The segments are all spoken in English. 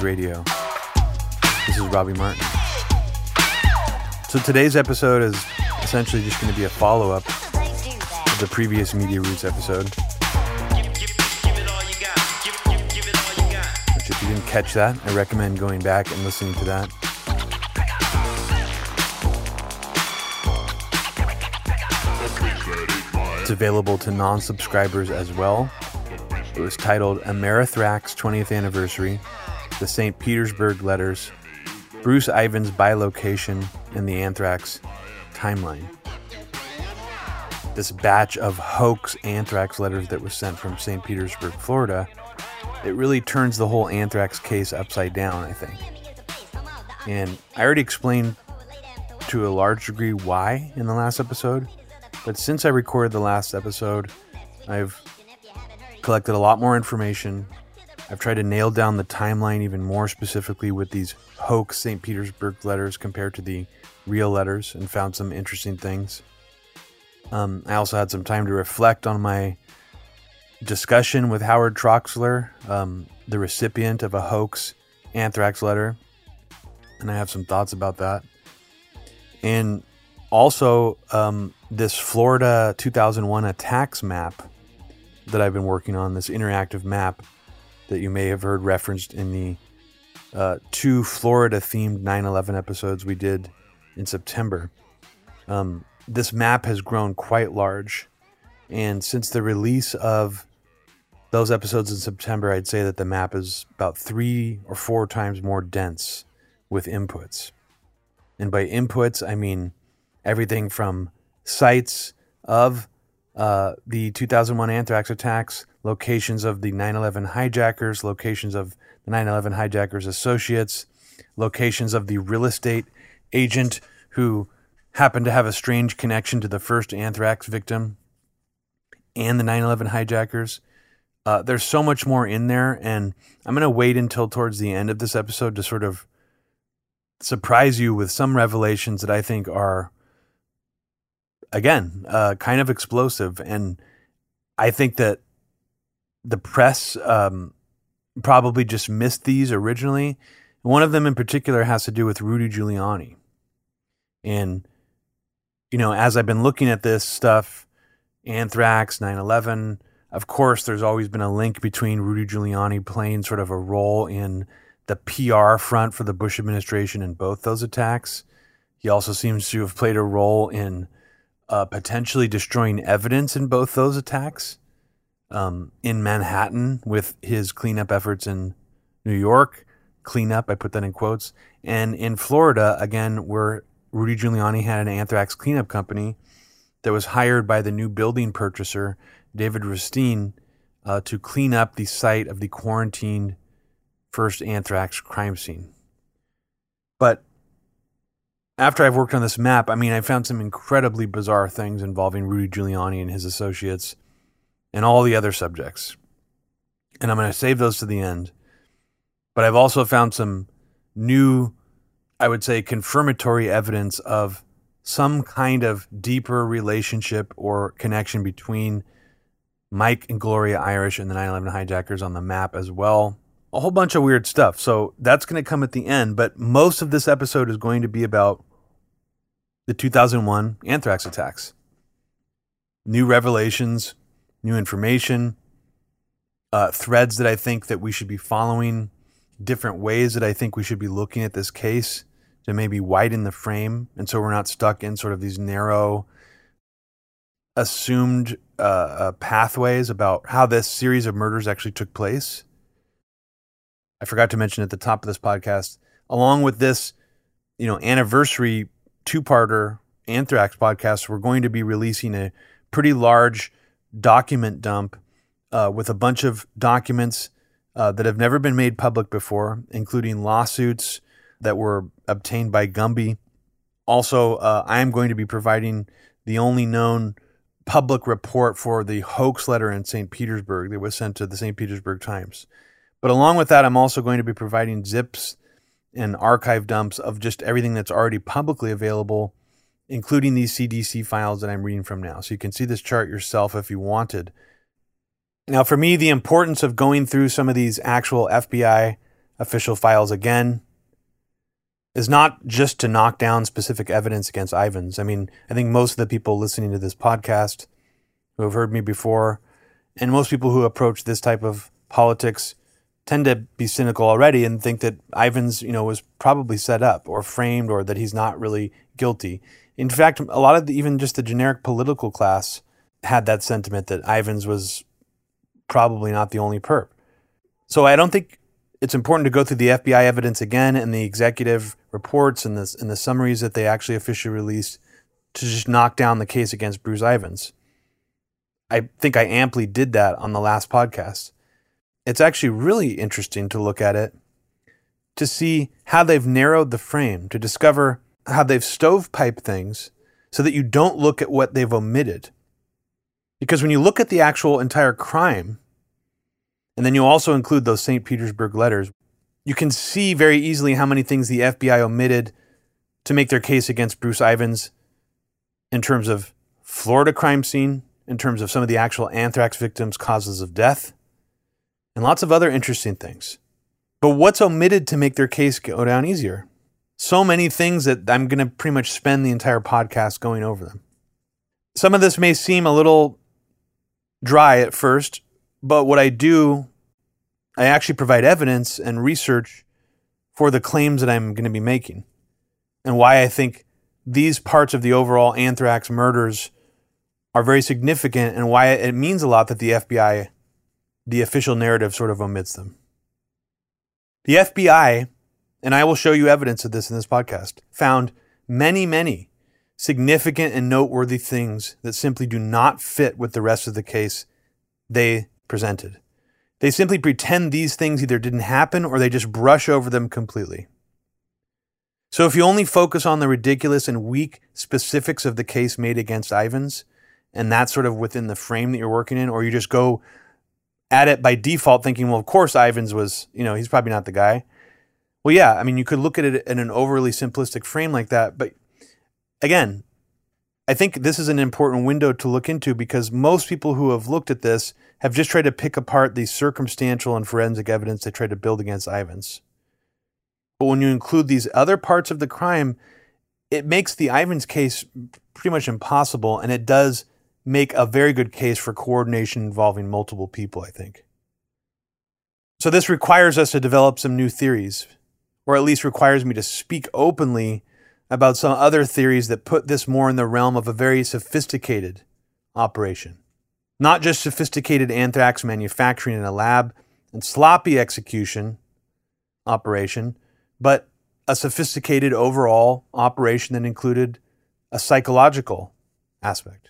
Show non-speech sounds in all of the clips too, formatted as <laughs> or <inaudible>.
Radio. This is Robbie Martin. So today's episode is essentially just going to be a follow up of the previous Media Roots episode. Which, if you didn't catch that, I recommend going back and listening to that. It's available to non subscribers as well. It was titled Amerithrax 20th Anniversary, the St. Petersburg Letters, Bruce Ivins Bilocation, and the Anthrax Timeline. This batch of hoax anthrax letters that was sent from St. Petersburg, Florida, it really turns the whole anthrax case upside down, I think. And I already explained to a large degree why in the last episode, but since I recorded the last episode, I've collected a lot more information. I've tried to nail down the timeline even more specifically with these hoax St. Petersburg letters compared to the real letters and found some interesting things. Um, I also had some time to reflect on my discussion with Howard Troxler, um, the recipient of a hoax anthrax letter, and I have some thoughts about that. And also, um, this Florida 2001 attacks map that I've been working on, this interactive map that you may have heard referenced in the uh, two Florida themed 9 11 episodes we did in September. Um, this map has grown quite large. And since the release of those episodes in September, I'd say that the map is about three or four times more dense with inputs. And by inputs, I mean everything from sites of uh, the 2001 anthrax attacks, locations of the 9 11 hijackers, locations of the 9 11 hijackers' associates, locations of the real estate agent who happened to have a strange connection to the first anthrax victim and the 9 11 hijackers. Uh, there's so much more in there, and I'm going to wait until towards the end of this episode to sort of surprise you with some revelations that I think are, again, uh, kind of explosive. And I think that the press um, probably just missed these originally. One of them in particular has to do with Rudy Giuliani. And, you know, as I've been looking at this stuff, anthrax, 9 11, of course, there's always been a link between Rudy Giuliani playing sort of a role in the PR front for the Bush administration in both those attacks. He also seems to have played a role in uh, potentially destroying evidence in both those attacks. Um, in Manhattan with his cleanup efforts in New York, cleanup, I put that in quotes, and in Florida, again, where Rudy Giuliani had an anthrax cleanup company that was hired by the new building purchaser, David Rustine, uh, to clean up the site of the quarantined first anthrax crime scene. But after I've worked on this map, I mean, I found some incredibly bizarre things involving Rudy Giuliani and his associates and all the other subjects. And I'm going to save those to the end. But I've also found some new, I would say, confirmatory evidence of some kind of deeper relationship or connection between Mike and Gloria Irish and the 9 11 hijackers on the map as well. A whole bunch of weird stuff. So that's going to come at the end. But most of this episode is going to be about the 2001 anthrax attacks. New revelations, new information, uh, threads that I think that we should be following, different ways that I think we should be looking at this case to maybe widen the frame, and so we're not stuck in sort of these narrow, assumed uh, uh, pathways about how this series of murders actually took place. I forgot to mention at the top of this podcast, along with this, you know, anniversary two-parter Anthrax podcast, we're going to be releasing a pretty large document dump uh, with a bunch of documents uh, that have never been made public before, including lawsuits that were obtained by Gumby. Also, uh, I am going to be providing the only known public report for the hoax letter in St. Petersburg that was sent to the St. Petersburg Times. But along with that, I'm also going to be providing zips and archive dumps of just everything that's already publicly available including these CDC files that I'm reading from now. So you can see this chart yourself if you wanted. Now, for me, the importance of going through some of these actual FBI official files again is not just to knock down specific evidence against Ivins. I mean, I think most of the people listening to this podcast who have heard me before, and most people who approach this type of politics tend to be cynical already and think that Ivins, you know, was probably set up or framed or that he's not really guilty. In fact, a lot of the, even just the generic political class had that sentiment that Ivins was probably not the only perp. So I don't think it's important to go through the FBI evidence again and the executive reports and the, and the summaries that they actually officially released to just knock down the case against Bruce Ivins. I think I amply did that on the last podcast. It's actually really interesting to look at it to see how they've narrowed the frame, to discover how they've stovepiped things so that you don't look at what they've omitted. Because when you look at the actual entire crime, and then you also include those St. Petersburg letters, you can see very easily how many things the FBI omitted to make their case against Bruce Ivins in terms of Florida crime scene, in terms of some of the actual anthrax victims' causes of death, and lots of other interesting things. But what's omitted to make their case go down easier? So many things that I'm going to pretty much spend the entire podcast going over them. Some of this may seem a little dry at first, but what I do, I actually provide evidence and research for the claims that I'm going to be making and why I think these parts of the overall anthrax murders are very significant and why it means a lot that the FBI, the official narrative, sort of omits them. The FBI, and I will show you evidence of this in this podcast, found many, many significant and noteworthy things that simply do not fit with the rest of the case they presented. They simply pretend these things either didn't happen or they just brush over them completely. So if you only focus on the ridiculous and weak specifics of the case made against Ivins, and that's sort of within the frame that you're working in, or you just go at it by default thinking, well, of course Ivins was, you know, he's probably not the guy. Well, yeah, I mean, you could look at it in an overly simplistic frame like that, but again, I think this is an important window to look into because most people who have looked at this have just tried to pick apart the circumstantial and forensic evidence they tried to build against Ivins. But when you include these other parts of the crime, it makes the Ivins case pretty much impossible, and it does make a very good case for coordination involving multiple people, I think. So, this requires us to develop some new theories, or at least requires me to speak openly about some other theories that put this more in the realm of a very sophisticated operation. Not just sophisticated anthrax manufacturing in a lab and sloppy execution operation, but a sophisticated overall operation that included a psychological aspect.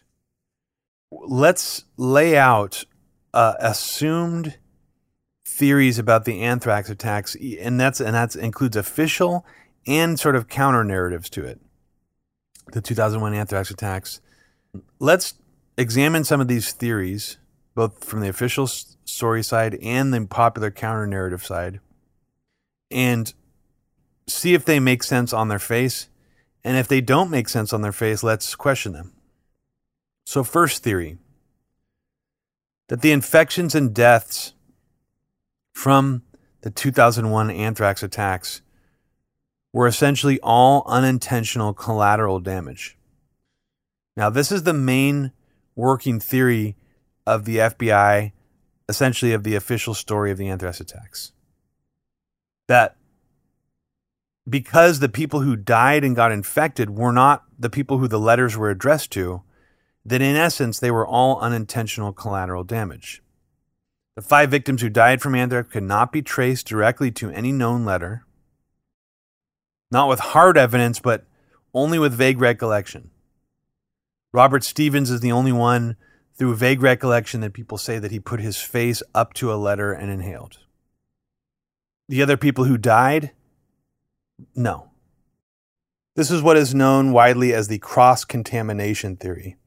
Let's lay out uh, assumed theories about the anthrax attacks, and that's and that includes official and sort of counter narratives to it. The 2001 anthrax attacks. Let's examine some of these theories, both from the official story side and the popular counter narrative side, and see if they make sense on their face. And if they don't make sense on their face, let's question them. So, first theory that the infections and deaths from the 2001 anthrax attacks were essentially all unintentional collateral damage. Now, this is the main working theory of the FBI, essentially of the official story of the anthrax attacks. That because the people who died and got infected were not the people who the letters were addressed to, that in essence they were all unintentional collateral damage. The five victims who died from anthrax could not be traced directly to any known letter not with hard evidence, but only with vague recollection. Robert Stevens is the only one through vague recollection that people say that he put his face up to a letter and inhaled. The other people who died, no. This is what is known widely as the cross contamination theory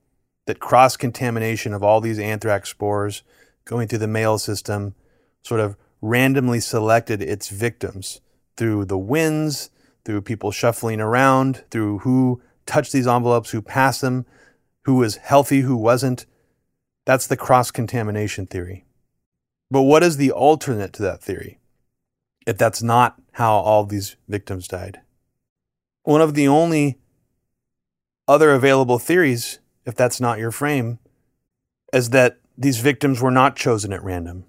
that cross contamination of all these anthrax spores going through the mail system sort of randomly selected its victims through the winds, through people shuffling around, through who touched these envelopes, who passed them, who was healthy, who wasn't. That's the cross contamination theory. But what is the alternate to that theory? If that's not how all these victims died. One of the only other available theories, if that's not your frame, is that these victims were not chosen at random,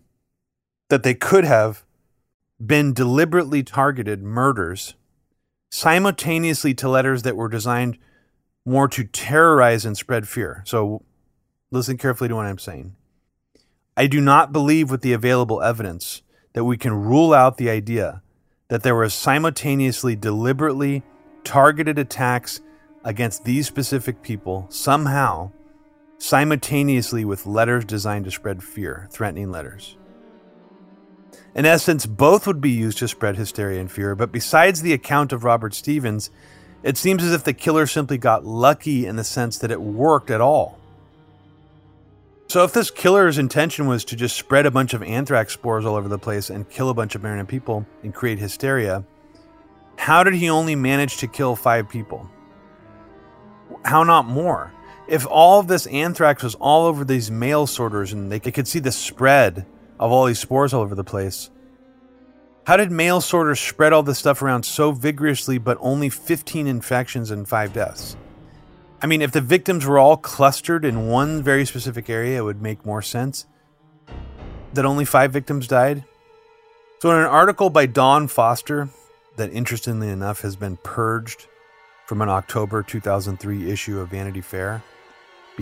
that they could have been deliberately targeted murders simultaneously to letters that were designed more to terrorize and spread fear. So listen carefully to what I'm saying. I do not believe with the available evidence that we can rule out the idea that there were simultaneously deliberately targeted attacks against these specific people somehow simultaneously with letters designed to spread fear, threatening letters. In essence, both would be used to spread hysteria and fear, but besides the account of Robert Stevens, it seems as if the killer simply got lucky in the sense that it worked at all. So, if this killer's intention was to just spread a bunch of anthrax spores all over the place and kill a bunch of Maryland people and create hysteria, how did he only manage to kill five people? How not more? If all of this anthrax was all over these mail sorters and they could see the spread of all these spores all over the place, how did mail sorters spread all this stuff around so vigorously but only 15 infections and 5 deaths? I mean, if the victims were all clustered in one very specific area, it would make more sense that only five victims died. So, in an article by Don Foster, that interestingly enough has been purged from an October 2003 issue of Vanity Fair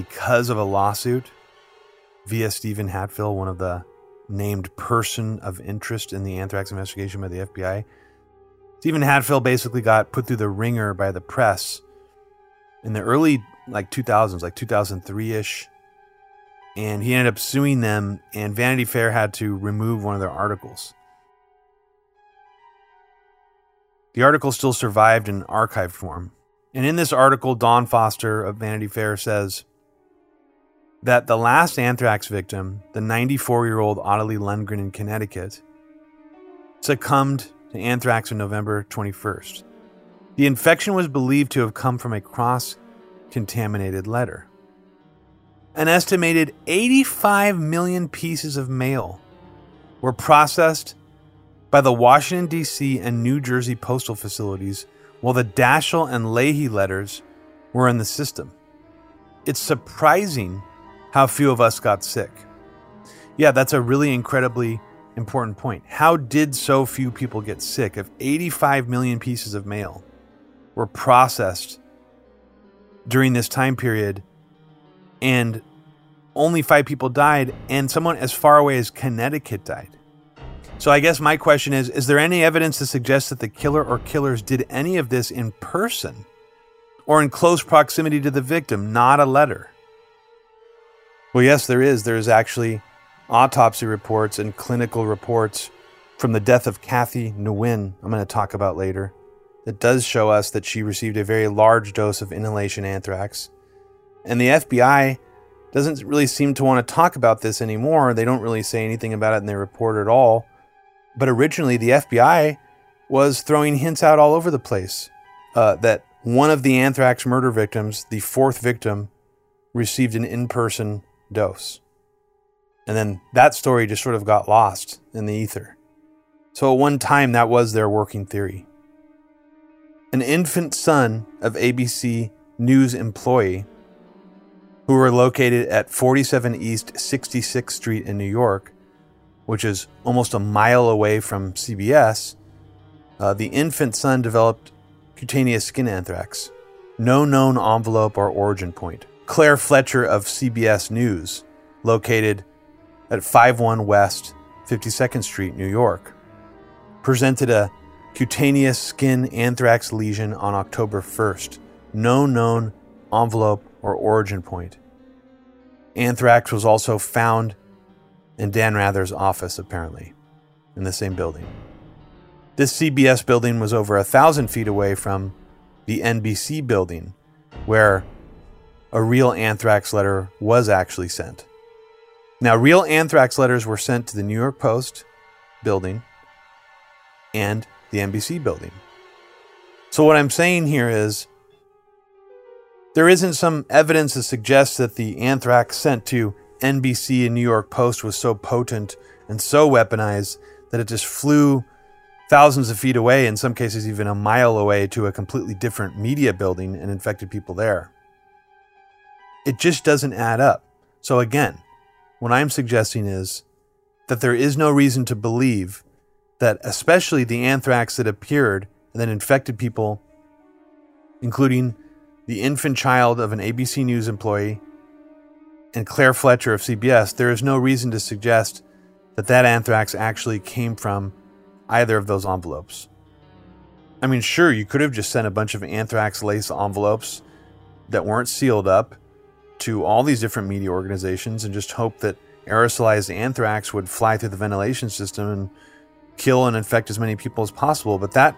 because of a lawsuit via Steven Hatfill, one of the named person of interest in the anthrax investigation by the FBI. Steven Hatfill basically got put through the ringer by the press in the early like 2000s, like 2003 ish. And he ended up suing them, and Vanity Fair had to remove one of their articles. The article still survived in archived form. And in this article, Don Foster of Vanity Fair says that the last anthrax victim, the 94 year old Ottilie Lundgren in Connecticut, succumbed to anthrax on November 21st. The infection was believed to have come from a cross contaminated letter. An estimated 85 million pieces of mail were processed by the Washington, D.C. and New Jersey postal facilities while the Daschle and Leahy letters were in the system. It's surprising how few of us got sick. Yeah, that's a really incredibly important point. How did so few people get sick if 85 million pieces of mail were processed during this time period and only five people died and someone as far away as Connecticut died? So I guess my question is is there any evidence to suggest that the killer or killers did any of this in person or in close proximity to the victim, not a letter? Well, yes, there is. There's actually autopsy reports and clinical reports from the death of Kathy Nguyen, I'm going to talk about later that does show us that she received a very large dose of inhalation anthrax. And the FBI doesn't really seem to want to talk about this anymore. They don't really say anything about it in their report at all. But originally, the FBI was throwing hints out all over the place uh, that one of the anthrax murder victims, the fourth victim, received an in person dose. And then that story just sort of got lost in the ether. So at one time, that was their working theory an infant son of ABC News employee who were located at 47 East 66th Street in New York, which is almost a mile away from CBS, uh, the infant son developed cutaneous skin anthrax. No known envelope or origin point. Claire Fletcher of CBS News, located at 51 West 52nd Street, New York, presented a cutaneous skin anthrax lesion on October 1st. No known envelope or origin point. Anthrax was also found in Dan Rather's office, apparently, in the same building. This CBS building was over a thousand feet away from the NBC building, where a real anthrax letter was actually sent. Now, real anthrax letters were sent to the New York Post building and the NBC building. So, what I'm saying here is There isn't some evidence that suggests that the anthrax sent to NBC and New York Post was so potent and so weaponized that it just flew thousands of feet away, in some cases, even a mile away, to a completely different media building and infected people there. It just doesn't add up. So, again, what I'm suggesting is that there is no reason to believe that, especially the anthrax that appeared and then infected people, including the infant child of an ABC News employee and Claire Fletcher of CBS, there is no reason to suggest that that anthrax actually came from either of those envelopes. I mean, sure, you could have just sent a bunch of anthrax lace envelopes that weren't sealed up to all these different media organizations and just hope that aerosolized anthrax would fly through the ventilation system and kill and infect as many people as possible. But that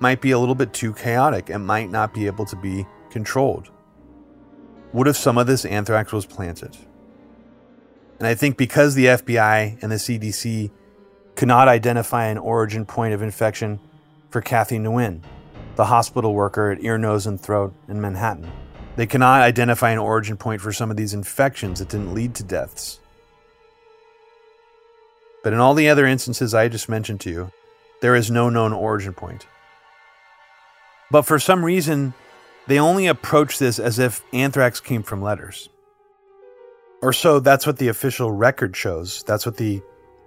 might be a little bit too chaotic and might not be able to be controlled. What if some of this anthrax was planted? And I think because the FBI and the CDC cannot identify an origin point of infection for Kathy Nguyen, the hospital worker at ear, nose, and throat in Manhattan. They cannot identify an origin point for some of these infections that didn't lead to deaths. But in all the other instances I just mentioned to you, there is no known origin point. But for some reason, they only approach this as if anthrax came from letters. Or so that's what the official record shows. That's what the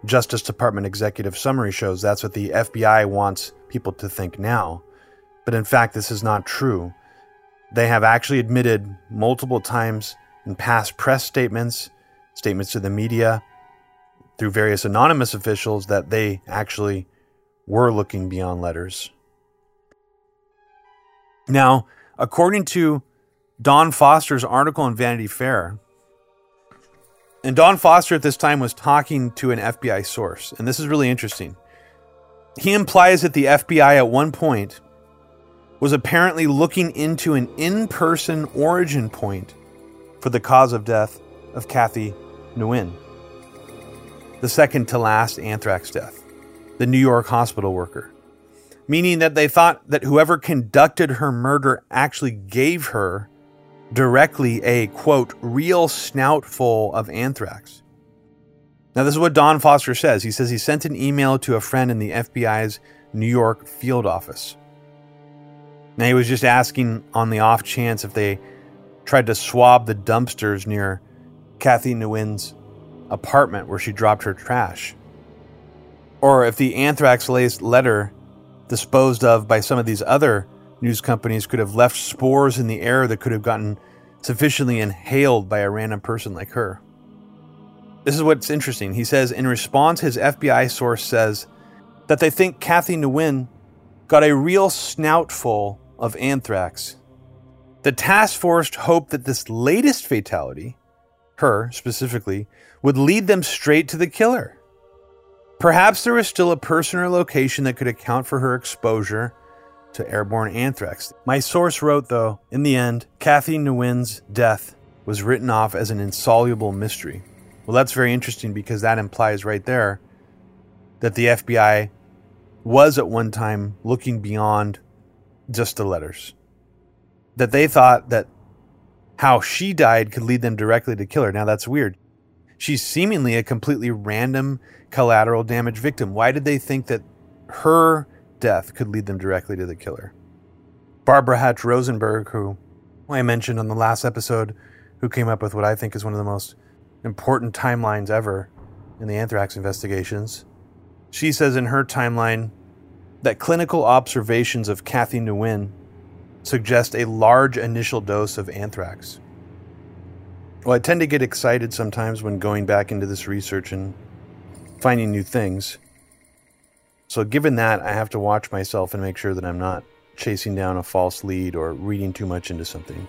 Justice Department executive summary shows. That's what the FBI wants people to think now. But in fact, this is not true. They have actually admitted multiple times in past press statements, statements to the media, through various anonymous officials, that they actually were looking beyond letters. Now, according to Don Foster's article in Vanity Fair, and Don Foster at this time was talking to an FBI source, and this is really interesting. He implies that the FBI at one point was apparently looking into an in person origin point for the cause of death of Kathy Nguyen, the second to last anthrax death, the New York hospital worker meaning that they thought that whoever conducted her murder actually gave her directly a quote, real snoutful of anthrax. Now, this is what Don Foster says. He says he sent an email to a friend in the FBI's New York field office. Now, he was just asking on the off chance if they tried to swab the dumpsters near Kathy Nguyen's apartment where she dropped her trash. Or if the anthrax laced letter disposed of by some of these other news companies could have left spores in the air that could have gotten sufficiently inhaled by a random person like her. This is what's interesting. He says, in response, his FBI source says that they think Kathy Nguyen got a real snoutful of anthrax. The task force hoped that this latest fatality, her specifically, would lead them straight to the killer. Perhaps there was still a person or location that could account for her exposure to airborne anthrax. My source wrote, though, in the end, Kathy Nguyen's death was written off as an insoluble mystery. Well, that's very interesting because that implies right there that the FBI was at one time looking beyond just the letters. That they thought that how she died could lead them directly to kill her. Now, that's weird. She's seemingly a completely random collateral damage victim. Why did they think that her death could lead them directly to the killer? Barbara Hatch Rosenberg, who I mentioned on the last episode, who came up with what I think is one of the most important timelines ever in the anthrax investigations. She says in her timeline that clinical observations of Kathy Nguyen suggest a large initial dose of anthrax. Well, I tend to get excited sometimes when going back into this research and finding new things. So, given that, I have to watch myself and make sure that I'm not chasing down a false lead or reading too much into something.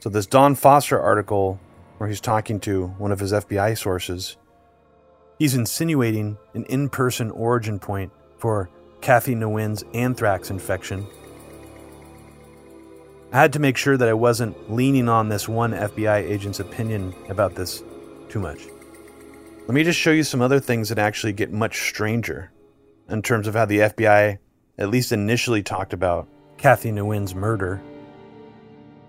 So, this Don Foster article, where he's talking to one of his FBI sources, he's insinuating an in person origin point for Kathy Nguyen's anthrax infection. I had to make sure that I wasn't leaning on this one FBI agent's opinion about this too much. Let me just show you some other things that actually get much stranger in terms of how the FBI, at least initially, talked about Kathy Nguyen's murder.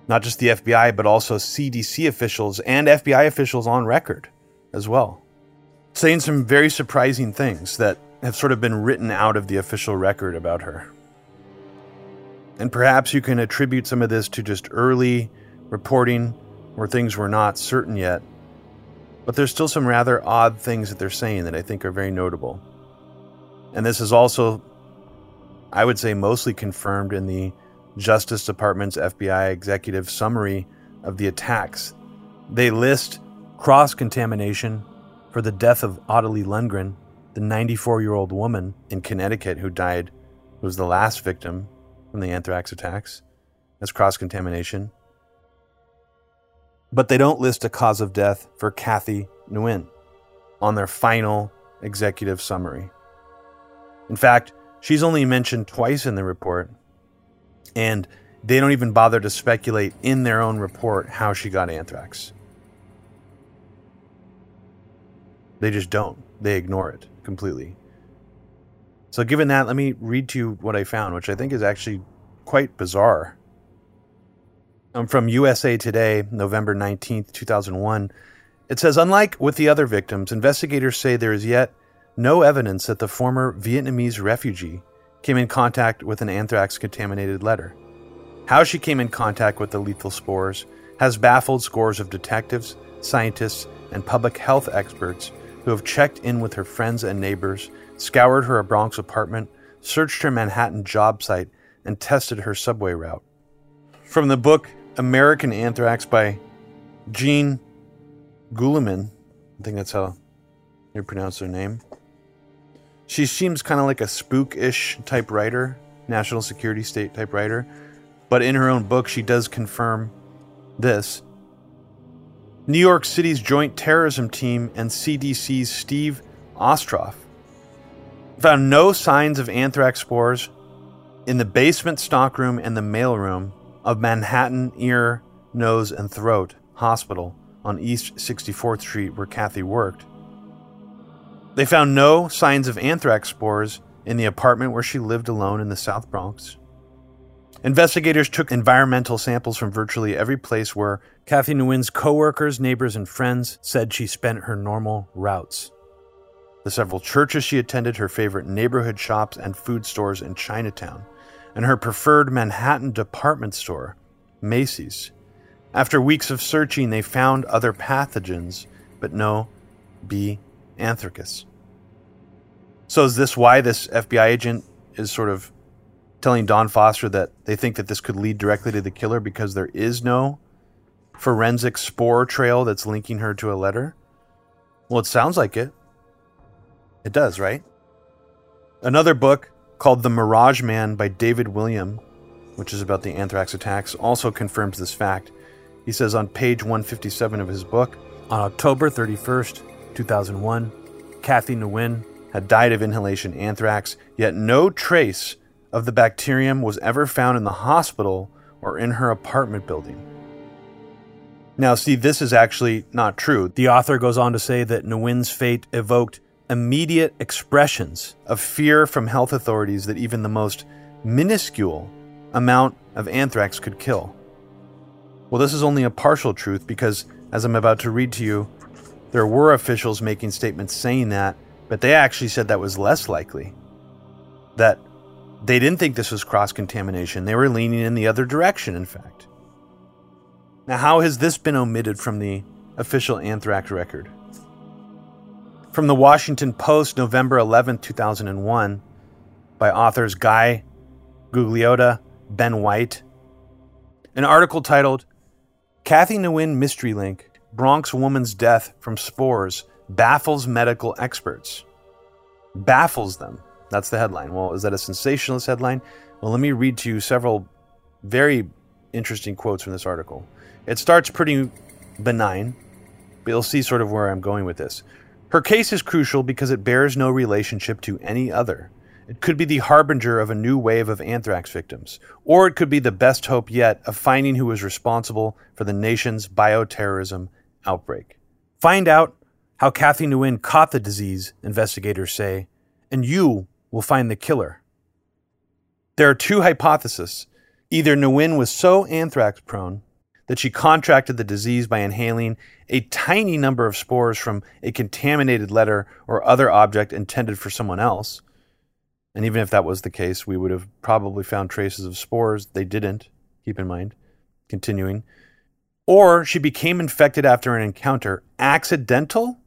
Not just the FBI, but also CDC officials and FBI officials on record as well, saying some very surprising things that have sort of been written out of the official record about her. And perhaps you can attribute some of this to just early reporting where things were not certain yet. But there's still some rather odd things that they're saying that I think are very notable. And this is also, I would say, mostly confirmed in the Justice Department's FBI executive summary of the attacks. They list cross contamination for the death of Ottilie Lundgren, the 94 year old woman in Connecticut who died, who was the last victim from the anthrax attacks, as cross contamination. But they don't list a cause of death for Kathy Nguyen on their final executive summary. In fact, she's only mentioned twice in the report, and they don't even bother to speculate in their own report how she got anthrax. They just don't. They ignore it completely. So, given that, let me read to you what I found, which I think is actually quite bizarre. I'm from USA Today, November 19th, 2001. It says Unlike with the other victims, investigators say there is yet no evidence that the former Vietnamese refugee came in contact with an anthrax contaminated letter. How she came in contact with the lethal spores has baffled scores of detectives, scientists, and public health experts who have checked in with her friends and neighbors, scoured her Bronx apartment, searched her Manhattan job site, and tested her subway route. From the book American Anthrax by Jeanne Guillemin, I think that's how you pronounce her name. She seems kind of like a spook-ish type writer, national security state type writer, but in her own book she does confirm this. New York City's Joint Terrorism Team and CDC's Steve Ostroff found no signs of anthrax spores in the basement stockroom and the mailroom of Manhattan Ear, Nose, and Throat Hospital on East 64th Street, where Kathy worked. They found no signs of anthrax spores in the apartment where she lived alone in the South Bronx. Investigators took environmental samples from virtually every place where Kathy Nguyen's coworkers, neighbors, and friends said she spent her normal routes. The several churches she attended, her favorite neighborhood shops and food stores in Chinatown, and her preferred Manhattan department store, Macy's. After weeks of searching, they found other pathogens, but no B. anthracis. So, is this why this FBI agent is sort of telling Don Foster that they think that this could lead directly to the killer because there is no forensic spore trail that's linking her to a letter? Well, it sounds like it. It does, right? Another book called The Mirage Man by David Willman, which is about the anthrax attacks, also confirms this fact. He says on page 157 of his book On October 31st, 2001, Kathy Nguyen had died of inhalation anthrax, yet no trace of the bacterium was ever found in the hospital or in her apartment building. Now, see, this is actually not true. The author goes on to say that Nguyen's fate evoked immediate expressions of fear from health authorities that even the most minuscule amount of anthrax could kill. Well, this is only a partial truth because, as I'm about to read to you, there were officials making statements saying that, but they actually said that was less likely. That they didn't think this was cross contamination. They were leaning in the other direction, in fact. Now, how has this been omitted from the official anthrax record? From the Washington Post, November 11, 2001, by authors Guy Gugliotta, Ben White. An article titled Kathy Nguyen Mystery Link Bronx Woman's Death from Spores Baffles Medical Experts. Baffles them. That's the headline. Well, is that a sensationalist headline? Well, let me read to you several very interesting quotes from this article. It starts pretty benign, but you'll see sort of where I'm going with this. Her case is crucial because it bears no relationship to any other. It could be the harbinger of a new wave of anthrax victims, or it could be the best hope yet of finding who is responsible for the nation's bioterrorism outbreak. Find out how Kathy Nguyen caught the disease, investigators say, and you will find the killer. There are two hypotheses. Either Nguyen was so anthrax prone that she contracted the disease by inhaling a tiny number of spores from a contaminated letter or other object intended for someone else. And even if that was the case, we would have probably found traces of spores. They didn't, keep in mind. Continuing. Or she became infected after an encounter, accidental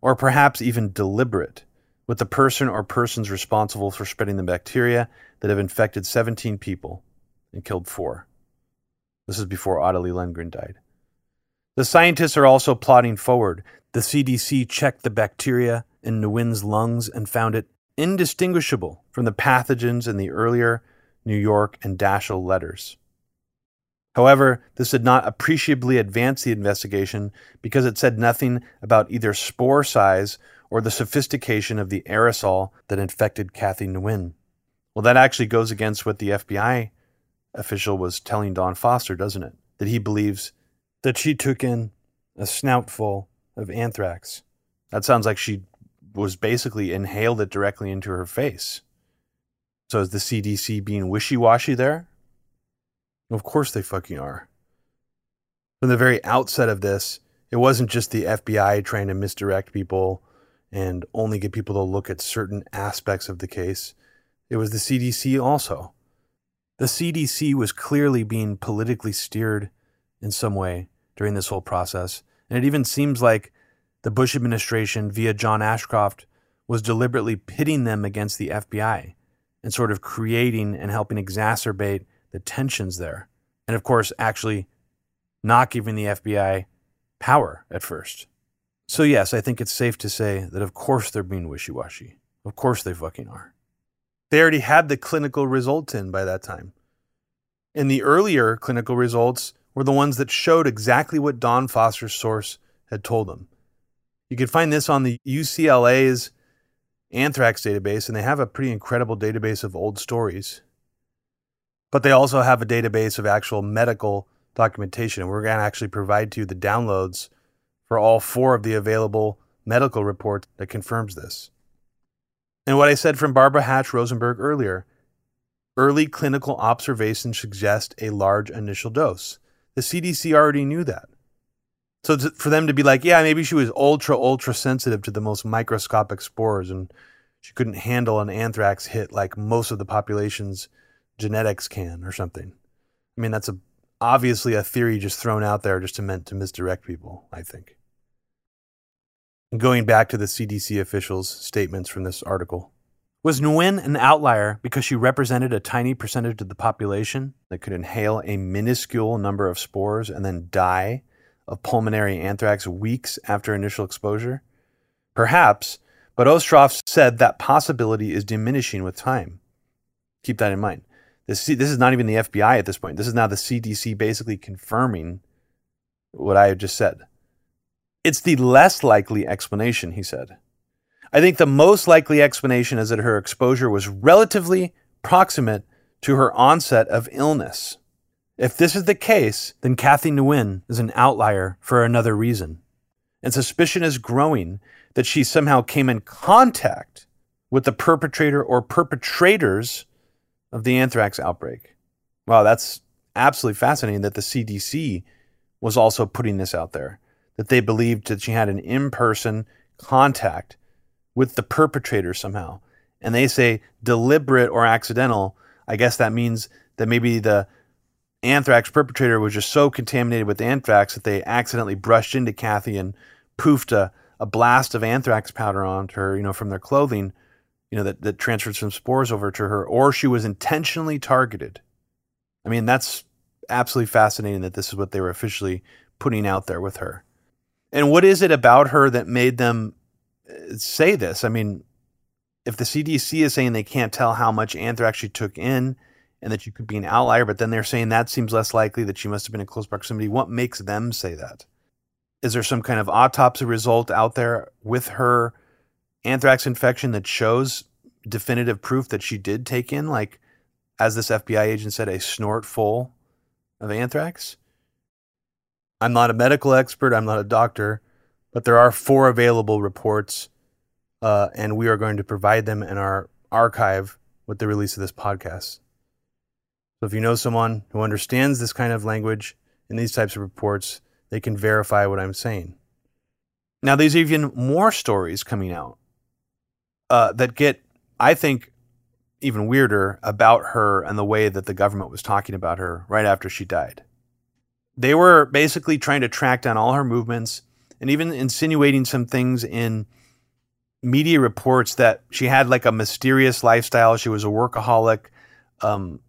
or perhaps even deliberate, with the person or persons responsible for spreading the bacteria that have infected 17 people and killed four. This is before Ottilie Lundgren died. The scientists are also plotting forward. The CDC checked the bacteria in Nguyen's lungs and found it indistinguishable from the pathogens in the earlier New York and Daschle letters. However, this did not appreciably advance the investigation because it said nothing about either spore size or the sophistication of the aerosol that infected Kathy Nguyen. Well, that actually goes against what the FBI official was telling Don Foster, doesn't it? That he believes that she took in a snoutful of anthrax. That sounds like she was basically inhaled it directly into her face. So is the CDC being wishy washy there? Of course they fucking are. From the very outset of this, it wasn't just the FBI trying to misdirect people and only get people to look at certain aspects of the case. It was the CDC also. The CDC was clearly being politically steered in some way during this whole process. And it even seems like the Bush administration, via John Ashcroft, was deliberately pitting them against the FBI and sort of creating and helping exacerbate the tensions there. And of course, actually not giving the FBI power at first. So, yes, I think it's safe to say that of course they're being wishy washy. Of course they fucking are. They already had the clinical results in by that time. And the earlier clinical results were the ones that showed exactly what Don Foster's source had told them. You can find this on the UCLA's anthrax database, and they have a pretty incredible database of old stories. But they also have a database of actual medical documentation, and we're going to actually provide to you the downloads for all four of the available medical reports that confirms this. And what I said from Barbara Hatch Rosenberg earlier early clinical observations suggest a large initial dose. The CDC already knew that. So to, for them to be like, yeah, maybe she was ultra, ultra sensitive to the most microscopic spores and she couldn't handle an anthrax hit like most of the population's genetics can or something. I mean, that's a, obviously a theory just thrown out there just to meant to misdirect people, I think. Going back to the CDC officials' statements from this article. Was Nguyen an outlier because she represented a tiny percentage of the population that could inhale a minuscule number of spores and then die of pulmonary anthrax weeks after initial exposure? Perhaps, but Ostroff said that possibility is diminishing with time. Keep that in mind. This, this is not even the FBI at this point. This is now the CDC basically confirming what I have just said. It's the less likely explanation, he said. I think the most likely explanation is that her exposure was relatively proximate to her onset of illness. If this is the case, then Kathy Nguyen is an outlier for another reason. And suspicion is growing that she somehow came in contact with the perpetrator or perpetrators of the anthrax outbreak. Wow, that's absolutely fascinating that the CDC was also putting this out there that they believed that she had an in person contact with the perpetrator somehow. And they say deliberate or accidental. I guess that means that maybe the anthrax perpetrator was just so contaminated with anthrax that they accidentally brushed into Kathy and poofed a, a blast of anthrax powder onto her, you know, from their clothing, you know, that, that transferred some spores over to her, or she was intentionally targeted. I mean, that's absolutely fascinating that this is what they were officially putting out there with her. And what is it about her that made them uh, say this? I mean, if the CDC is saying they can't tell how much anthrax she took in and that you could be an outlier, but then they're saying that seems less likely that she must have been in close proximity, what makes them say that? Is there some kind of autopsy result out there with her anthrax infection that shows definitive proof that she did take in, like, as this FBI agent said, a snort full of anthrax? I'm not a medical expert, I'm not a doctor, but there are four available reports, uh, and we are going to provide them in our archive with the release of this podcast. So if you know someone who understands this kind of language in these types of reports, they can verify what I'm saying. Now, there's even more stories coming out uh, that get, I think, even weirder about her and the way that the government was talking about her right after she died. They were basically trying to track down all her movements and even insinuating some things in media reports that she had like a mysterious lifestyle. She was a workaholic. Um,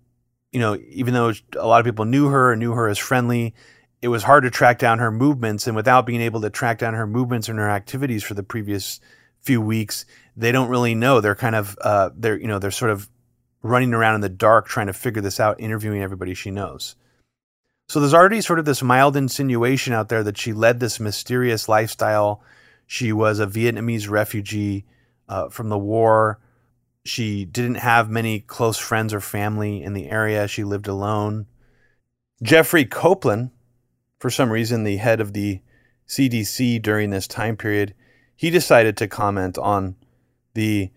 you know, even though a lot of people knew her and knew her as friendly, it was hard to track down her movements. And without being able to track down her movements and her activities for the previous few weeks, they don't really know. They're kind of, uh, they're, you know, they're sort of running around in the dark trying to figure this out, interviewing everybody she knows. So there's already sort of this mild insinuation out there that she led this mysterious lifestyle. She was a Vietnamese refugee uh, from the war. She didn't have many close friends or family in the area. She lived alone. Jeffrey Koplan, for some reason, the head of the CDC during this time period, he decided to comment on the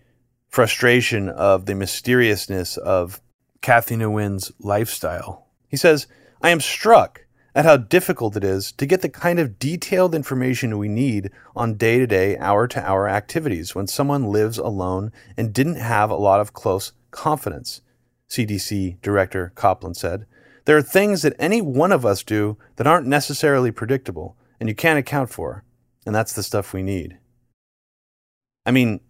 frustration of the mysteriousness of Kathy Nguyen's lifestyle. He says, I am struck at how difficult it is to get the kind of detailed information we need on day to day, hour to hour activities when someone lives alone and didn't have a lot of close confidence, CDC Director Koplan said. There are things that any one of us do that aren't necessarily predictable and you can't account for, and that's the stuff we need. I mean,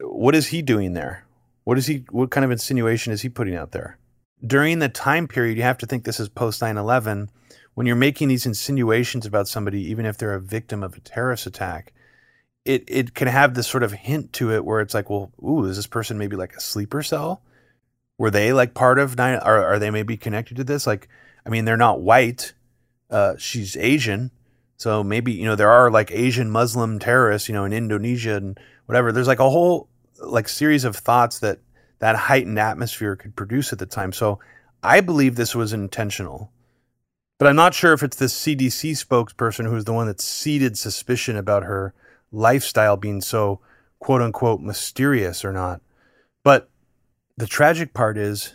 what is he doing there? What is he what kind of insinuation is he putting out there? during the time period, you have to think this is post 9 11, when you're making these insinuations about somebody, even if they're a victim of a terrorist attack, it, it can have this sort of hint to it where it's like, well, ooh, is this person maybe like a sleeper cell? Were they like part of nine? Are, are they maybe connected to this? Like, I mean, they're not white. Uh, she's Asian. So maybe, you know, there are like Asian Muslim terrorists, you know, in Indonesia and whatever. There's like a whole like series of thoughts that that heightened atmosphere could produce at the time. So I believe this was intentional. But I'm not sure if it's this CDC spokesperson who's the one that seeded suspicion about her lifestyle being so quote unquote mysterious or not. But the tragic part is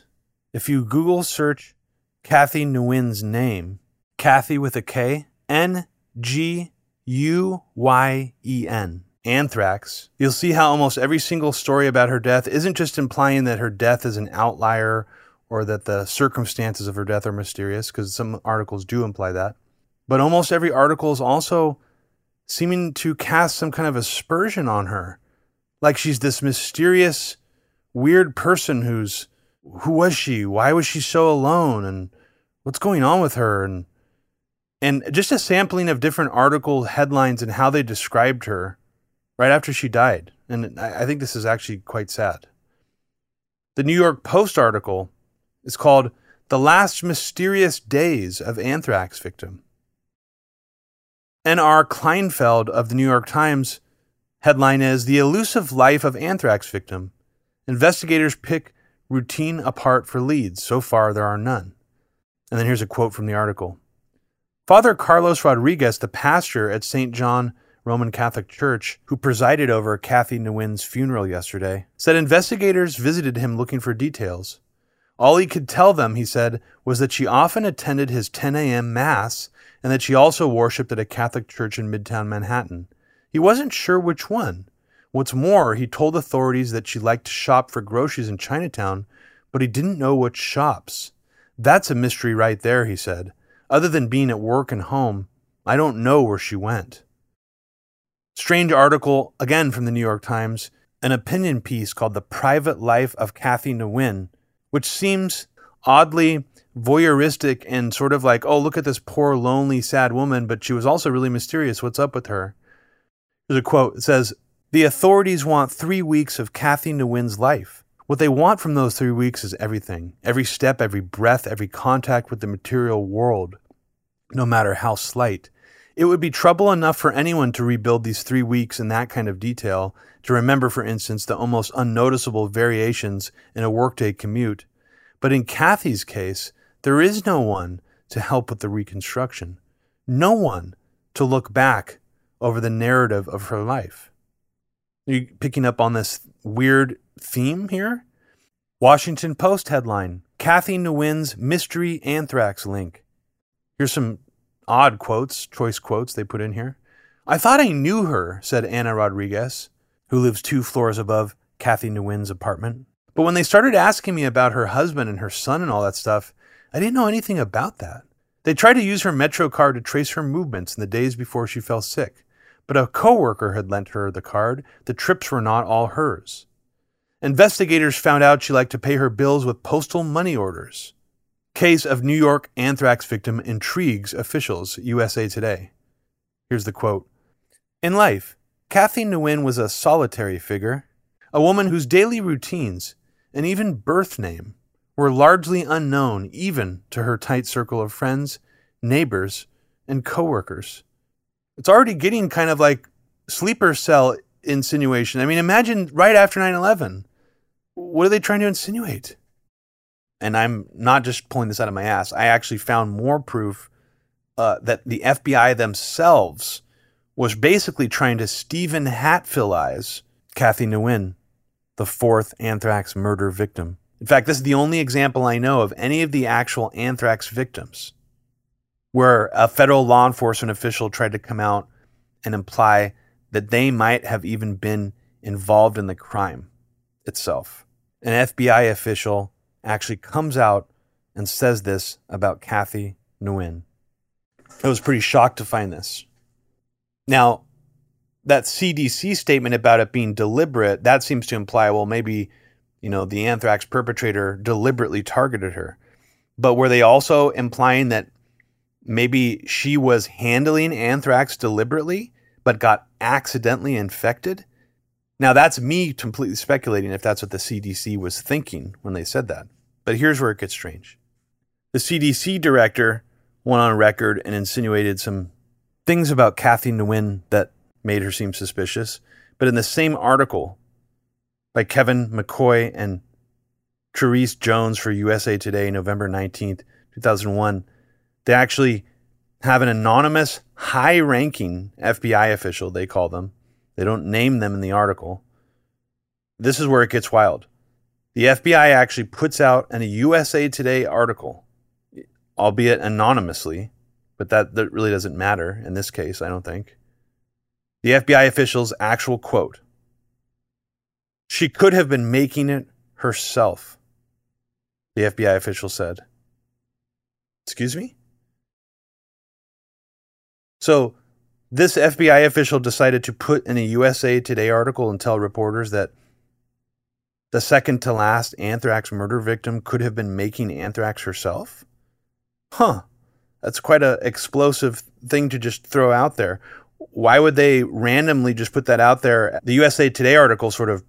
if you Google search Kathy Nguyen's name, Kathy with a K, N G U Y E N, anthrax, you'll see how almost every single story about her death isn't just implying that her death is an outlier or that the circumstances of her death are mysterious, because some articles do imply that. But almost every article is also seeming to cast some kind of aspersion on her. Like she's this mysterious, weird person who's who was she? Why was she so alone? And what's going on with her? And and just a sampling of different article headlines and how they described her right after she died. And I think this is actually quite sad. The New York Post article is called The Last Mysterious Days of Anthrax Victim. N.R. Kleinfeld of the New York Times headline is The Elusive Life of Anthrax Victim. Investigators pick routine apart for leads. So far, there are none. And then here's a quote from the article Father Carlos Rodriguez, the pastor at St. John Roman Catholic Church, who presided over Kathy Nguyen's funeral yesterday, said investigators visited him looking for details. All he could tell them, he said, was that she often attended his 10 a.m. Mass and that she also worshiped at a Catholic church in Midtown Manhattan. He wasn't sure which one. What's more, he told authorities that she liked to shop for groceries in Chinatown, but he didn't know which shops. That's a mystery right there, he said. Other than being at work and home, I don't know where she went. Strange article, again from the New York Times, an opinion piece called The Private Life of Kathy Nguyen, which seems oddly voyeuristic and sort of like, oh, look at this poor, lonely, sad woman, but she was also really mysterious. What's up with her? There's a quote. It says, The authorities want three weeks of Kathy Nguyen's life. What they want from those three weeks is everything every step, every breath, every contact with the material world, no matter how slight. It would be trouble enough for anyone to rebuild these three weeks in that kind of detail, to remember, for instance, the almost unnoticeable variations in a workday commute. But in Kathy's case, there is no one to help with the reconstruction, no one to look back over the narrative of her life. Are you picking up on this weird theme here? Washington Post headline Kathy Nguyen's mystery anthrax link. Here's some odd quotes, choice quotes they put in here. I thought I knew her, said Anna Rodriguez, who lives two floors above Kathy Nguyen's apartment. But when they started asking me about her husband and her son and all that stuff, I didn't know anything about that. They tried to use her Metro card to trace her movements in the days before she fell sick, but a coworker had lent her the card. The trips were not all hers. Investigators found out she liked to pay her bills with postal money orders. Case of New York anthrax victim intrigues officials, USA Today. Here's the quote In life, Kathy Nguyen was a solitary figure, a woman whose daily routines and even birth name were largely unknown even to her tight circle of friends, neighbors, and coworkers. It's already getting kind of like sleeper cell insinuation. I mean, imagine right after 9 11. What are they trying to insinuate? And I'm not just pulling this out of my ass. I actually found more proof uh, that the FBI themselves was basically trying to Steven Hatfillize Kathy Nguyen, the fourth anthrax murder victim. In fact, this is the only example I know of any of the actual anthrax victims where a federal law enforcement official tried to come out and imply that they might have even been involved in the crime itself. An FBI official actually comes out and says this about Kathy Nguyen. I was pretty shocked to find this. Now, that CDC statement about it being deliberate, that seems to imply, well, maybe, you know, the anthrax perpetrator deliberately targeted her. But were they also implying that maybe she was handling anthrax deliberately, but got accidentally infected? Now, that's me completely speculating if that's what the CDC was thinking when they said that. But here's where it gets strange. The CDC director went on record and insinuated some things about Kathy Nguyen that made her seem suspicious. But in the same article by Kevin McCoy and Charisse Jones for USA Today, November 19th, 2001, they actually have an anonymous, high ranking FBI official, they call them. They don't name them in the article. This is where it gets wild. The FBI actually puts out a USA Today article, albeit anonymously, but that, that really doesn't matter in this case, I don't think. The FBI official's actual quote She could have been making it herself, the FBI official said. Excuse me? So, this FBI official decided to put in a USA Today article and tell reporters that the second to last anthrax murder victim could have been making anthrax herself? Huh. That's quite an explosive thing to just throw out there. Why would they randomly just put that out there? The USA Today article sort of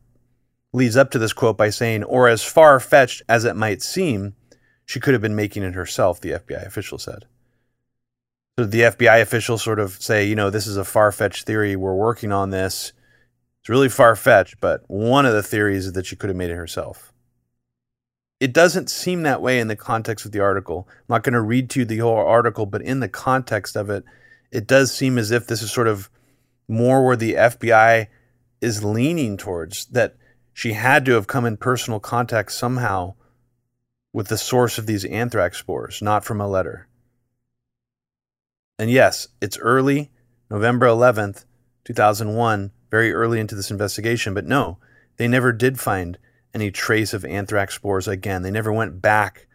leads up to this quote by saying, or as far fetched as it might seem, she could have been making it herself, the FBI official said. So the FBI officials sort of say, you know, this is a far fetched theory. We're working on this. It's really far fetched, but one of the theories is that she could have made it herself. It doesn't seem that way in the context of the article. I'm not going to read to you the whole article, but in the context of it, it does seem as if this is sort of more where the FBI is leaning towards that she had to have come in personal contact somehow with the source of these anthrax spores, not from a letter. And yes, it's early, November 11th, 2001, very early into this investigation, but no, they never did find any trace of anthrax spores again. They never went back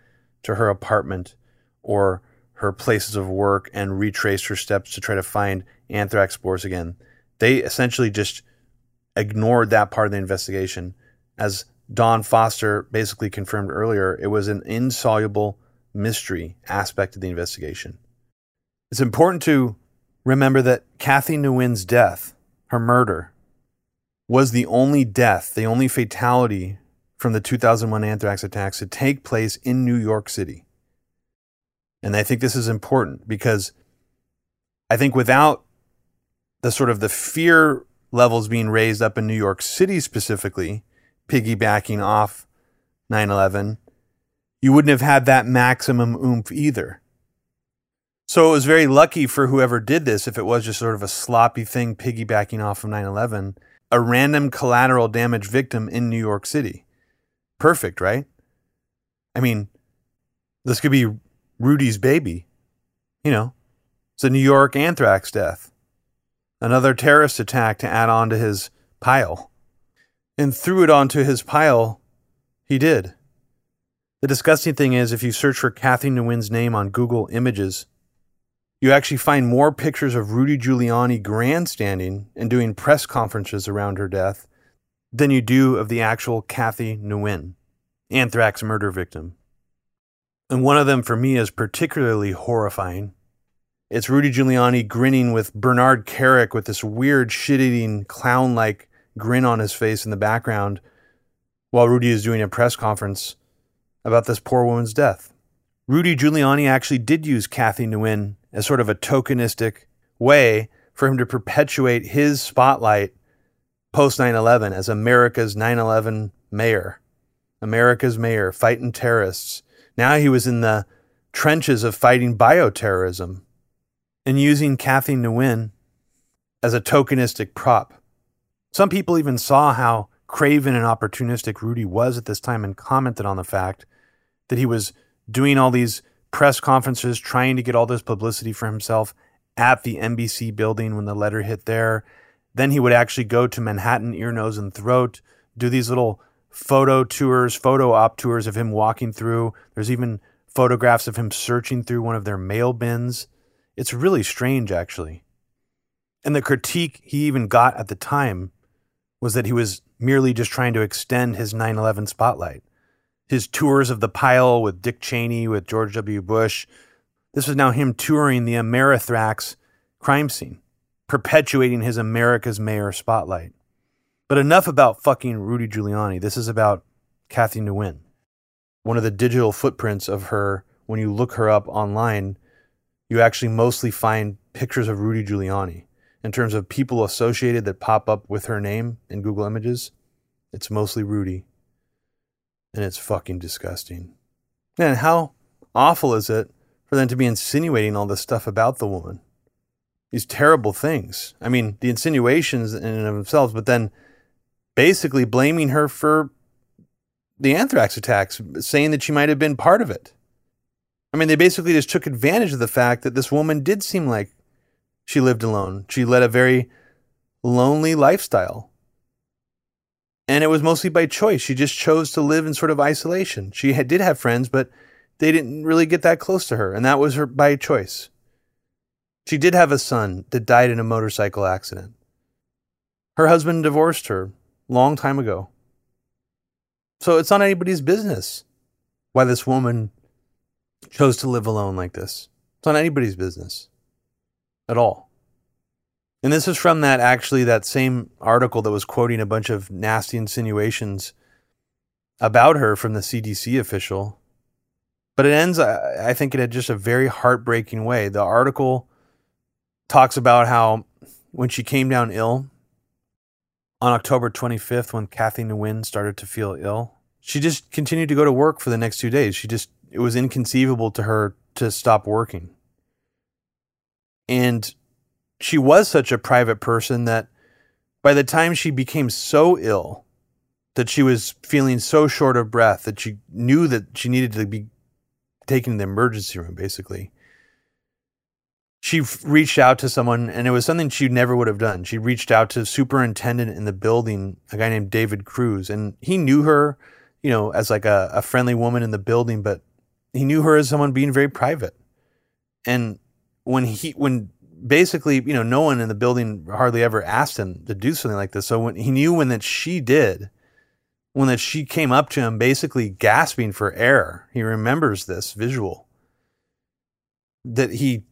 to her apartment or her places of work and retraced her steps to try to find anthrax spores again. They essentially just ignored that part of the investigation. As Don Foster basically confirmed earlier, it was an insoluble mystery aspect of the investigation. It's important to remember that Kathy Nguyen's death, her murder, was the only death, the only fatality from the 2001 anthrax attacks to take place in New York City. And I think this is important because I think without the sort of the fear levels being raised up in New York City specifically, piggybacking off 9 11, you wouldn't have had that maximum oomph either. So it was very lucky for whoever did this, if it was just sort of a sloppy thing piggybacking off of 9 11, a random collateral damage victim in New York City. Perfect, right? I mean, this could be Rudy's baby. You know, it's a New York anthrax death, another terrorist attack to add on to his pile. And threw it onto his pile, he did. The disgusting thing is, if you search for Kathy Nguyen's name on Google Images, you actually find more pictures of Rudy Giuliani grandstanding and doing press conferences around her death than you do of the actual Kathy Nguyen, anthrax murder victim. And one of them for me is particularly horrifying. It's Rudy Giuliani grinning with Bernard Kerik with this weird shit eating clown like grin on his face in the background while Rudy is doing a press conference about this poor woman's death. Rudy Giuliani actually did use Kathy Nguyen as sort of a tokenistic way for him to perpetuate his spotlight post 9 11 as America's 9 11 mayor, America's mayor, fighting terrorists. Now he was in the trenches of fighting bioterrorism and using Kathy Nguyen as a tokenistic prop. Some people even saw how craven and opportunistic Rudy was at this time and commented on the fact that he was doing all these press conferences, trying to get all this publicity for himself at the NBC building when the letter hit there. Then he would actually go to Manhattan, ear, nose, and throat, do these little photo tours, photo op tours of him walking through. There's even photographs of him searching through one of their mail bins. It's really strange, actually. And the critique he even got at the time was that he was merely just trying to extend his 9 11 spotlight. His tours of the pile with Dick Cheney, with George W. Bush. This was now him touring the Amerithrax crime scene, perpetuating his America's Mayor spotlight. But enough about fucking Rudy Giuliani. This is about Kathy Nguyen. One of the digital footprints of her, when you look her up online, you actually mostly find pictures of Rudy Giuliani in terms of people associated that pop up with her name in Google Images, it's mostly Rudy. And it's fucking disgusting. And how awful is it for them to be insinuating all this stuff about the woman? These terrible things. I mean, the insinuations in and of themselves, but then basically blaming her for the anthrax attacks, saying that she might have been part of it. I mean, they basically just took advantage of the fact that this woman did seem like she lived alone. She led a very lonely lifestyle. And it was mostly by choice. She just chose to live in sort of isolation. She had, did have friends, but they didn't really get that close to her. And that was her by choice. She did have a son that died in a motorcycle accident. Her husband divorced her long time ago. So it's not anybody's business why this woman chose to live alone like this. It's not anybody's business at all. And this is from that actually that same article that was quoting a bunch of nasty insinuations about her from the CDC official. But it ends, I think, in just a very heartbreaking way. The article talks about how when she came down ill on October 25th, when Kathy Nguyen started to feel ill, she just continued to go to work for the next two days. She just, it was inconceivable to her to stop working. And she was such a private person that by the time she became so ill that she was feeling so short of breath that she knew that she needed to be taken to the emergency room, basically. She reached out to someone, and it was something she never would have done. She reached out to superintendent in the building, a guy named David Cruz, and he knew her, you know, as like a, a friendly woman in the building, but he knew her as someone being very private. And when he when basically you know no one in the building hardly ever asked him to do something like this. So when he knew when that she did when that she came up to him basically gasping for air he remembers this visual that he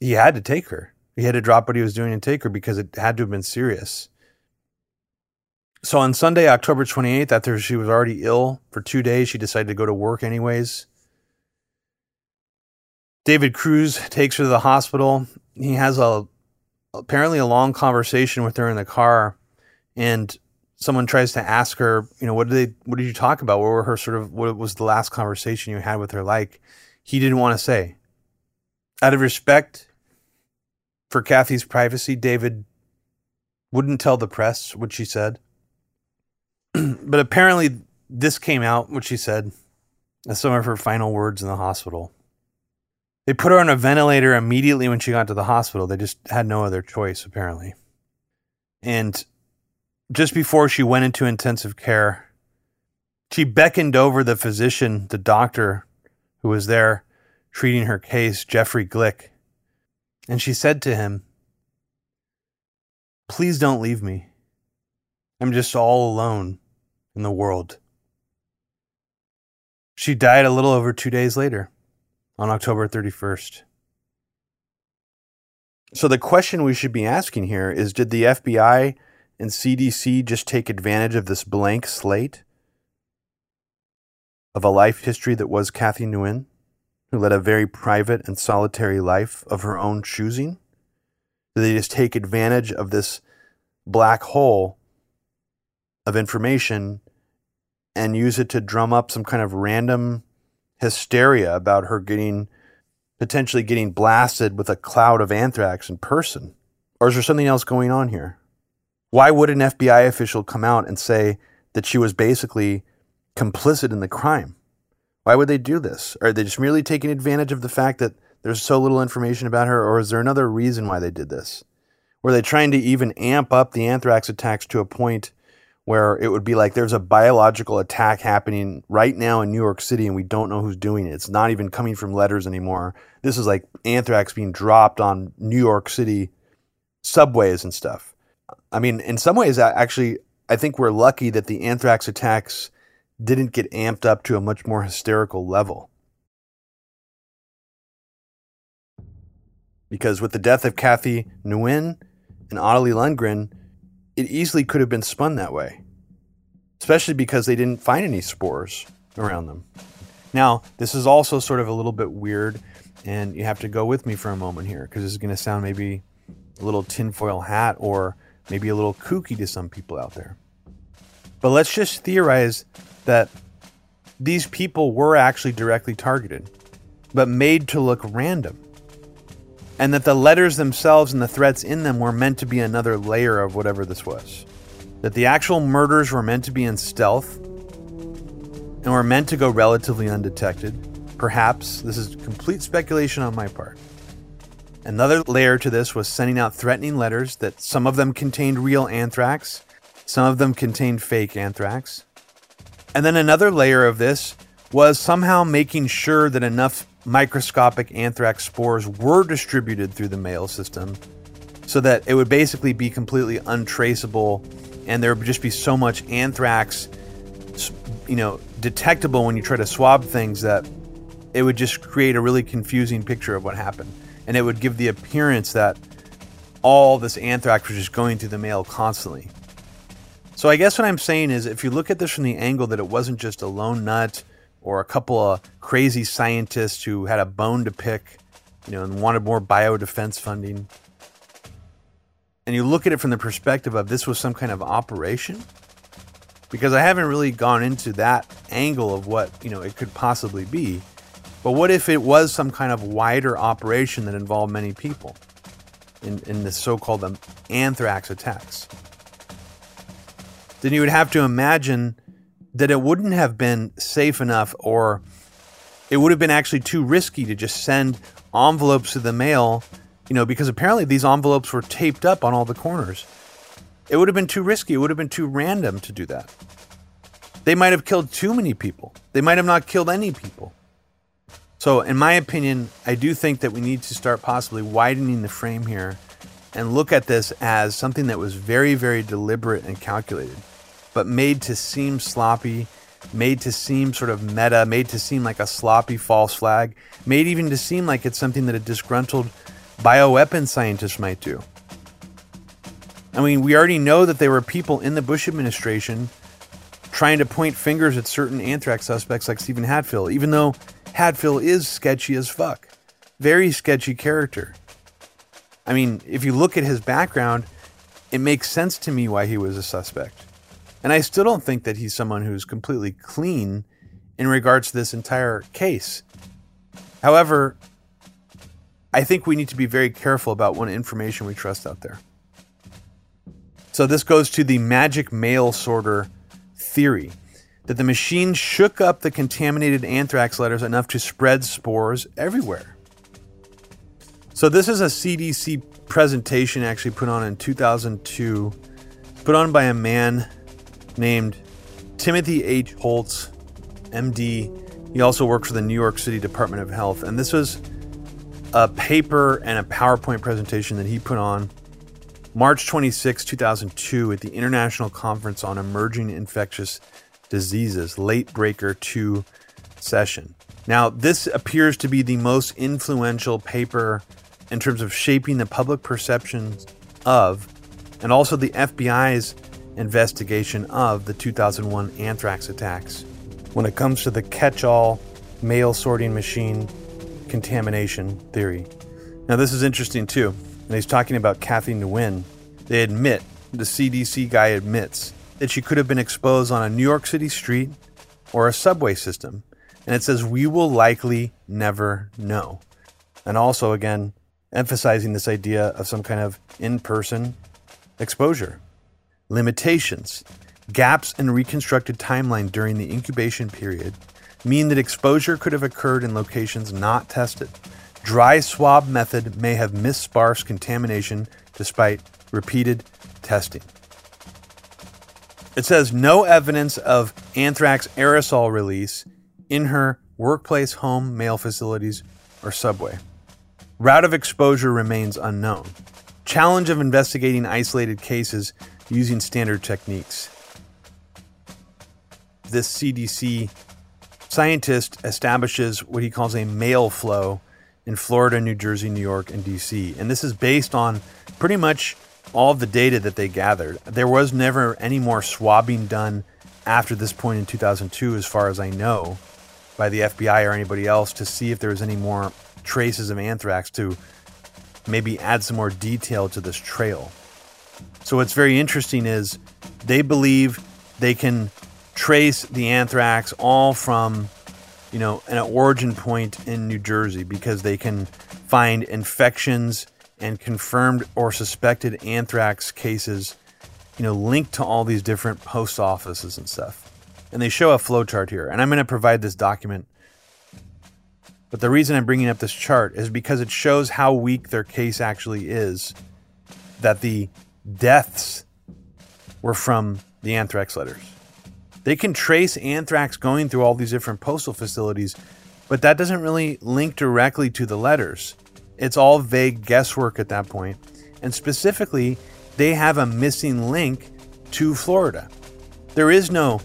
he had to take her. He had to drop what he was doing and take her because it had to have been serious. So on sunday october 28th after she was already ill for two days she decided to go to work anyways David Cruz takes her to the hospital. He has a apparently a long conversation with her in the car, and someone tries to ask her, you know, what did they, what did you talk about? What were her sort of, what was the last conversation you had with her like? He didn't want to say. Out of respect for Kathy's privacy, David wouldn't tell the press what she said. <clears throat> but apparently, this came out, what she said, as some of her final words in the hospital. They put her on a ventilator immediately when she got to the hospital. They just had no other choice, apparently. And just before she went into intensive care, she beckoned over the physician, the doctor who was there treating her case, Jeffrey Glick, and she said to him, Please don't leave me. I'm just all alone in the world. She died a little over two days later, on October 31st. So, the question we should be asking here is Did the FBI and CDC just take advantage of this blank slate of a life history that was Kathy Nguyen, who led a very private and solitary life of her own choosing? Did they just take advantage of this black hole of information and use it to drum up some kind of random hysteria about her getting potentially getting blasted with a cloud of anthrax in person? Or is there something else going on here? Why would an FBI official come out and say that she was basically complicit in the crime? Why would they do this? Are they just merely taking advantage of the fact that there's so little information about her, or is there another reason why they did this? Were they trying to even amp up the anthrax attacks to a point where it would be like there's a biological attack happening right now in New York City and we don't know who's doing it? It's not even coming from letters anymore. This is like anthrax being dropped on New York City subways and stuff. I mean, in some ways, actually, I think we're lucky that the anthrax attacks didn't get amped up to a much more hysterical level. Because with the death of Kathy Nguyen and Ottilie Lundgren, it easily could have been spun that way, especially because they didn't find any spores around them. Now, this is also sort of a little bit weird, and you have to go with me for a moment here because this is going to sound maybe a little tinfoil hat or maybe a little kooky to some people out there. But let's just theorize that these people were actually directly targeted, but made to look random and that the letters themselves and the threats in them were meant to be another layer of whatever this was. That the actual murders were meant to be in stealth and were meant to go relatively undetected. Perhaps this is complete speculation on my part. Another layer to this was sending out threatening letters that some of them contained real anthrax, some of them contained fake anthrax. And then another layer of this was somehow making sure that enough microscopic anthrax spores were distributed through the mail system so that it would basically be completely untraceable and there would just be so much anthrax you know detectable when you try to swab things that it would just create a really confusing picture of what happened. And it would give the appearance that all this anthrax was just going through the mail constantly. So i guess what i'm saying is if you look at this from the angle that it wasn't just a lone nut or a couple of crazy scientists who had a bone to pick, you know, and wanted more biodefense funding. And you look at it from the perspective of this was some kind of operation, because I haven't really gone into that angle of what, you know, it could possibly be. But what if it was some kind of wider operation that involved many people in, in the so called um, anthrax attacks? Then you would have to imagine that it wouldn't have been safe enough or it would have been actually too risky to just send envelopes to the mail, you know, because apparently these envelopes were taped up on all the corners. It would have been too risky. It would have been too random to do that. They might have killed too many people. They might have not killed any people. So, in my opinion, I do think that we need to start possibly widening the frame here and look at this as something that was very, very deliberate and calculated but made to seem sloppy, made to seem sort of meta, made to seem like a sloppy false flag, made even to seem like it's something that a disgruntled bioweapon scientist might do. I mean, we already know that there were people in the Bush administration trying to point fingers at certain anthrax suspects like Steven Hatfill, even though Hatfill is sketchy as fuck. Very sketchy character. I mean, if you look at his background, it makes sense to me why he was a suspect. And I still don't think that he's someone who's completely clean in regards to this entire case. However, I think we need to be very careful about what information we trust out there. So this goes to the magic mail sorter theory that the machine shook up the contaminated anthrax letters enough to spread spores everywhere. So this is a CDC presentation actually put on in 2002, put on by a man named Timothy H. Holtz, MD. He also works for the New York City Department of Health, and this was a paper and a PowerPoint presentation that he put on March 26, 2002, at the International Conference on Emerging Infectious Diseases, Late Breaker 2 session. Now, this appears to be the most influential paper in terms of shaping the public perception of, and also the FBI's investigation of the 2001 anthrax attacks when it comes to the catch all mail sorting machine contamination theory. Now, this is interesting too. And he's talking about Kathy Nguyen. They admit, the CDC guy admits, that she could have been exposed on a New York City street or a subway system. And it says, we will likely never know. And also, again, emphasizing this idea of some kind of in person exposure. Limitations. Gaps in reconstructed timeline during the incubation period mean that exposure could have occurred in locations not tested. Dry swab method may have missed sparse contamination despite repeated testing. It says no evidence of anthrax aerosol release in her workplace, home, mail facilities, or subway. Route of exposure remains unknown. Challenge of investigating isolated cases using standard techniques. This CDC scientist establishes what he calls a mail flow in Florida, New Jersey, New York, and DC. And this is based on pretty much all the data that they gathered. There was never any more swabbing done after this point in 2002, as far as I know, by the FBI or anybody else to see if there was any more traces of anthrax to maybe add some more detail to this trail. So what's very interesting is they believe they can trace the anthrax all from you know an origin point in New Jersey because they can find infections and confirmed or suspected anthrax cases you know linked to all these different post offices and stuff. And they show a flowchart here and I'm going to provide this document but the reason I'm bringing up this chart is because it shows how weak their case actually is. That the deaths were from the anthrax letters. They can trace anthrax going through all these different postal facilities, but that doesn't really link directly to the letters. It's all vague guesswork at that point. And specifically, they have a missing link to Florida. There is no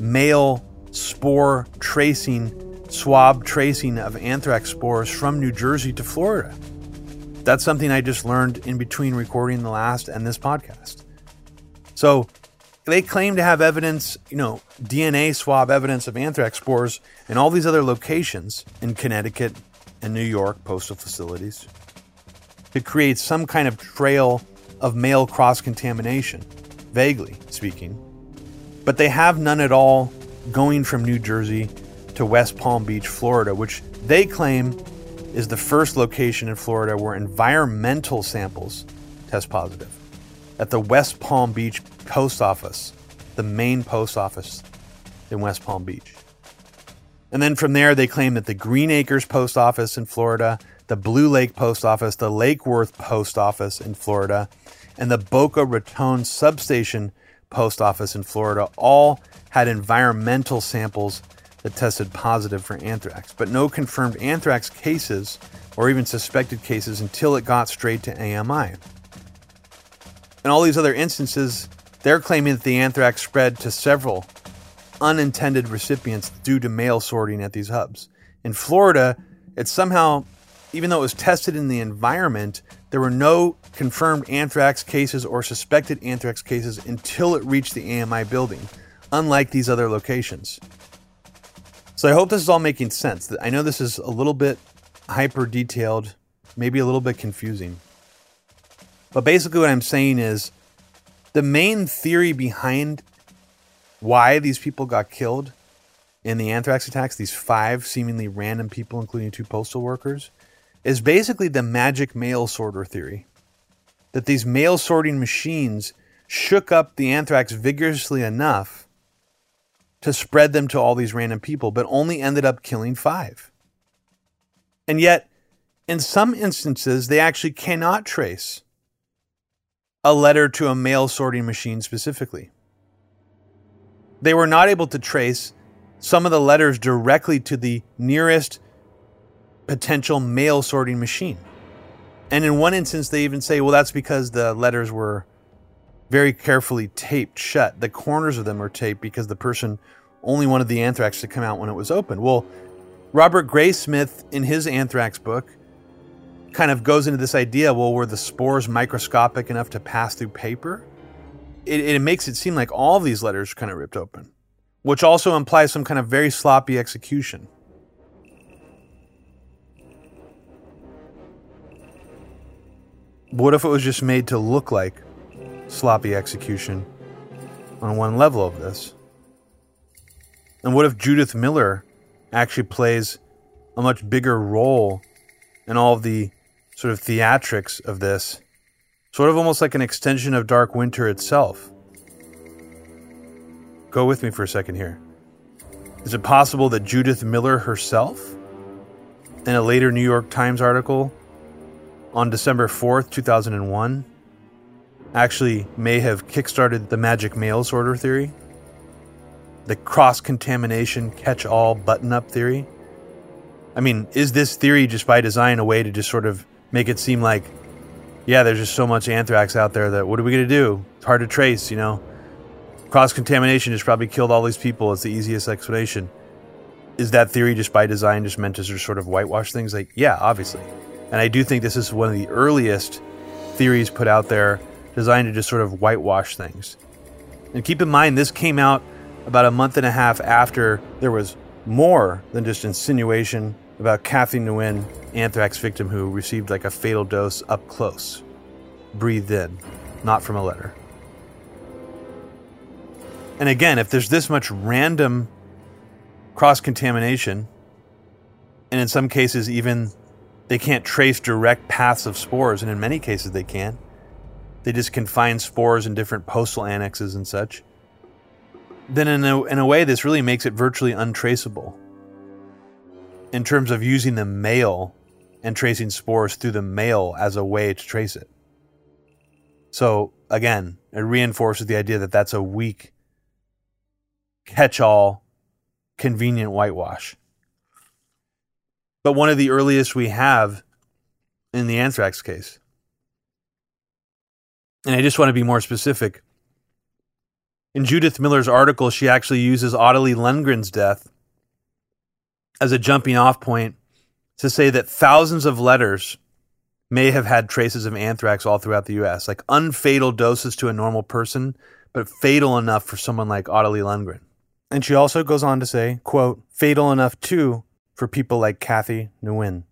mail spore tracing swab tracing of anthrax spores from New Jersey to Florida. That's something I just learned in between recording the last and this podcast. So they claim to have evidence, you know, DNA swab evidence of anthrax spores in all these other locations in Connecticut and New York postal facilities to create some kind of trail of mail cross contamination, vaguely speaking. But they have none at all going from New Jersey to West Palm Beach, Florida, which they claim is the first location in Florida where environmental samples test positive. At the West Palm Beach Post Office, the main post office in West Palm Beach. And then from there, they claim that the Green Acres Post Office in Florida, the Blue Lake Post Office, the Lake Worth Post Office in Florida, and the Boca Raton Substation Post Office in Florida all had environmental samples that tested positive for anthrax, but no confirmed anthrax cases or even suspected cases until it got straight to AMI. In all these other instances, they're claiming that the anthrax spread to several unintended recipients due to mail sorting at these hubs. In Florida, it somehow, even though it was tested in the environment, there were no confirmed anthrax cases or suspected anthrax cases until it reached the AMI building, unlike these other locations. So I hope this is all making sense. I know this is a little bit hyper detailed, maybe a little bit confusing. But basically, what I'm saying is the main theory behind why these people got killed in the anthrax attacks, these five seemingly random people, including two postal workers, is basically the magic mail sorter theory. That these mail sorting machines shook up the anthrax vigorously enough to spread them to all these random people, but only ended up killing five. And yet, In some instances, they actually cannot trace a letter to a mail sorting machine specifically. They were not able to trace some of the letters directly to the nearest potential mail sorting machine. And in one instance, they even say, well, that's because the letters were very carefully taped shut. The corners of them are taped because the person only wanted the anthrax to come out when it was open. Well, Robert Graysmith, in his anthrax book, kind of goes into this idea well, were the spores microscopic enough to pass through paper? It, it makes it seem like all these letters kind of ripped open, which also implies some kind of very sloppy execution. What if it was just made to look like sloppy execution on one level of this? And what if Judith Miller actually plays a much bigger role in all of the sort of theatrics of this? Sort of almost like an extension of Dark Winter itself. Go with me for a second here. Is it possible that Judith Miller herself, in a later New York Times article on December 4th, 2001, actually may have kickstarted the magic mail sorter theory? The cross contamination catch all button up theory? I mean, is this theory just by design a way to just sort of make it seem like, yeah, there's just so much anthrax out there that what are we going to do? It's hard to trace, you know? Cross contamination just probably killed all these people. It's the easiest explanation. Is that theory just by design just meant to sort of whitewash things? Like, yeah, obviously. And I do think this is one of the earliest theories put out there designed to just sort of whitewash things. And keep in mind, this came out about a month and a half after there was more than just insinuation about Kathy Nguyen, anthrax victim who received like a fatal dose up close, breathed in, not from a letter. And again, if there's this much random cross contamination, and in some cases, even they can't trace direct paths of spores, and in many cases, they can. They just can find spores in different postal annexes and such. Then, in a, in a way, this really makes it virtually untraceable in terms of using the mail and tracing spores through the mail as a way to trace it. So, again, it reinforces the idea that that's a weak catch all, convenient whitewash. But one of the earliest we have in the anthrax case. And I just want to be more specific. In Judith Miller's article, she actually uses Ottilie Lundgren's death as a jumping off point to say that thousands of letters may have had traces of anthrax all throughout the US, like unfatal doses to a normal person, but fatal enough for someone like Ottilie Lundgren. And she also goes on to say, quote, fatal enough too for people like Kathy Nguyen.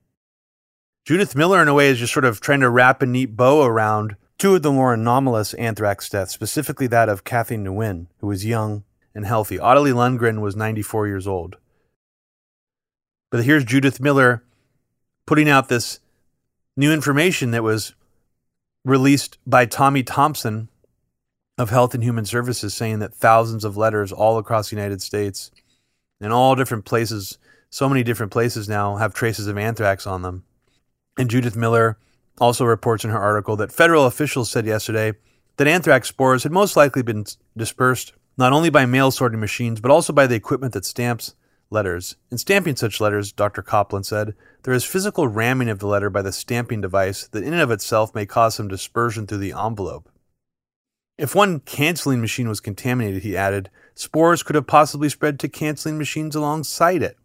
Judith Miller, in a way, is just sort of trying to wrap a neat bow around two of the more anomalous anthrax deaths, specifically that of Kathy Nguyen, who was young and healthy. Ottilie Lundgren was 94 years old. But here's Judith Miller putting out this new information that was released by Tommy Thompson of Health and Human Services saying that thousands of letters all across the United States in all different places, so many different places now have traces of anthrax on them. And Judith Miller also reports in her article that federal officials said yesterday that anthrax spores had most likely been dispersed not only by mail sorting machines, but also by the equipment that stamps letters. In stamping such letters, Dr. Koplan said, there is physical ramming of the letter by the stamping device that in and of itself may cause some dispersion through the envelope. If one canceling machine was contaminated, he added, spores could have possibly spread to canceling machines alongside it.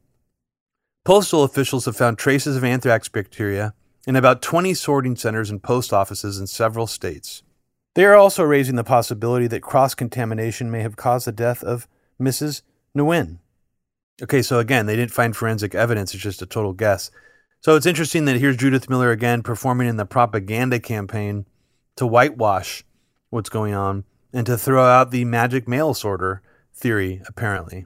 Postal officials have found traces of anthrax bacteria in about 20 sorting centers and post offices in several states. They are also raising the possibility that cross contamination may have caused the death of Mrs. Nguyen. Okay, so again, they didn't find forensic evidence, it's just a total guess. So it's interesting that here's Judith Miller again performing in the propaganda campaign to whitewash what's going on and to throw out the magic mail sorter theory, apparently.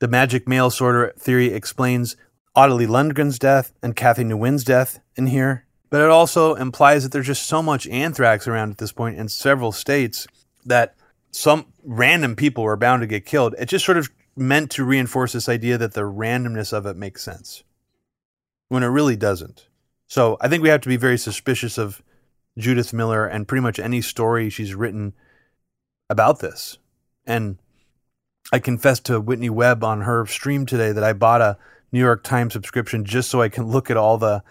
The magic mail sorter theory explains Ottilie Lundgren's death and Kathy Nguyen's death in here, but it also implies that there's just so much anthrax around at this point in several states that some random people were bound to get killed. It just sort of meant to reinforce this idea that the randomness of it makes sense when it really doesn't. So I think we have to be very suspicious of Judith Miller and pretty much any story she's written about this. And I confessed to Whitney Webb on her stream today that I bought a New York Times subscription just so I can look at all the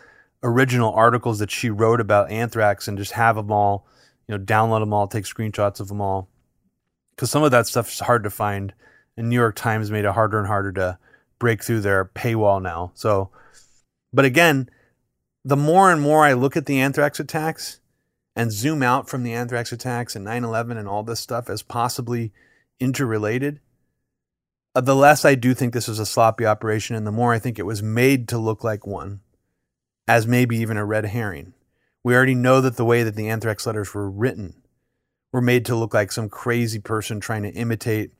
original articles that she wrote about anthrax and just have them all, you know, download them all, take screenshots of them all. Because some of that stuff is hard to find, and New York Times made it harder and harder to break through their paywall now. So, but again, the more and more I look at the anthrax attacks and zoom out from the anthrax attacks and 9 11 and all this stuff as possibly interrelated, Uh, the less I do think this was a sloppy operation, and the more I think it was made to look like one, as maybe even a red herring. We already know that the way that the anthrax letters were written were made to look like some crazy person trying to imitate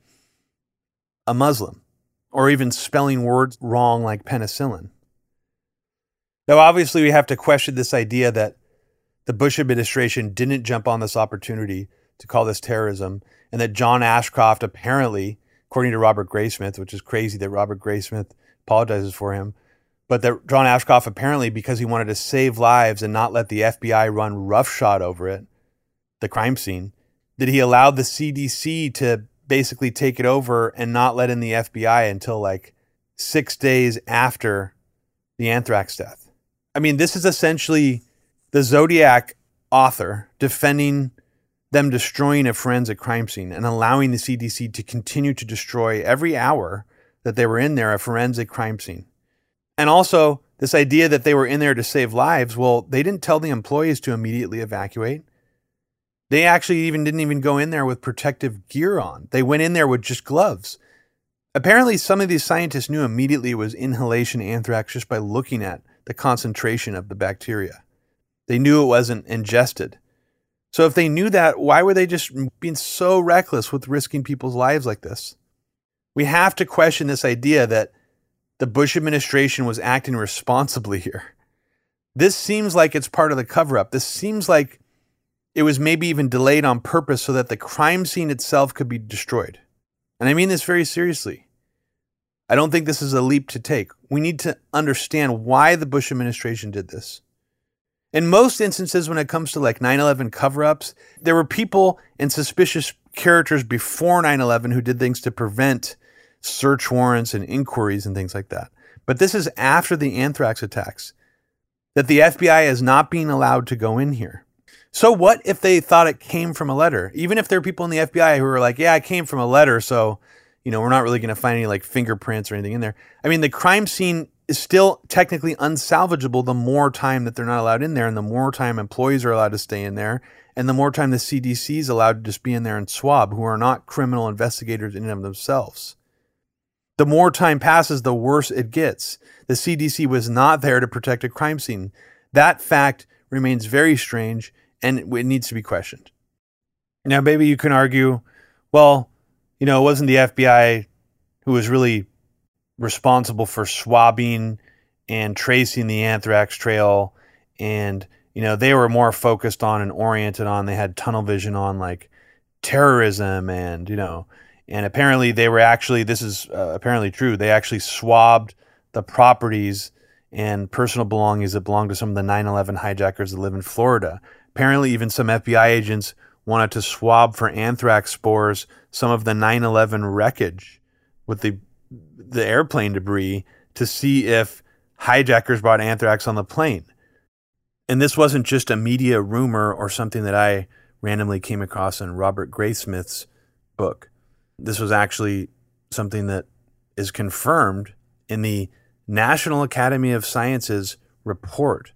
a Muslim or even spelling words wrong like penicillin. Now, obviously, we have to question this idea that the Bush administration didn't jump on this opportunity to call this terrorism, and that John Ashcroft apparently, according to Robert Graysmith, which is crazy that Robert Graysmith apologizes for him, but that John Ashcroft apparently, because he wanted to save lives and not let the FBI run roughshod over it, the crime scene, that he allowed the CDC to basically take it over and not let in the FBI until like six days after the anthrax death. I mean, this is essentially the Zodiac author defending them destroying a forensic crime scene and allowing the CDC to continue to destroy every hour that they were in there a forensic crime scene. And also, this idea that they were in there to save lives, well, they didn't tell the employees to immediately evacuate. They actually even didn't even go in there with protective gear on. They went in there with just gloves. Apparently, some of these scientists knew immediately it was inhalation anthrax just by looking at the concentration of the bacteria. They knew it wasn't ingested. So, if they knew that, why were they just being so reckless with risking people's lives like this? We have to question this idea that the Bush administration was acting responsibly here. This seems like it's part of the cover up. This seems like it was maybe even delayed on purpose so that the crime scene itself could be destroyed. And I mean this very seriously. I don't think this is a leap to take. We need to understand why the Bush administration did this. In most instances, when it comes to like 9 11 cover ups, there were people and suspicious characters before 9 11 who did things to prevent search warrants and inquiries and things like that. But this is after the anthrax attacks that the FBI is not being allowed to go in here. So what if they thought it came from a letter? Even if there are people in the FBI who are like, yeah, it came from a letter, so you know, we're not really going to find any like fingerprints or anything in there. I mean, the crime scene is still technically unsalvageable the more time that they're not allowed in there and the more time employees are allowed to stay in there and the more time the CDC is allowed to just be in there and swab who are not criminal investigators in and of themselves. The more time passes, the worse it gets. The CDC was not there to protect a crime scene. That fact remains very strange and it needs to be questioned. Now, maybe you can argue, well, you know, it wasn't the FBI who was really responsible for swabbing and tracing the anthrax trail. And, you know, they were more focused on and oriented on, they had tunnel vision on like terrorism and, you know, and apparently they were actually, this is uh, apparently true, they actually swabbed the properties and personal belongings that belonged to some of the 9 11 hijackers that live in Florida. Apparently, even some FBI agents wanted to swab for anthrax spores some of the 9/11 wreckage with the the airplane debris to see if hijackers brought anthrax on the plane. And this wasn't just a media rumor or something that I randomly came across in Robert Graysmith's book. This was actually something that is confirmed in the National Academy of Sciences report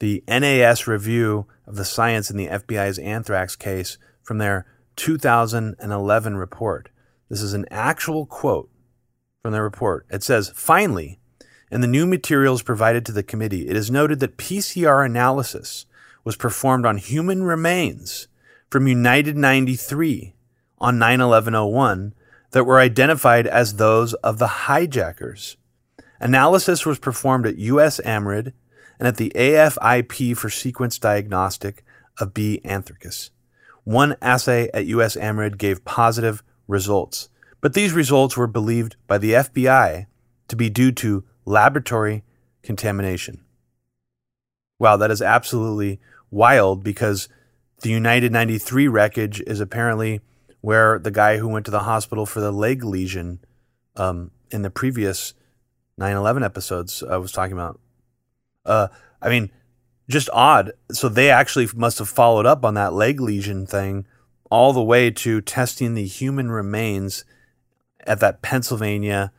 the NAS review of the science in the FBI's anthrax case from their 2011 report. This is an actual quote from the report. It says, Finally, in the new materials provided to the committee, it is noted that PCR analysis was performed on human remains from United 93 on 9 11 01 that were identified as those of the hijackers. Analysis was performed at USAMRIID and at the AFIP for sequence diagnostic of B. anthracis. One assay at USAMRIID gave positive results, but these results were believed by the FBI to be due to laboratory contamination. Wow, that is absolutely wild because the United 93 wreckage is apparently where the guy who went to the hospital for the leg lesion um, in the previous 9 11 episodes I was talking about. Uh, I mean, just odd. So they actually must have followed up on that leg lesion thing all the way to testing the human remains at that Pennsylvania,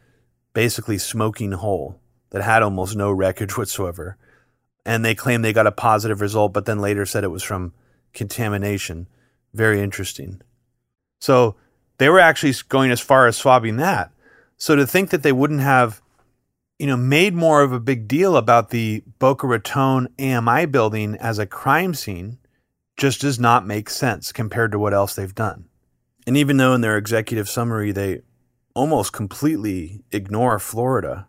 basically smoking hole that had almost no wreckage whatsoever. And they claimed they got a positive result, but then later said it was from contamination. Very interesting. So they were actually going as far as swabbing that. So to think that they wouldn't have, you know, made more of a big deal about the Boca Raton AMI building as a crime scene just does not make sense compared to what else they've done. And even though in their executive summary they almost completely ignore Florida,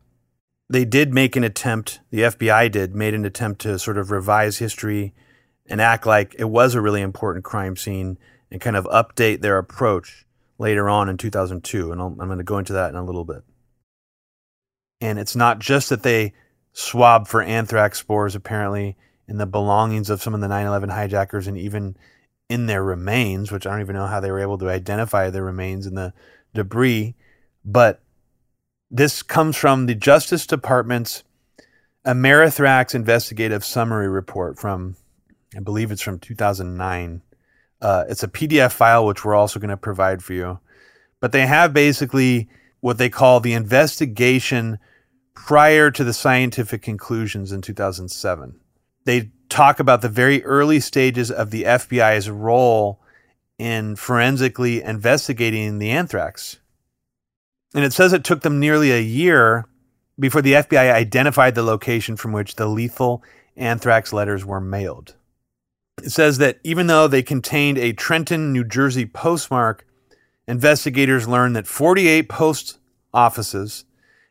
they did make an attempt, the FBI did, made an attempt to sort of revise history and act like it was a really important crime scene and kind of update their approach later on in 2002. And i am going to go into that in a little bit. And it's not just that they swab for anthrax spores, apparently, in the belongings of some of the 9 11 hijackers and even in their remains, which I don't even know how they were able to identify their remains in the debris. But this comes from the Justice Department's Amerithrax Investigative Summary Report from, I believe it's from 2009. Uh, it's a PDF file, which we're also going to provide for you. But they have basically what they call the investigation prior to the scientific conclusions in 2007 they talk about the very early stages of the FBI's role in forensically investigating the anthrax. And it says it took them nearly a year before the FBI identified the location from which the lethal anthrax letters were mailed. It says that even though they contained a Trenton, New Jersey postmark, investigators learned that 48 post offices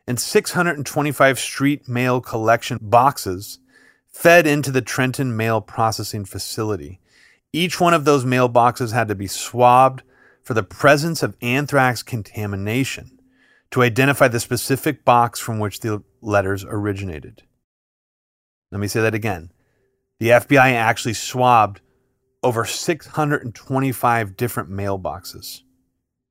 and 625 street mail collection boxes fed into the Trenton mail processing facility. Each one of those mailboxes had to be swabbed for the presence of anthrax contamination to identify the specific box from which the letters originated. Let me say that again. The FBI actually swabbed over 625 different mailboxes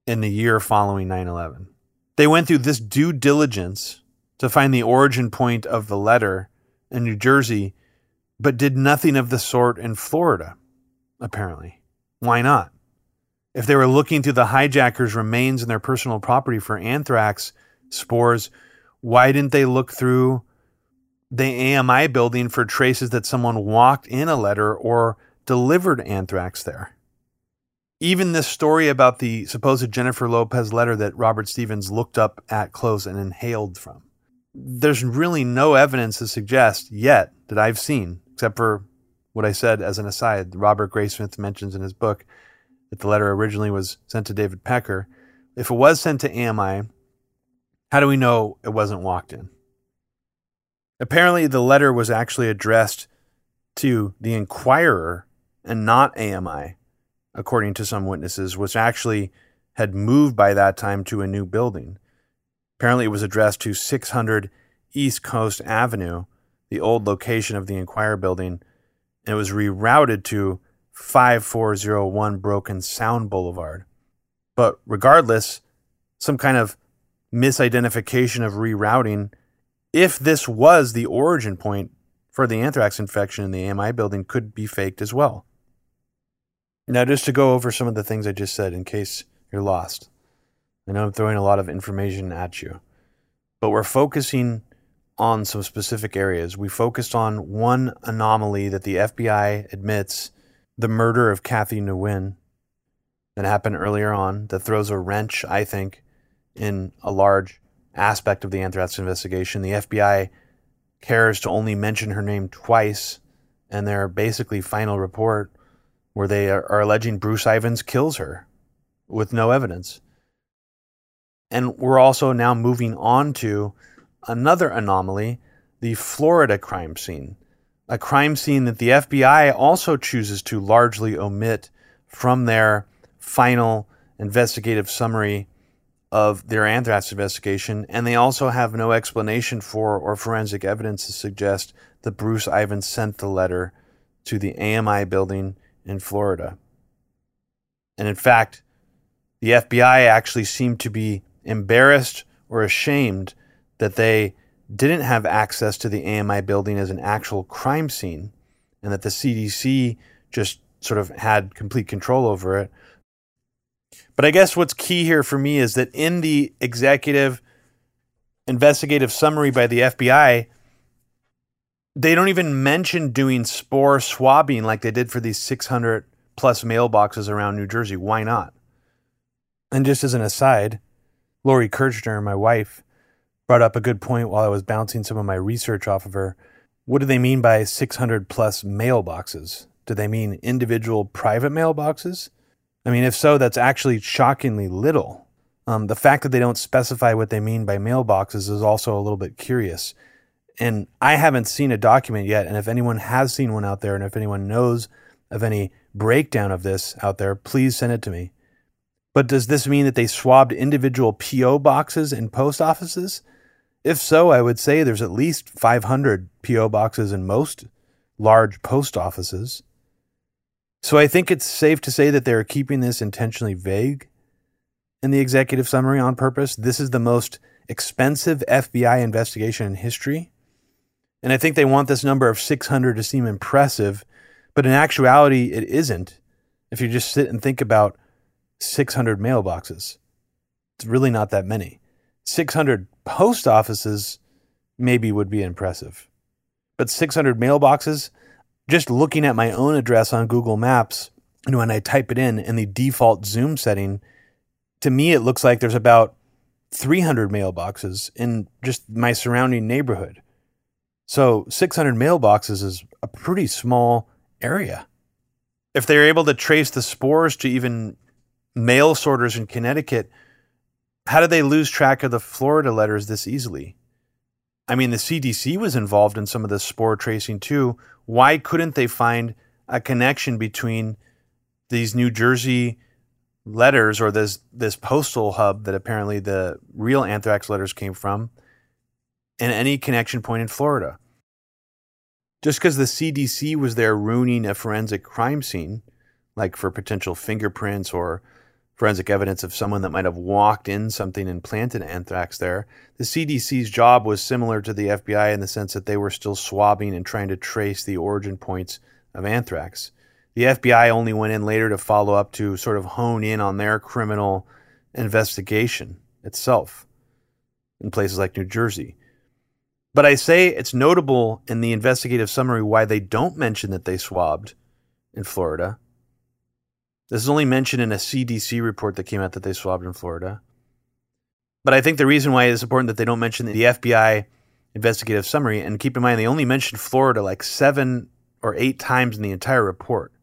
in the year following 9 11. They went through this due diligence to find the origin point of the letter in New Jersey, but did nothing of the sort in Florida, apparently. Why not? If they were looking through the hijackers' remains and their personal property for anthrax spores, why didn't they look through the AMI building for traces that someone walked in a letter or delivered anthrax there? Even this story about the supposed Jennifer Lopez letter that Robert Stevens looked up at close and inhaled from there's really no evidence to suggest yet that I've seen, except for what I said as an aside. Robert Graysmith mentions in his book that the letter originally was sent to David Pecker. If it was sent to AMI, how do we know it wasn't walked in? Apparently, the letter was actually addressed to the Enquirer and not AMI, according to some witnesses, which actually had moved by that time to a new building. Apparently, it was addressed to 600 East Coast Avenue, the old location of the Enquirer building, and it was rerouted to 5401 Broken Sound Boulevard. But regardless, some kind of misidentification of rerouting, if this was the origin point for the anthrax infection in the AMI building, could be faked as well. Now, just to go over some of the things I just said in case you're lost. I know I'm throwing a lot of information at you, but we're focusing on some specific areas. We focused on one anomaly that the FBI admits the murder of Kathy Nguyen that happened earlier on that throws a wrench, I think, in a large aspect of the anthrax investigation. The FBI cares to only mention her name twice in their basically final report where they are, are alleging Bruce Ivins kills her with no evidence. And we're also now moving on to another anomaly the Florida crime scene, a crime scene that the FBI also chooses to largely omit from their final investigative summary of their anthrax investigation, and they also have no explanation for or forensic evidence to suggest that Bruce Ivins sent the letter to the AMI building in Florida. And in fact, the FBI actually seemed to be embarrassed or ashamed that they didn't have access to the AMI building as an actual crime scene and that the CDC just sort of had complete control over it. But I guess what's key here for me is that in the executive investigative summary by the FBI, they don't even mention doing spore swabbing like they did for these 600 plus mailboxes around New Jersey. Why not? And just as an aside, Lori Kirchner, my wife, brought up a good point while I was bouncing some of my research off of her. What do they mean by 600 plus mailboxes? Do they mean individual private mailboxes? I mean, if so, that's actually shockingly little. Um, the fact that they don't specify what they mean by mailboxes is also a little bit curious. And I haven't seen a document yet. And if anyone has seen one out there, and if anyone knows of any breakdown of this out there, please send it to me. But does this mean that they swabbed individual P.O. boxes in post offices? If so, I would say there's at least 500 P.O. boxes in most large post offices. So I think it's safe to say that they're keeping this intentionally vague in the executive summary on purpose. This is the most expensive FBI investigation in history. And I think they want this number of 600 to seem impressive, but in actuality, it isn't. If you just sit and think about 600 mailboxes, it's really not that many. 600 post offices maybe would be impressive. But 600 mailboxes, just looking at my own address on Google Maps, and when I type it in in the default Zoom setting, to me it looks like there's about 300 mailboxes in just my surrounding neighborhood. So 600 mailboxes is a pretty small area. If they're able to trace the spores to even mail sorters in Connecticut, how did they lose track of the Florida letters this easily? I mean, the CDC was involved in some of the spore tracing too. Why couldn't they find a connection between these New Jersey letters or this this postal hub that apparently the real anthrax letters came from and any connection point in Florida? Just because the CDC was there ruining a forensic crime scene, like for potential fingerprints or forensic evidence of someone that might have walked in something and planted anthrax there. The CDC's job was similar to the FBI in the sense that they were still swabbing and trying to trace the origin points of anthrax. The FBI only went in later to follow up to sort of hone in on their criminal investigation itself in places like New Jersey. But I say it's notable in the investigative summary why they don't mention that they swabbed in Florida this is only mentioned in a CDC report that came out that they swabbed in Florida. But I think the reason why it's important that they don't mention the FBI investigative summary, and keep in mind, they only mentioned Florida like seven or eight times in the entire report.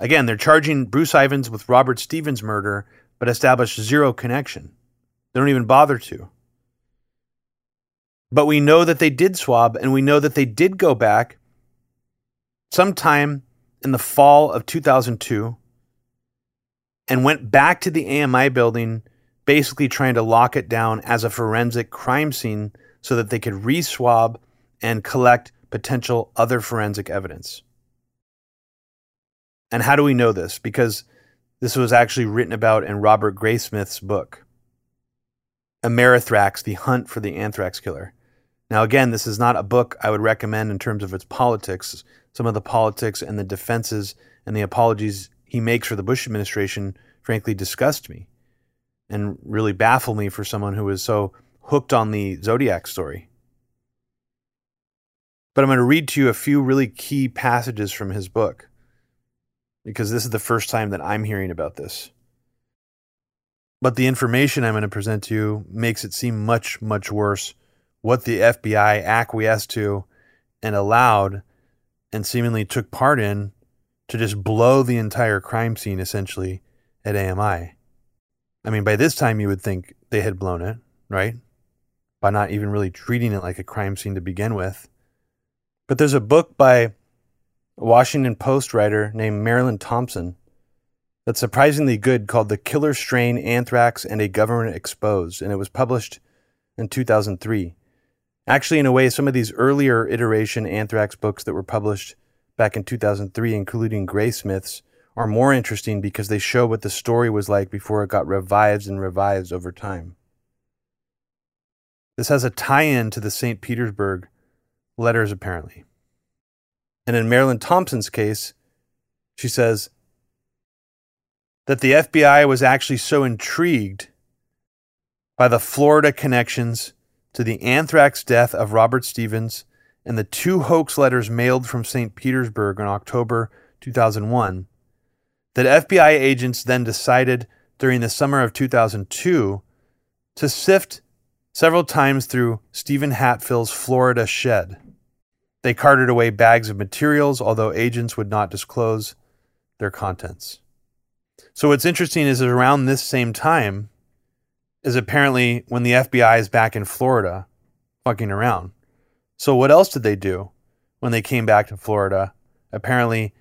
Again, they're charging Bruce Ivins with Robert Stevens' murder, but establish zero connection. They don't even bother to. But we know that they did swab, and we know that they did go back sometime in the fall of 2002 and went back to the AMI building, basically trying to lock it down as a forensic crime scene so that they could reswab and collect potential other forensic evidence. And how do we know this? Because this was actually written about in Robert Graysmith's book, Amerithrax, The Hunt for the Anthrax Killer. Now, again, this is not a book I would recommend in terms of its politics some of the politics and the defenses and the apologies he makes for the Bush administration, frankly, disgust me and really baffle me for someone who is so hooked on the Zodiac story. But I'm going to read to you a few really key passages from his book because this is the first time that I'm hearing about this. But the information I'm going to present to you makes it seem much, much worse what the FBI acquiesced to and allowed and seemingly took part in to just blow the entire crime scene essentially at AMI. I mean, by this time you would think they had blown it, right? By not even really treating it like a crime scene to begin with. But there's a book by a Washington Post writer named Marilyn Thompson that's surprisingly good called The Killer Strain Anthrax and a Government Exposed, and it was published in 2003. Actually, in a way, some of these earlier iteration anthrax books that were published back in 2003, including Graysmith's, are more interesting because they show what the story was like before it got revives and revives over time. This has a tie in to the St. Petersburg letters, apparently. And in Marilyn Thompson's case, she says that the FBI was actually so intrigued by the Florida connections to the anthrax death of Robert Stevens and the two hoax letters mailed from St. Petersburg in October 2001 that FBI agents then decided during the summer of 2002 to sift several times through Steven Hatfill's Florida shed. They carted away bags of materials, although agents would not disclose their contents. So, what's interesting is around this same time is apparently when the FBI is back in Florida fucking around. So, what else did they do when they came back to Florida? Apparently,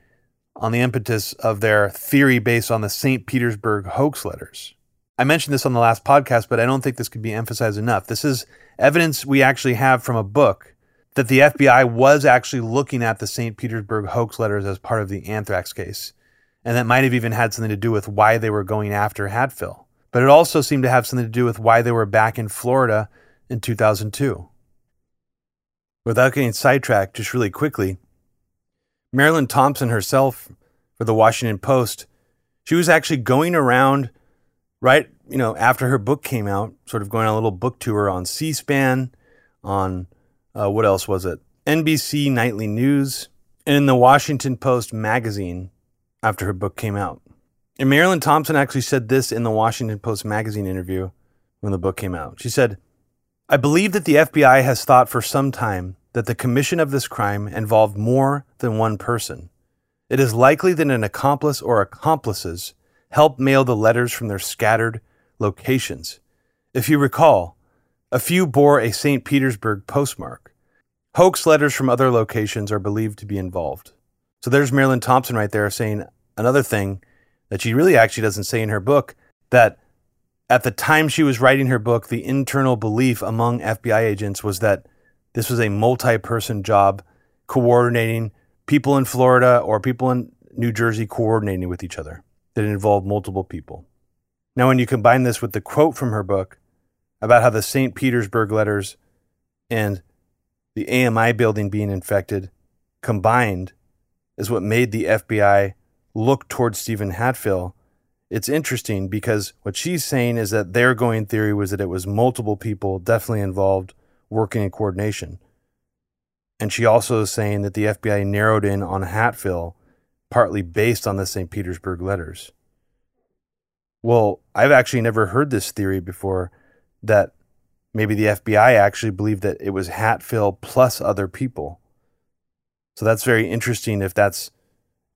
on the impetus of their theory based on the St. Petersburg hoax letters. I mentioned this on the last podcast, but I don't think this could be emphasized enough. This is evidence we actually have from a book that the FBI was actually looking at the St. Petersburg hoax letters as part of the anthrax case. And that might have even had something to do with why they were going after Hatfill. But it also seemed to have something to do with why they were back in Florida in 2002. Without getting sidetracked, just really quickly, Marilyn Thompson herself for the Washington Post, she was actually going around right, you know, after her book came out, sort of going on a little book tour on C-SPAN, on uh, what else was it? NBC Nightly News, and in the Washington Post magazine after her book came out. And Marilyn Thompson actually said this in the Washington Post magazine interview when the book came out. She said, I believe that the FBI has thought for some time that the commission of this crime involved more than one person. It is likely that an accomplice or accomplices helped mail the letters from their scattered locations. If you recall, a few bore a St. Petersburg postmark. Hoax letters from other locations are believed to be involved. So there's Marilyn Thompson right there saying another thing that she really actually doesn't say in her book that at the time she was writing her book, the internal belief among FBI agents was that this was a multi person job coordinating people in Florida or people in New Jersey coordinating with each other that involved multiple people. Now, when you combine this with the quote from her book about how the St. Petersburg letters and the AMI building being infected combined is what made the FBI look towards Steven Hatfill, it's interesting because what she's saying is that their going theory was that it was multiple people definitely involved working in coordination. And she also is saying that the FBI narrowed in on Hatfill partly based on the St. Petersburg letters. Well, I've actually never heard this theory before that maybe the FBI actually believed that it was Hatfill plus other people. So that's very interesting if that's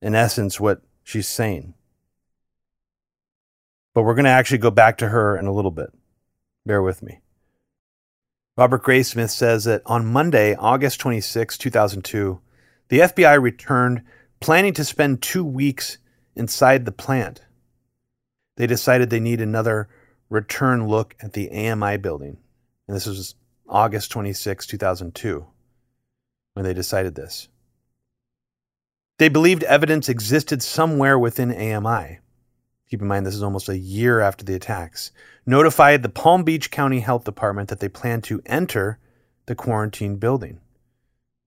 in essence what she's sane. But we're going to actually go back to her in a little bit. Bear with me. Robert Graysmith says that on Monday, August 26, 2002, the FBI returned planning to spend two weeks inside the plant. They decided they need another return look at the AMI building. And this was August 26, 2002, when they decided this. They believed evidence existed somewhere within AMI. Keep in mind, this is almost a year after the attacks. Notified the Palm Beach County Health Department that they planned to enter the quarantine building.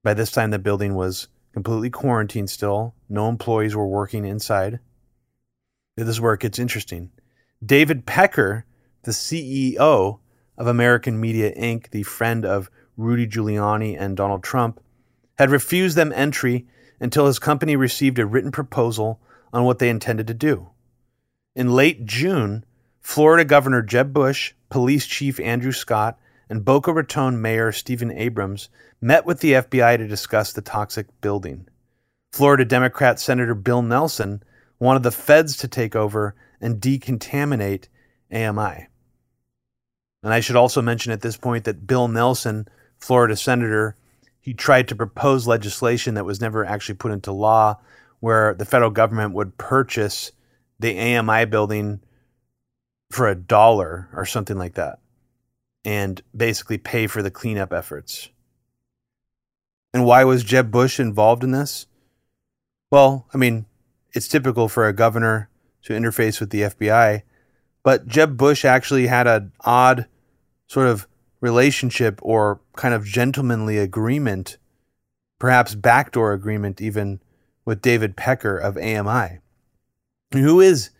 By this time, the building was completely quarantined still. No employees were working inside. This is where it gets interesting. David Pecker, the CEO of American Media Inc., the friend of Rudy Giuliani and Donald Trump, had refused them entry until his company received a written proposal on what they intended to do. In late June, Florida Governor Jeb Bush, Police Chief Andrew Scott, and Boca Raton Mayor Stephen Abrams met with the FBI to discuss the toxic building. Florida Democrat Senator Bill Nelson wanted the feds to take over and decontaminate AMI. And I should also mention at this point that Bill Nelson, Florida senator, he tried to propose legislation that was never actually put into law where the federal government would purchase the AMI building for a dollar or something like that. and basically pay for the cleanup efforts. And why was Jeb Bush involved in this? Well, I mean, it's typical for a governor to interface with the FBI, but Jeb Bush actually had an odd sort of relationship or kind of gentlemanly agreement, perhaps backdoor agreement even, with David Pecker of AMI. Who is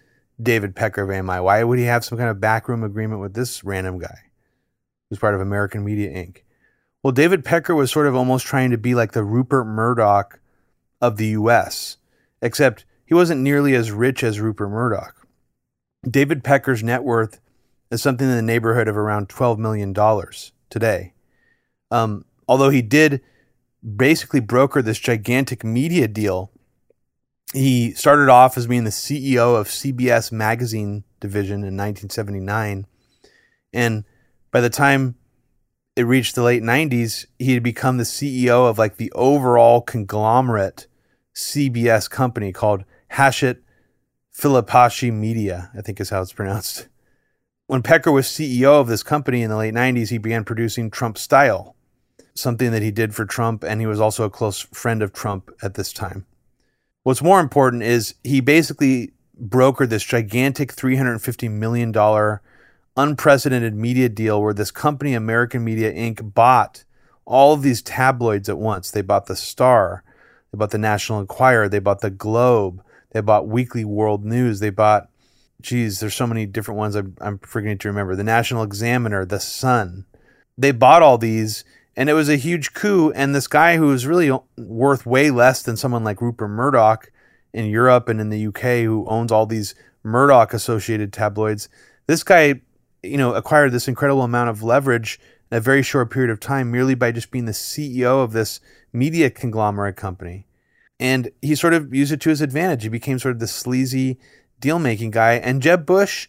David Pecker of AMI? Why would he have some kind of backroom agreement with this random guy who's part of American Media Inc.? Well, David Pecker was sort of almost trying to be like the Rupert Murdoch of the US, except he wasn't nearly as rich as Rupert Murdoch. David Pecker's net worth is something in the neighborhood of around $12 million today. Um, although he did basically broker this gigantic media deal, he started off as being the CEO of CBS Magazine division in 1979. And by the time it reached the late 90s, he had become the CEO of like the overall conglomerate CBS company called Hachette Filipacchi Media, I think is how it's pronounced. When Pecker was CEO of this company in the late 90s, he began producing Trump Style, something that he did for Trump, and he was also a close friend of Trump at this time. What's more important is he basically brokered this gigantic $350 million unprecedented media deal where this company, American Media Inc., bought all of these tabloids at once. They bought the Star, they bought the National Enquirer, they bought the Globe, they bought Weekly World News, they bought geez, there's so many different ones I'm, I'm forgetting to remember. The National Examiner, The Sun. They bought all these, and it was a huge coup. And this guy who was really worth way less than someone like Rupert Murdoch in Europe and in the UK, who owns all these Murdoch associated tabloids, this guy, you know, acquired this incredible amount of leverage in a very short period of time merely by just being the CEO of this media conglomerate company. And he sort of used it to his advantage. He became sort of the sleazy deal making guy. And Jeb Bush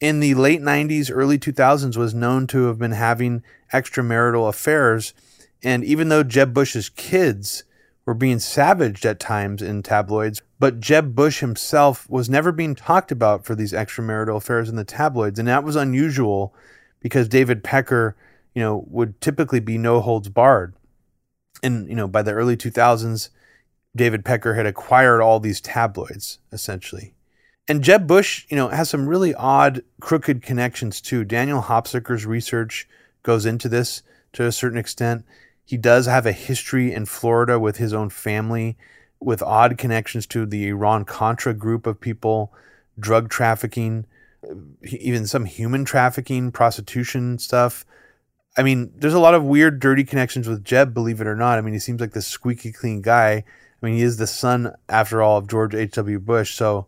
in the late 90s, early 2000s was known to have been having extramarital affairs. And even though Jeb Bush's kids were being savaged at times in tabloids, but Jeb Bush himself was never being talked about for these extramarital affairs in the tabloids. And that was unusual because David Pecker, you know, would typically be no holds barred. And, you know, by the early 2000s, David Pecker had acquired all these tabloids, essentially. And Jeb Bush, you know, has some really odd, crooked connections too. Daniel Hopsicker's research goes into this to a certain extent. He does have a history in Florida with his own family, with odd connections to the Iran Contra group of people, drug trafficking, even some human trafficking, prostitution stuff. I mean, there's a lot of weird, dirty connections with Jeb, believe it or not. I mean, he seems like this squeaky clean guy. I mean, he is the son, after all, of George H.W. Bush. So,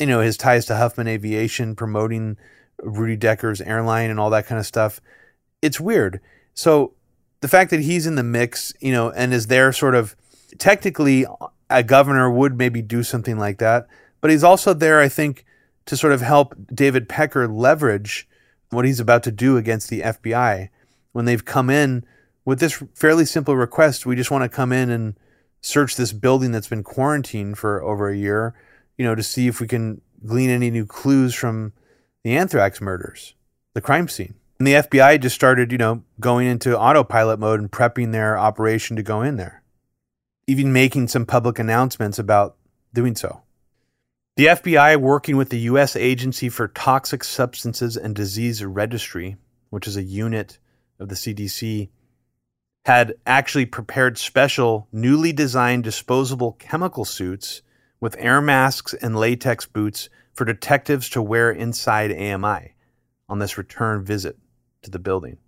you know, his ties to Huffman Aviation, promoting Rudi Dekkers' airline and all that kind of stuff. It's weird. So the fact that he's in the mix, you know, and is there sort of technically a governor would maybe do something like that, but he's also there, I think, to sort of help David Pecker leverage what he's about to do against the FBI when they've come in with this fairly simple request. We just want to come in and search this building that's been quarantined for over a year you know, to see if we can glean any new clues from the anthrax murders, the crime scene. And the FBI just started, you know, going into autopilot mode and prepping their operation to go in there, even making some public announcements about doing so. The FBI, working with the U.S. Agency for Toxic Substances and Disease Registry, which is a unit of the CDC, had actually prepared special, newly designed disposable chemical suits with air masks and latex boots for detectives to wear inside AMI on this return visit to the building.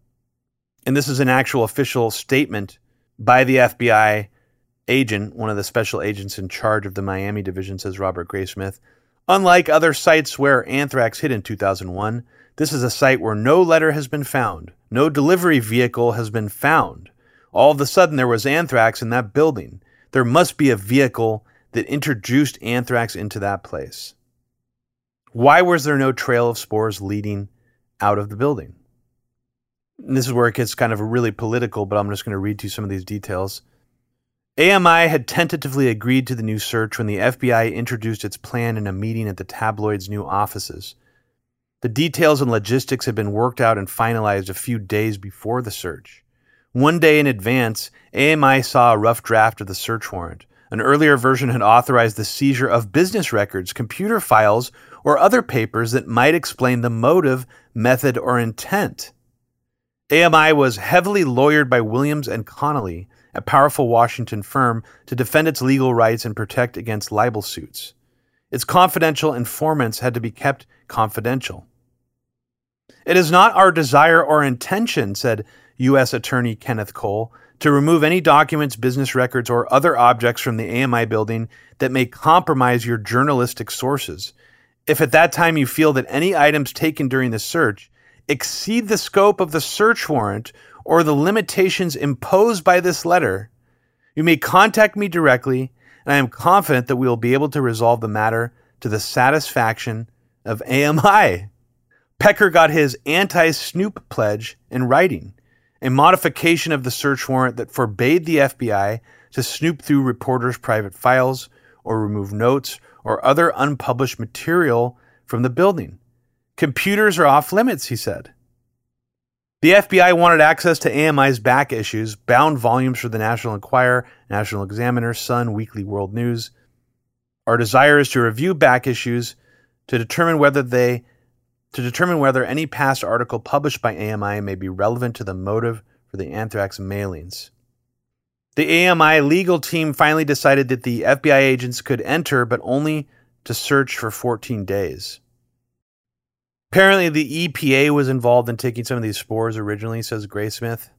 And this is an actual official statement by the FBI agent, one of the special agents in charge of the Miami division, says Robert Graysmith. Unlike other sites where anthrax hit in 2001, this is a site where no letter has been found, no delivery vehicle has been found. All of a sudden, there was anthrax in that building. There must be a vehicle that introduced anthrax into that place. Why was there no trail of spores leading out of the building? And this is where it gets kind of really political, but I'm just going to read to you some of these details. AMI had tentatively agreed to the new search when the FBI introduced its plan in a meeting at the tabloid's new offices. The details and logistics had been worked out and finalized a few days before the search. One day in advance, AMI saw a rough draft of the search warrant. An earlier version had authorized the seizure of business records, computer files, or other papers that might explain the motive, method, or intent. AMI was heavily lawyered by Williams and Connolly, a powerful Washington firm, to defend its legal rights and protect against libel suits. Its confidential informants had to be kept confidential. It is not our desire or intention, said U.S. Attorney Kenneth Cole, to remove any documents, business records, or other objects from the AMI building that may compromise your journalistic sources. If at that time you feel that any items taken during the search exceed the scope of the search warrant or the limitations imposed by this letter, you may contact me directly, and I am confident that we will be able to resolve the matter to the satisfaction of AMI. Pecker got his anti snoop pledge in writing a modification of the search warrant that forbade the FBI to snoop through reporters' private files or remove notes or other unpublished material from the building. Computers are off limits, he said. The FBI wanted access to AMI's back issues, bound volumes for the National Enquirer, National Examiner, Sun, Weekly World News. Our desire is to review back issues to determine whether they to determine whether any past article published by AMI may be relevant to the motive for the anthrax mailings. The AMI legal team finally decided that the FBI agents could enter, but only to search for 14 days. Apparently, the EPA was involved in taking some of these spores originally, says Graysmith.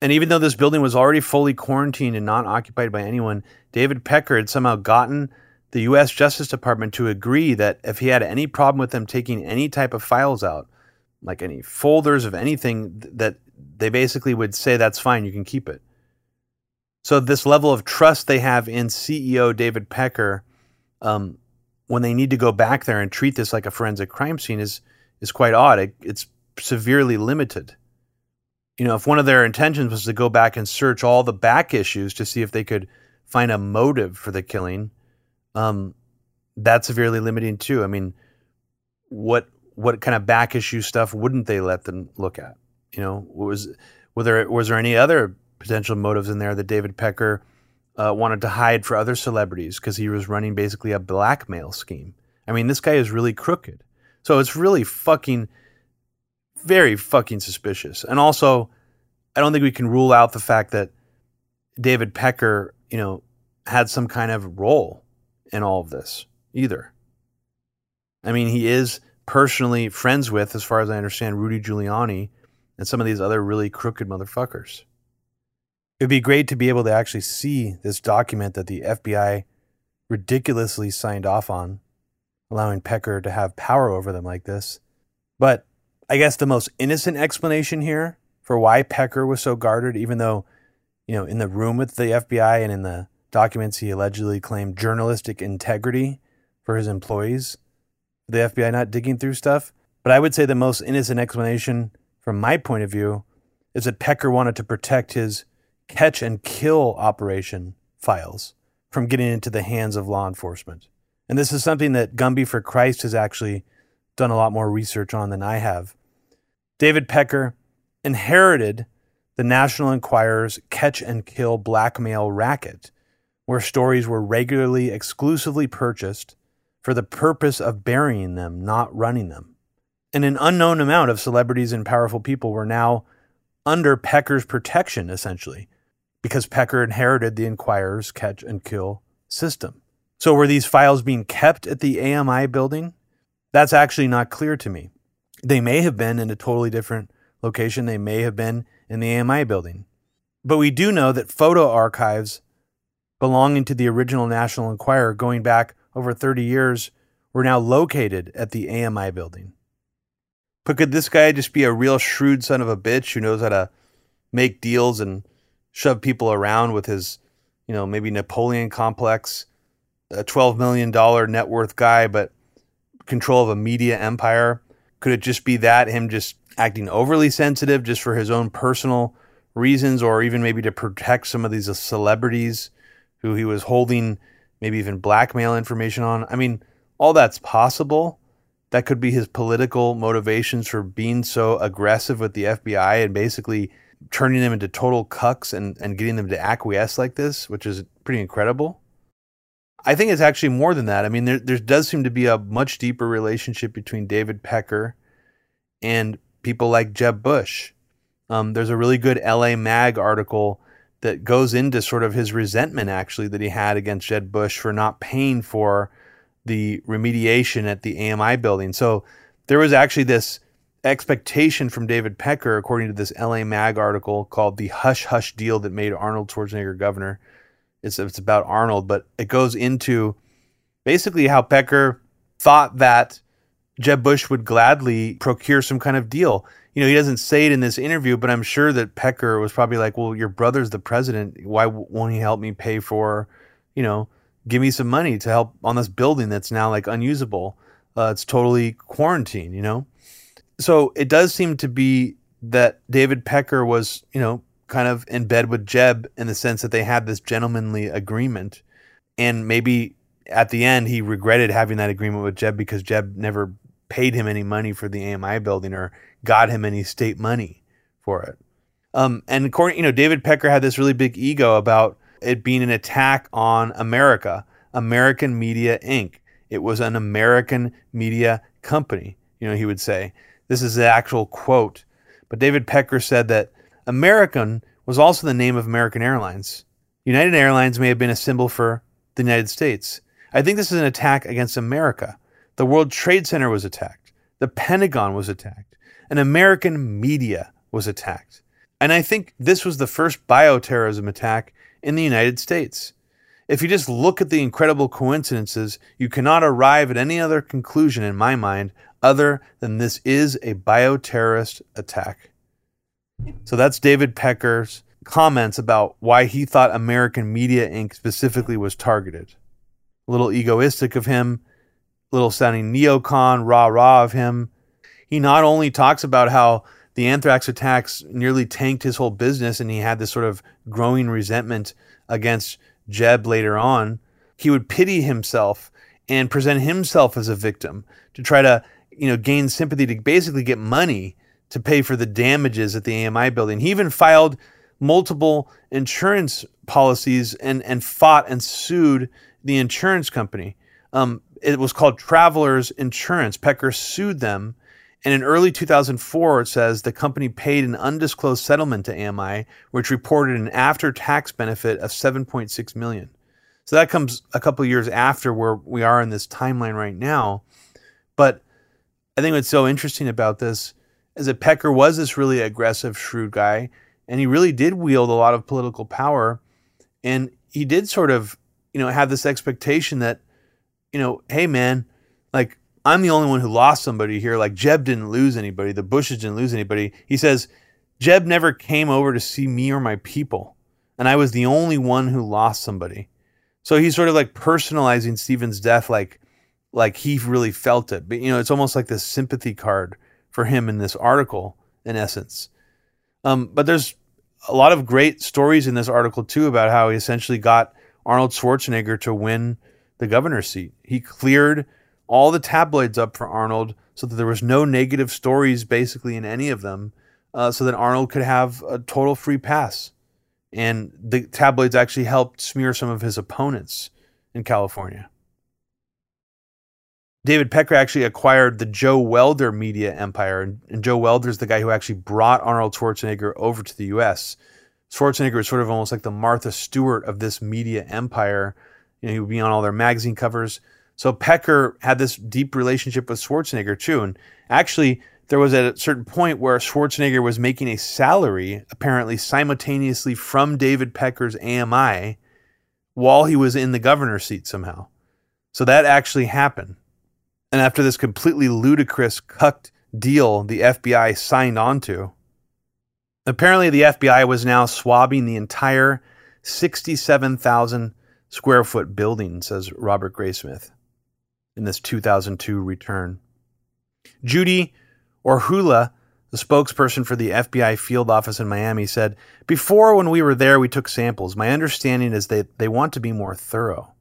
And even though this building was already fully quarantined and not occupied by anyone, David Pecker had somehow gotten the U.S. Justice Department to agree that if he had any problem with them taking any type of files out, like any folders of anything, that they basically would say that's fine, you can keep it. So this level of trust they have in CEO David Pecker, um, when they need to go back there and treat this like a forensic crime scene, is is quite odd. It, it's severely limited. You know, if one of their intentions was to go back and search all the back issues to see if they could find a motive for the killing, um, that's severely limiting too. I mean, what what kind of back issue stuff wouldn't they let them look at? You know, was was there was there any other potential motives in there that David Pecker uh, wanted to hide for other celebrities because he was running basically a blackmail scheme? I mean, this guy is really crooked. So it's really fucking very fucking suspicious. And also, I don't think we can rule out the fact that David Pecker, you know, had some kind of role in all of this either. I mean, he is personally friends with, as far as I understand, Rudy Giuliani and some of these other really crooked motherfuckers. It'd be great to be able to actually see this document that the FBI ridiculously signed off on, allowing Pecker to have power over them like this. But I guess the most innocent explanation here for why Pecker was so guarded, even though, you know, in the room with the FBI and in the documents he allegedly claimed journalistic integrity for his employees. The FBI not digging through stuff. But I would say the most innocent explanation, from my point of view, is that Pecker wanted to protect his catch and kill operation files from getting into the hands of law enforcement. And this is something that Gumby for Christ has actually done a lot more research on than I have. David Pecker inherited the National Enquirer's catch and kill blackmail racket where stories were regularly exclusively purchased for the purpose of burying them, not running them. And an unknown amount of celebrities and powerful people were now under Pecker's protection, essentially, because Pecker inherited the Enquirer's catch and kill system. So, were these files being kept at the AMI building? That's actually not clear to me. They may have been in a totally different location, they may have been in the AMI building. But we do know that photo archives belonging to the original National Enquirer going back over 30 years were now located at the AMI building. But could this guy just be a real shrewd son of a bitch who knows how to make deals and shove people around with his, you know, maybe Napoleon complex, a $12 million net worth guy, but control of a media empire? Could it just be that, him just acting overly sensitive just for his own personal reasons, or even maybe to protect some of these celebrities who he was holding maybe even blackmail information on. I mean, all that's possible, that could be his political motivations for being so aggressive with the FBI and basically turning them into total cucks and, and getting them to acquiesce like this, which is pretty incredible. I think it's actually more than that. I mean, there, there does seem to be a much deeper relationship between David Pecker and people like Jeb Bush. Um, there's a really good LA Mag article that goes into sort of his resentment, actually, that he had against Jeb Bush for not paying for the remediation at the AMI building. So there was actually this expectation from David Pecker, according to this LA Mag article called The Hush Hush Deal That Made Arnold Schwarzenegger Governor. It's, it's about Arnold, but it goes into basically how Pecker thought that Jeb Bush would gladly procure some kind of deal. You know, he doesn't say it in this interview, but I'm sure that Pecker was probably like, "Well, your brother's the president. Why won't he help me pay for, you know, give me some money to help on this building that's now like unusable? Uh, it's totally quarantined, you know." So it does seem to be that David Pecker was, you know, kind of in bed with Jeb in the sense that they had this gentlemanly agreement, and maybe at the end he regretted having that agreement with Jeb because Jeb never paid him any money for the AMI building or got him any state money for it. Um, and according, you know, David Pecker had this really big ego about it being an attack on America, American Media Inc. It was an American media company. You know, he would say this is the actual quote. But David Pecker said that American was also the name of American Airlines. United Airlines may have been a symbol for the United States. I think this is an attack against America. The World Trade Center was attacked. The Pentagon was attacked. And American media was attacked. And I think this was the first bioterrorism attack in the United States. If you just look at the incredible coincidences, you cannot arrive at any other conclusion in my mind other than this is a bioterrorist attack. So that's David Pecker's comments about why he thought American Media Inc. specifically was targeted. A little egoistic of him, little sounding neocon, rah rah of him. He not only talks about how the anthrax attacks nearly tanked his whole business and he had this sort of growing resentment against Jeb later on, he would pity himself and present himself as a victim to try to, you know, gain sympathy to basically get money to pay for the damages at the AMI building. He even filed multiple insurance policies and, and fought and sued the insurance company. Um, it was called Travelers Insurance. Pecker sued them. And in early 2004, it says the company paid an undisclosed settlement to AMI, which reported an after-tax benefit of 7.6 million. So that comes a couple years after where we are in this timeline right now. But I think what's so interesting about this is that Pecker was this really aggressive, shrewd guy, and he really did wield a lot of political power, and he did sort of, you know, have this expectation that you know, hey man, like I'm the only one who lost somebody here. Like Jeb didn't lose anybody. The Bushes didn't lose anybody. He says Jeb never came over to see me or my people, and I was the only one who lost somebody. So he's sort of like personalizing Stephen's death, like like he really felt it. But you know, it's almost like this sympathy card for him in this article, in essence. Um, but there's a lot of great stories in this article too about how he essentially got Arnold Schwarzenegger to win the governor's seat. He cleared all the tabloids up for Arnold so that there was no negative stories basically in any of them, uh, so that Arnold could have a total free pass. And the tabloids actually helped smear some of his opponents in California. David Pecker actually acquired the Joe Weider media empire, and, and Joe Weider is the guy who actually brought Arnold Schwarzenegger over to the U.S. Schwarzenegger is sort of almost like the Martha Stewart of this media empire you know, he would be on all their magazine covers. So Pecker had this deep relationship with Schwarzenegger too. And actually, there was a certain point where Schwarzenegger was making a salary, apparently simultaneously from David Pecker's AMI while he was in the governor's seat somehow. So that actually happened. And after this completely ludicrous cucked deal the FBI signed onto, apparently the FBI was now swabbing the entire 67,000 square foot building, says Robert Graysmith in this 2002 return. Judy Orihuela, the spokesperson for the FBI field office in Miami, said, Before, when we were there, we took samples. My understanding is that they want to be more thorough.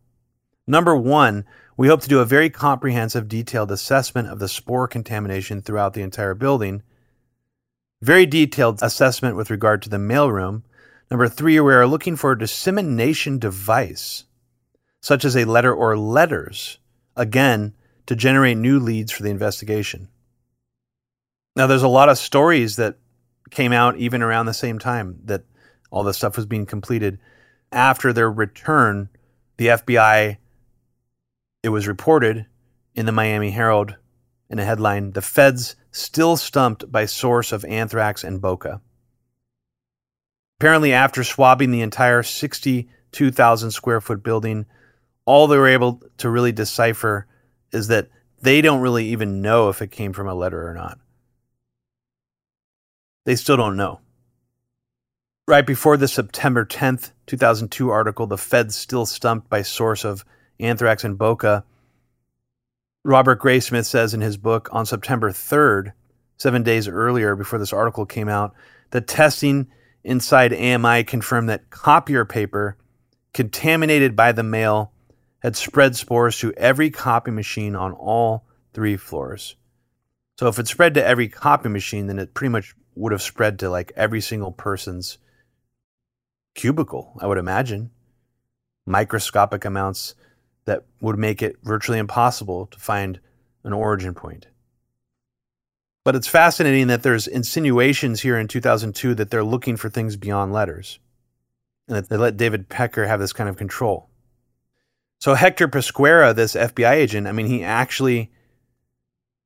Number one, we hope to do a very comprehensive, detailed assessment of the spore contamination throughout the entire building. Very detailed assessment with regard to the mailroom. Number three, we are looking for a dissemination device, such as a letter or letters, again, to generate new leads for the investigation. Now, there's a lot of stories that came out even around the same time that all this stuff was being completed. After their return, the FBI, it was reported in the Miami Herald in a headline The Feds still stumped by source of anthrax and Boca. Apparently, after swabbing the entire 62,000 square foot building, all they were able to really decipher is that they don't really even know if it came from a letter or not. They still don't know. Right before the September 10th, 2002 article, The Fed's Still Stumped by Source of Anthrax and Boca, Robert Graysmith says in his book on September 3rd, seven days earlier before this article came out, that testing inside AMI confirmed that copier paper contaminated by the mail had spread spores to every copy machine on all three floors. So if it spread to every copy machine, then it pretty much would have spread to like every single person's cubicle, I would imagine. Microscopic amounts that would make it virtually impossible to find an origin point. But it's fascinating that there's insinuations here in 2002 that they're looking for things beyond letters and that they let David Pecker have this kind of control. So Hector Pesquera, this FBI agent, I mean, he actually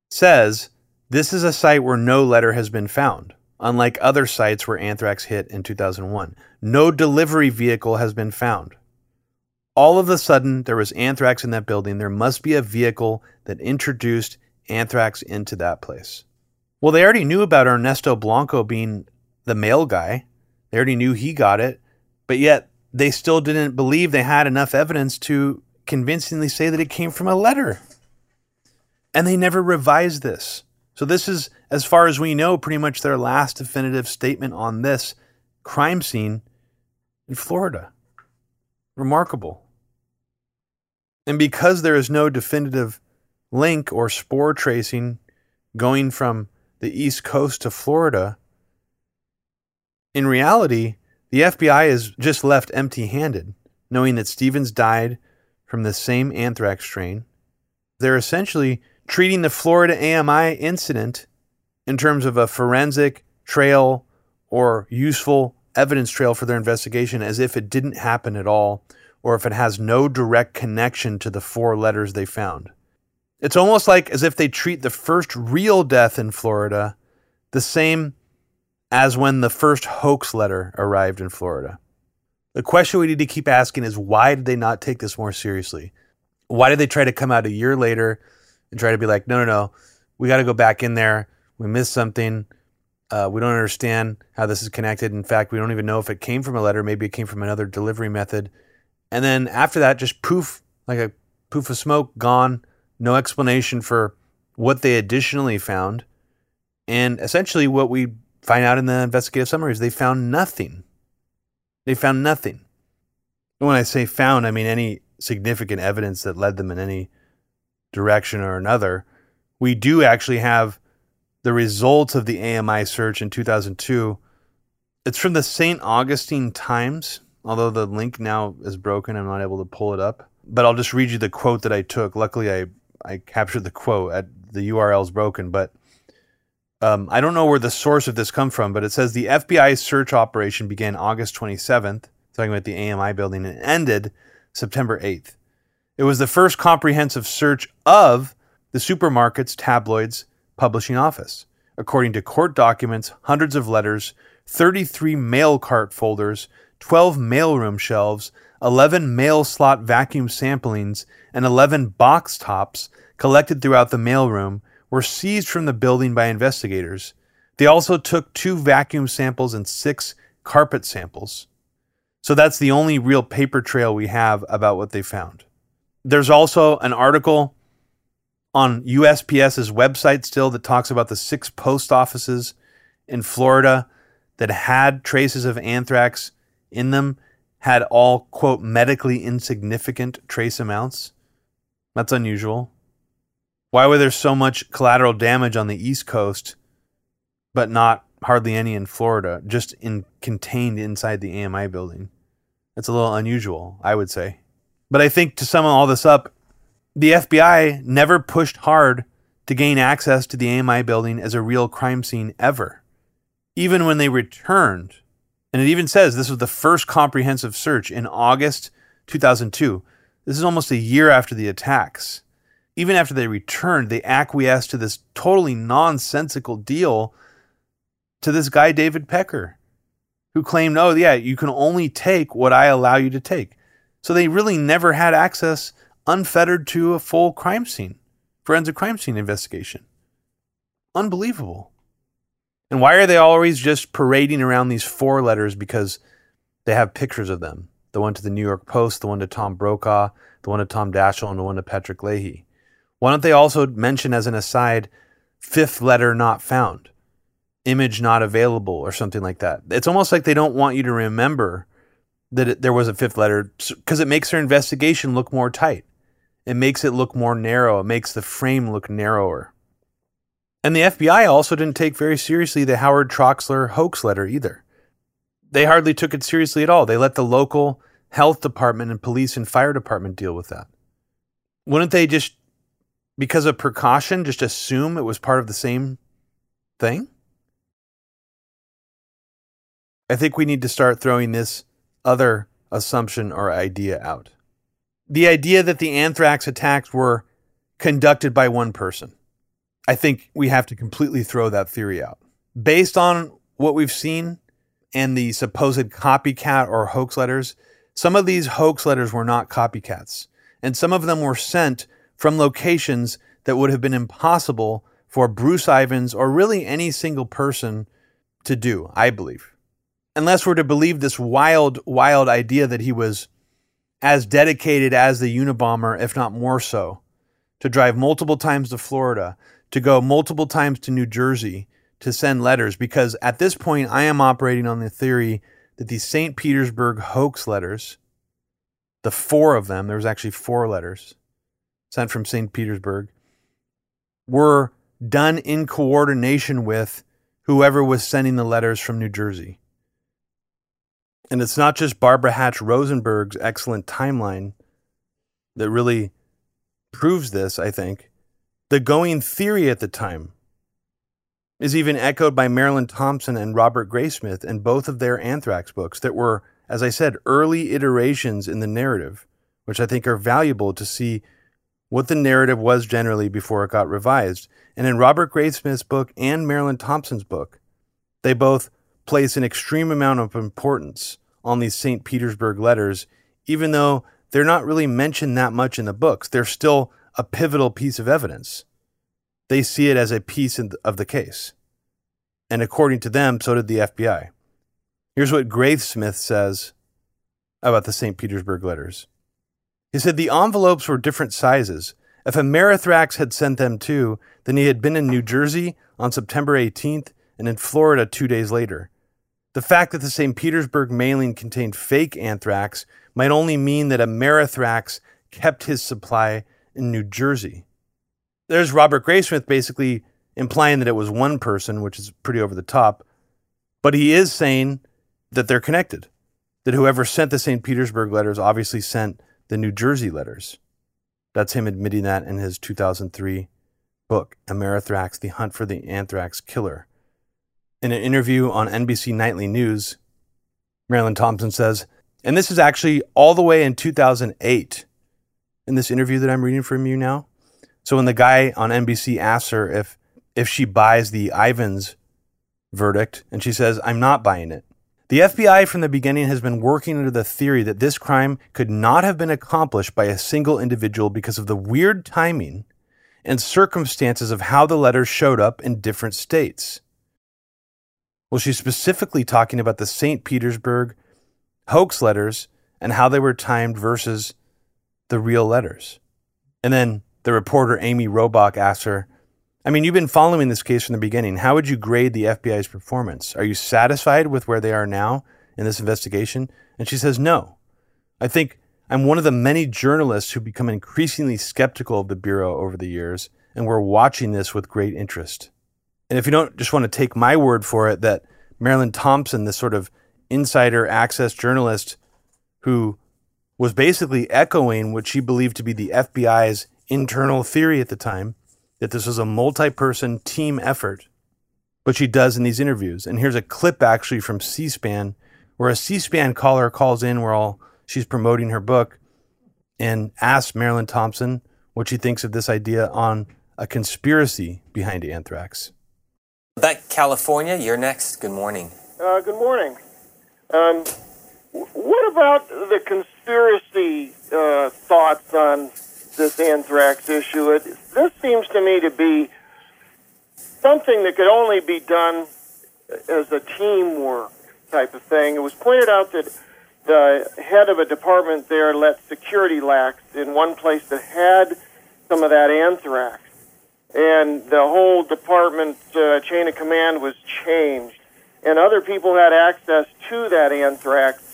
says this is a site where no letter has been found, unlike other sites where anthrax hit in 2001. No delivery vehicle has been found. All of a sudden, there was anthrax in that building. There must be a vehicle that introduced anthrax into that place. Well, they already knew about Ernesto Blanco being the mail guy. They already knew he got it, but yet they still didn't believe they had enough evidence to convincingly say that it came from a letter. And they never revised this. So, this is, as far as we know, pretty much their last definitive statement on this crime scene in Florida. Remarkable. And because there is no definitive link or spore tracing going from the East Coast to Florida, in reality, the FBI is just left empty handed, knowing that Stevens died from the same anthrax strain. They're essentially treating the Florida AMI incident in terms of a forensic trail or useful evidence trail for their investigation as if it didn't happen at all or if it has no direct connection to the four letters they found. It's almost like as if they treat the first real death in Florida the same as when the first hoax letter arrived in Florida. The question we need to keep asking is why did they not take this more seriously? Why did they try to come out a year later and try to be like, no, no, no, we got to go back in there. We missed something. Uh, we don't understand how this is connected. In fact, we don't even know if it came from a letter. Maybe it came from another delivery method. And then after that, just poof, like a poof of smoke, gone. No explanation for what they additionally found. And essentially, what we find out in the investigative summary is they found nothing. They found nothing. And when I say found, I mean any significant evidence that led them in any direction or another. We do actually have the results of the AMI search in 2002. It's from the St. Augustine Times although the link now is broken, I'm not able to pull it up. But I'll just read you the quote that I took. Luckily, I, I captured the quote. At, the URL is broken, but um, I don't know where the source of this come from, but it says the FBI search operation began August 27th, talking about the AMI building, and ended September 8th. It was the first comprehensive search of the supermarket's tabloids publishing office. According to court documents, hundreds of letters, 33 mail cart folders, 12 mailroom shelves, 11 mail slot vacuum samplings, and 11 box tops collected throughout the mailroom were seized from the building by investigators. They also took two vacuum samples and six carpet samples. So that's the only real paper trail we have about what they found. There's also an article on USPS's website still that talks about the six post offices in Florida that had traces of anthrax in them had all, quote, medically insignificant trace amounts. That's unusual. Why were there so much collateral damage on the East Coast, but not hardly any in Florida, just in contained inside the AMI building? That's a little unusual, I would say. But I think to sum all this up, the FBI never pushed hard to gain access to the AMI building as a real crime scene ever. Even when they returned, and it even says this was the first comprehensive search in August 2002. This is almost a year after the attacks. Even after they returned, they acquiesced to this totally nonsensical deal to this guy, David Pecker, who claimed, oh, yeah, you can only take what I allow you to take. So they really never had access unfettered to a full crime scene, forensic crime scene investigation. Unbelievable. And why are they always just parading around these four letters because they have pictures of them? The one to the New York Post, the one to Tom Brokaw, the one to Tom Daschle, and the one to Patrick Leahy. Why don't they also mention as an aside, fifth letter not found, image not available, or something like that? It's almost like they don't want you to remember that it, there was a fifth letter because it makes their investigation look more tight. It makes it look more narrow. It makes the frame look narrower. And the FBI also didn't take very seriously the Howard Troxler hoax letter either. They hardly took it seriously at all. They let the local health department and police and fire department deal with that. Wouldn't they just, because of precaution, just assume it was part of the same thing? I think we need to start throwing this other assumption or idea out. The idea that the anthrax attacks were conducted by one person. I think we have to completely throw that theory out. Based on what we've seen and the supposed copycat or hoax letters, some of these hoax letters were not copycats, and some of them were sent from locations that would have been impossible for Bruce Ivins or really any single person to do, I believe. Unless we're to believe this wild, wild idea that he was as dedicated as the Unabomber, if not more so, to drive multiple times to Florida, to go multiple times to New Jersey to send letters because at this point I am operating on the theory that the St. Petersburg hoax letters, the four of them, there was actually four letters sent from St. Petersburg, were done in coordination with whoever was sending the letters from New Jersey. And it's not just Barbara Hatch Rosenberg's excellent timeline that really proves this, I think. The going theory at the time is even echoed by Marilyn Thompson and Robert Graysmith in both of their anthrax books that were, as I said, early iterations in the narrative, which I think are valuable to see what the narrative was generally before it got revised. And in Robert Graysmith's book and Marilyn Thompson's book, they both place an extreme amount of importance on these St. Petersburg letters, even though they're not really mentioned that much in the books. They're still a pivotal piece of evidence. They see it as a piece of the case. And according to them, so did the FBI. Here's what Graysmith says about the St. Petersburg letters. He said the envelopes were different sizes. If Amerithrax had sent them too, then he had been in New Jersey on September 18th and in Florida two days later. The fact that the St. Petersburg mailing contained fake anthrax might only mean that Amerithrax kept his supply in New Jersey. There's Robert Graysmith basically implying that it was one person, which is pretty over the top, but he is saying that they're connected. That whoever sent the St. Petersburg letters obviously sent the New Jersey letters. That's him admitting that in his 2003 book, Amerithrax The Hunt for the Anthrax Killer. In an interview on NBC Nightly News, Marilyn Thompson says, and this is actually all the way in 2008 in this interview that I'm reading from you now. So when the guy on NBC asks her if if she buys the Ivins verdict, and she says, I'm not buying it. The FBI from the beginning has been working under the theory that this crime could not have been accomplished by a single individual because of the weird timing and circumstances of how the letters showed up in different states. Well, she's specifically talking about the St. Petersburg hoax letters and how they were timed versus the real letters. And then the reporter Amy Robach asks her, I mean, you've been following this case from the beginning. How would you grade the FBI's performance? Are you satisfied with where they are now in this investigation? And she says, no. I think I'm one of the many journalists who become increasingly skeptical of the Bureau over the years, and we're watching this with great interest. And if you don't just want to take my word for it, that Marilyn Thompson, this sort of insider access journalist who was basically echoing what she believed to be the FBI's internal theory at the time, that this was a multi person team effort, but she does in these interviews. And here's a clip actually from C SPAN where a C SPAN caller calls in where all she's promoting her book and asks Marilyn Thompson what she thinks of this idea on a conspiracy behind anthrax. Back California, you're next. Good morning. Uh, good morning. Um, what about the conspiracy uh, thoughts on this anthrax issue? It, this seems to me to be something that could only be done as a teamwork type of thing. It was pointed out that the head of a department there let security lax in one place that had some of that anthrax. And the whole department uh, chain of command was changed. And other people had access to that anthrax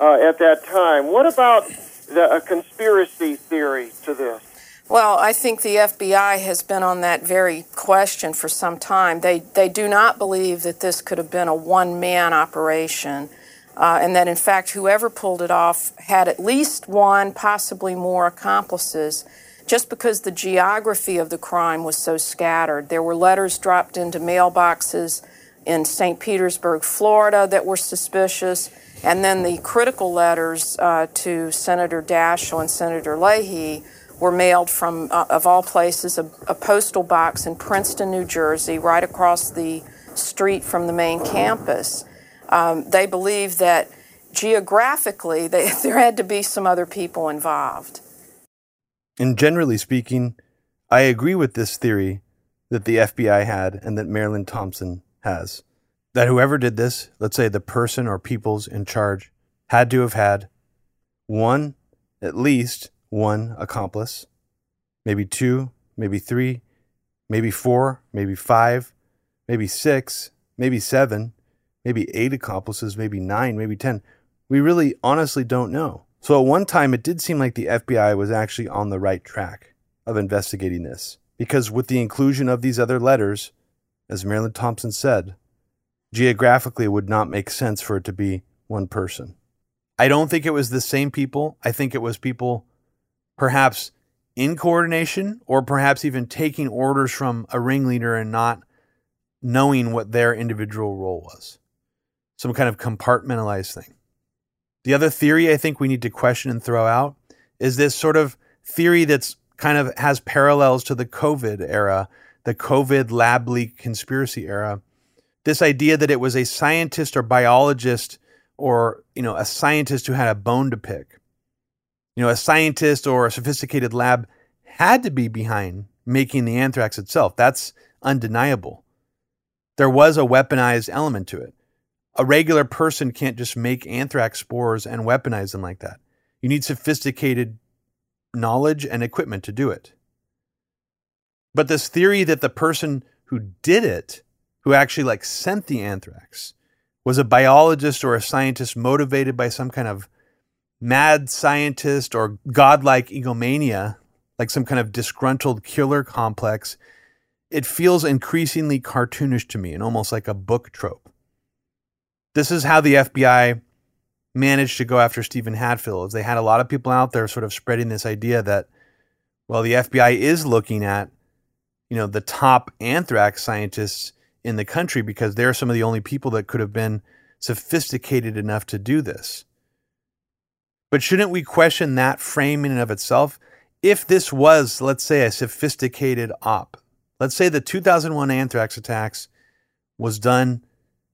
uh, at that time. What about the, a conspiracy theory to this? Well, I think the FBI has been on that very question for some time. They, they do not believe that this could have been a one man operation uh, and that in fact whoever pulled it off had at least one, possibly more accomplices, just because the geography of the crime was so scattered. There were letters dropped into mailboxes in St. Petersburg, Florida, that were suspicious, and then the critical letters uh, to Senator Daschle and Senator Leahy were mailed from, uh, of all places, a, a postal box in Princeton, New Jersey, right across the street from the main campus um, they believe that geographically they, <laughs> there had to be some other people involved. And generally speaking, I agree with this theory that the FBI had and that Marilyn Thompson has. That whoever did this, let's say the person or peoples in charge, had to have had one, at least one accomplice, maybe two, maybe three, maybe four, maybe five, maybe six, maybe seven, maybe eight accomplices, maybe nine, maybe 10. We really honestly don't know. So at one time, it did seem like the FBI was actually on the right track of investigating this. Because with the inclusion of these other letters, as Marilyn Thompson said, geographically would not make sense for it to be one person. I don't think it was the same people. I think it was people perhaps in coordination or perhaps even taking orders from a ringleader and not knowing what their individual role was some kind of compartmentalized thing. The other theory I think we need to question and throw out is this sort of theory that's kind of has parallels to the COVID era, the COVID lab leak conspiracy era. This idea that it was a scientist or biologist or, you know, a scientist who had a bone to pick. You know, a scientist or a sophisticated lab had to be behind making the anthrax itself. That's undeniable. There was a weaponized element to it a regular person can't just make anthrax spores and weaponize them like that. You need sophisticated knowledge and equipment to do it. But this theory that the person who did it, who actually like sent the anthrax, was a biologist or a scientist motivated by some kind of mad scientist or godlike egomania, like some kind of disgruntled killer complex, it feels increasingly cartoonish to me and almost like a book trope. This is how the FBI managed to go after Steven Hatfill. They had a lot of people out there sort of spreading this idea that, well, the FBI is looking at, you know, the top anthrax scientists in the country because they're some of the only people that could have been sophisticated enough to do this. But shouldn't we question that frame in and of itself? If this was, let's say, a sophisticated op, let's say the 2001 anthrax attacks was done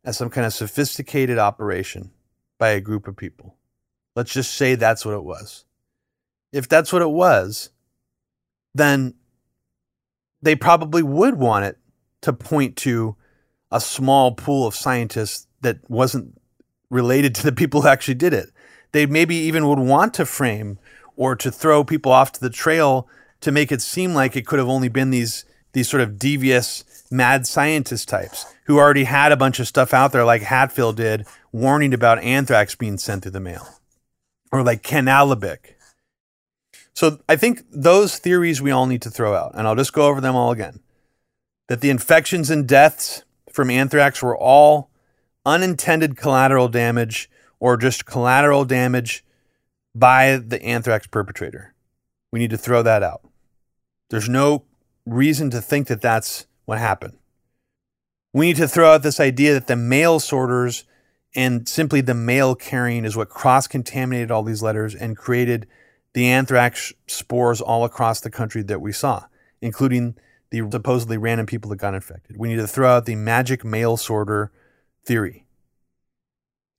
as some kind of sophisticated operation by a group of people. Let's just say that's what it was. If that's what it was, then they probably would want it to point to a small pool of scientists that wasn't related to the people who actually did it. They maybe even would want to frame or to throw people off to the trail to make it seem like it could have only been these these sort of devious mad scientist types who already had a bunch of stuff out there, like Hatfill did, warning about anthrax being sent through the mail. or like Ken Alibek. So I think those theories we all need to throw out, and I'll just go over them all again. That the infections and deaths from anthrax were all unintended collateral damage or just collateral damage by the anthrax perpetrator. We need to throw that out. There's no reason to think that that's what happened. We need to throw out this idea that the mail sorters and simply the mail carrying is what cross contaminated all these letters and created the anthrax spores all across the country that we saw, including the supposedly random people that got infected. We need to throw out the magic mail sorter theory.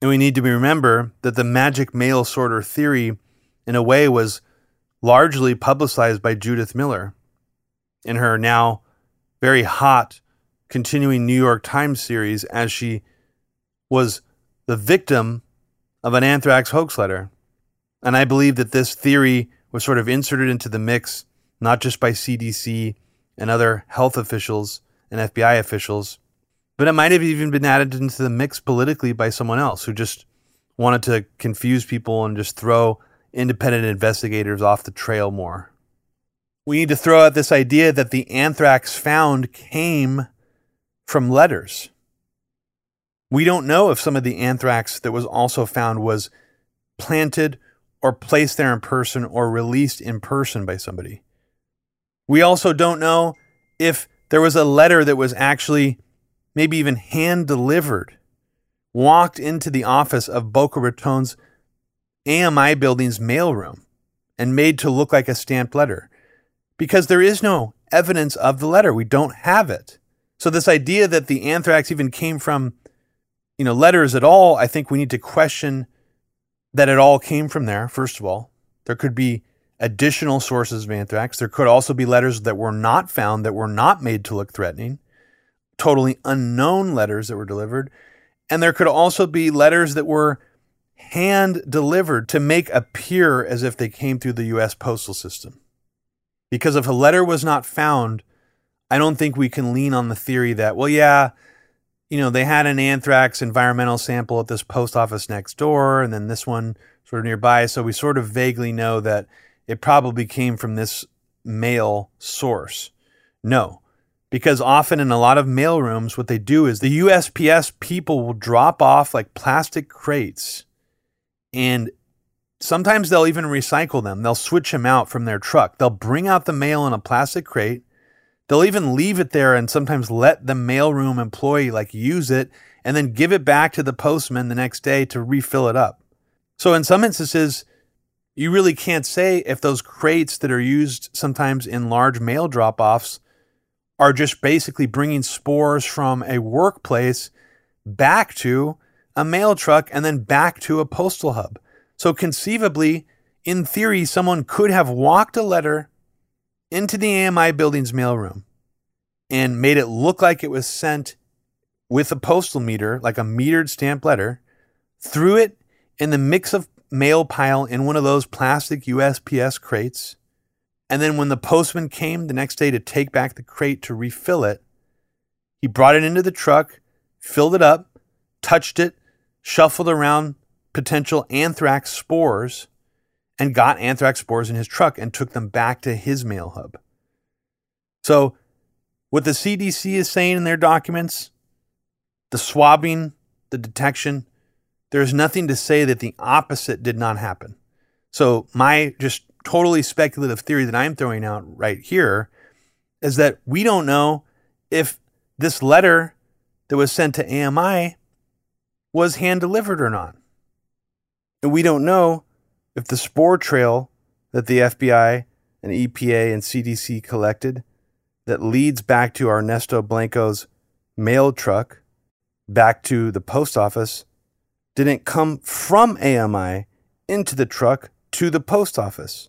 And we need to remember that the magic mail sorter theory, in a way, was largely publicized by Judith Miller in her now very hot continuing New York Times series as she was the victim of an anthrax hoax letter. And I believe that this theory was sort of inserted into the mix, not just by CDC and other health officials and FBI officials, but it might have even been added into the mix politically by someone else who just wanted to confuse people and just throw independent investigators off the trail more. We need to throw out this idea that the anthrax found came from letters. We don't know if some of the anthrax that was also found was planted or placed there in person or released in person by somebody. We also don't know if there was a letter that was actually maybe even hand delivered, walked into the office of Boca Raton's AMI building's mailroom and made to look like a stamped letter because there is no evidence of the letter. We don't have it. So this idea that the anthrax even came from you know, letters at all, I think we need to question that it all came from there, first of all. There could be additional sources of anthrax. There could also be letters that were not found that were not made to look threatening, totally unknown letters that were delivered. And there could also be letters that were hand delivered to make appear as if they came through the US postal system. Because if a letter was not found, I don't think we can lean on the theory that, well, yeah, you know, they had an anthrax environmental sample at this post office next door, and then this one sort of nearby. So we sort of vaguely know that it probably came from this mail source. No, because often in a lot of mail rooms, what they do is the USPS people will drop off like plastic crates, and sometimes they'll even recycle them. They'll switch them out from their truck. They'll bring out the mail in a plastic crate They'll even leave it there and sometimes let the mailroom employee like use it and then give it back to the postman the next day to refill it up. So in some instances, you really can't say if those crates that are used sometimes in large mail drop offs are just basically bringing spores from a workplace back to a mail truck and then back to a postal hub. So conceivably, in theory, someone could have walked a letter into the AMI building's mailroom and made it look like it was sent with a postal meter, like a metered stamp letter, threw it in the mix of mail pile in one of those plastic USPS crates. And then when the postman came the next day to take back the crate to refill it, he brought it into the truck, filled it up, touched it, shuffled around potential anthrax spores, and got anthrax spores in his truck and took them back to his mail hub. So, what the CDC is saying in their documents, the swabbing, the detection, there's nothing to say that the opposite did not happen. So, my just totally speculative theory that I'm throwing out right here is that we don't know if this letter that was sent to AMI was hand delivered or not. And we don't know if the spore trail that the FBI and EPA and CDC collected that leads back to Ernesto Blanco's mail truck, back to the post office, didn't come from AMI into the truck to the post office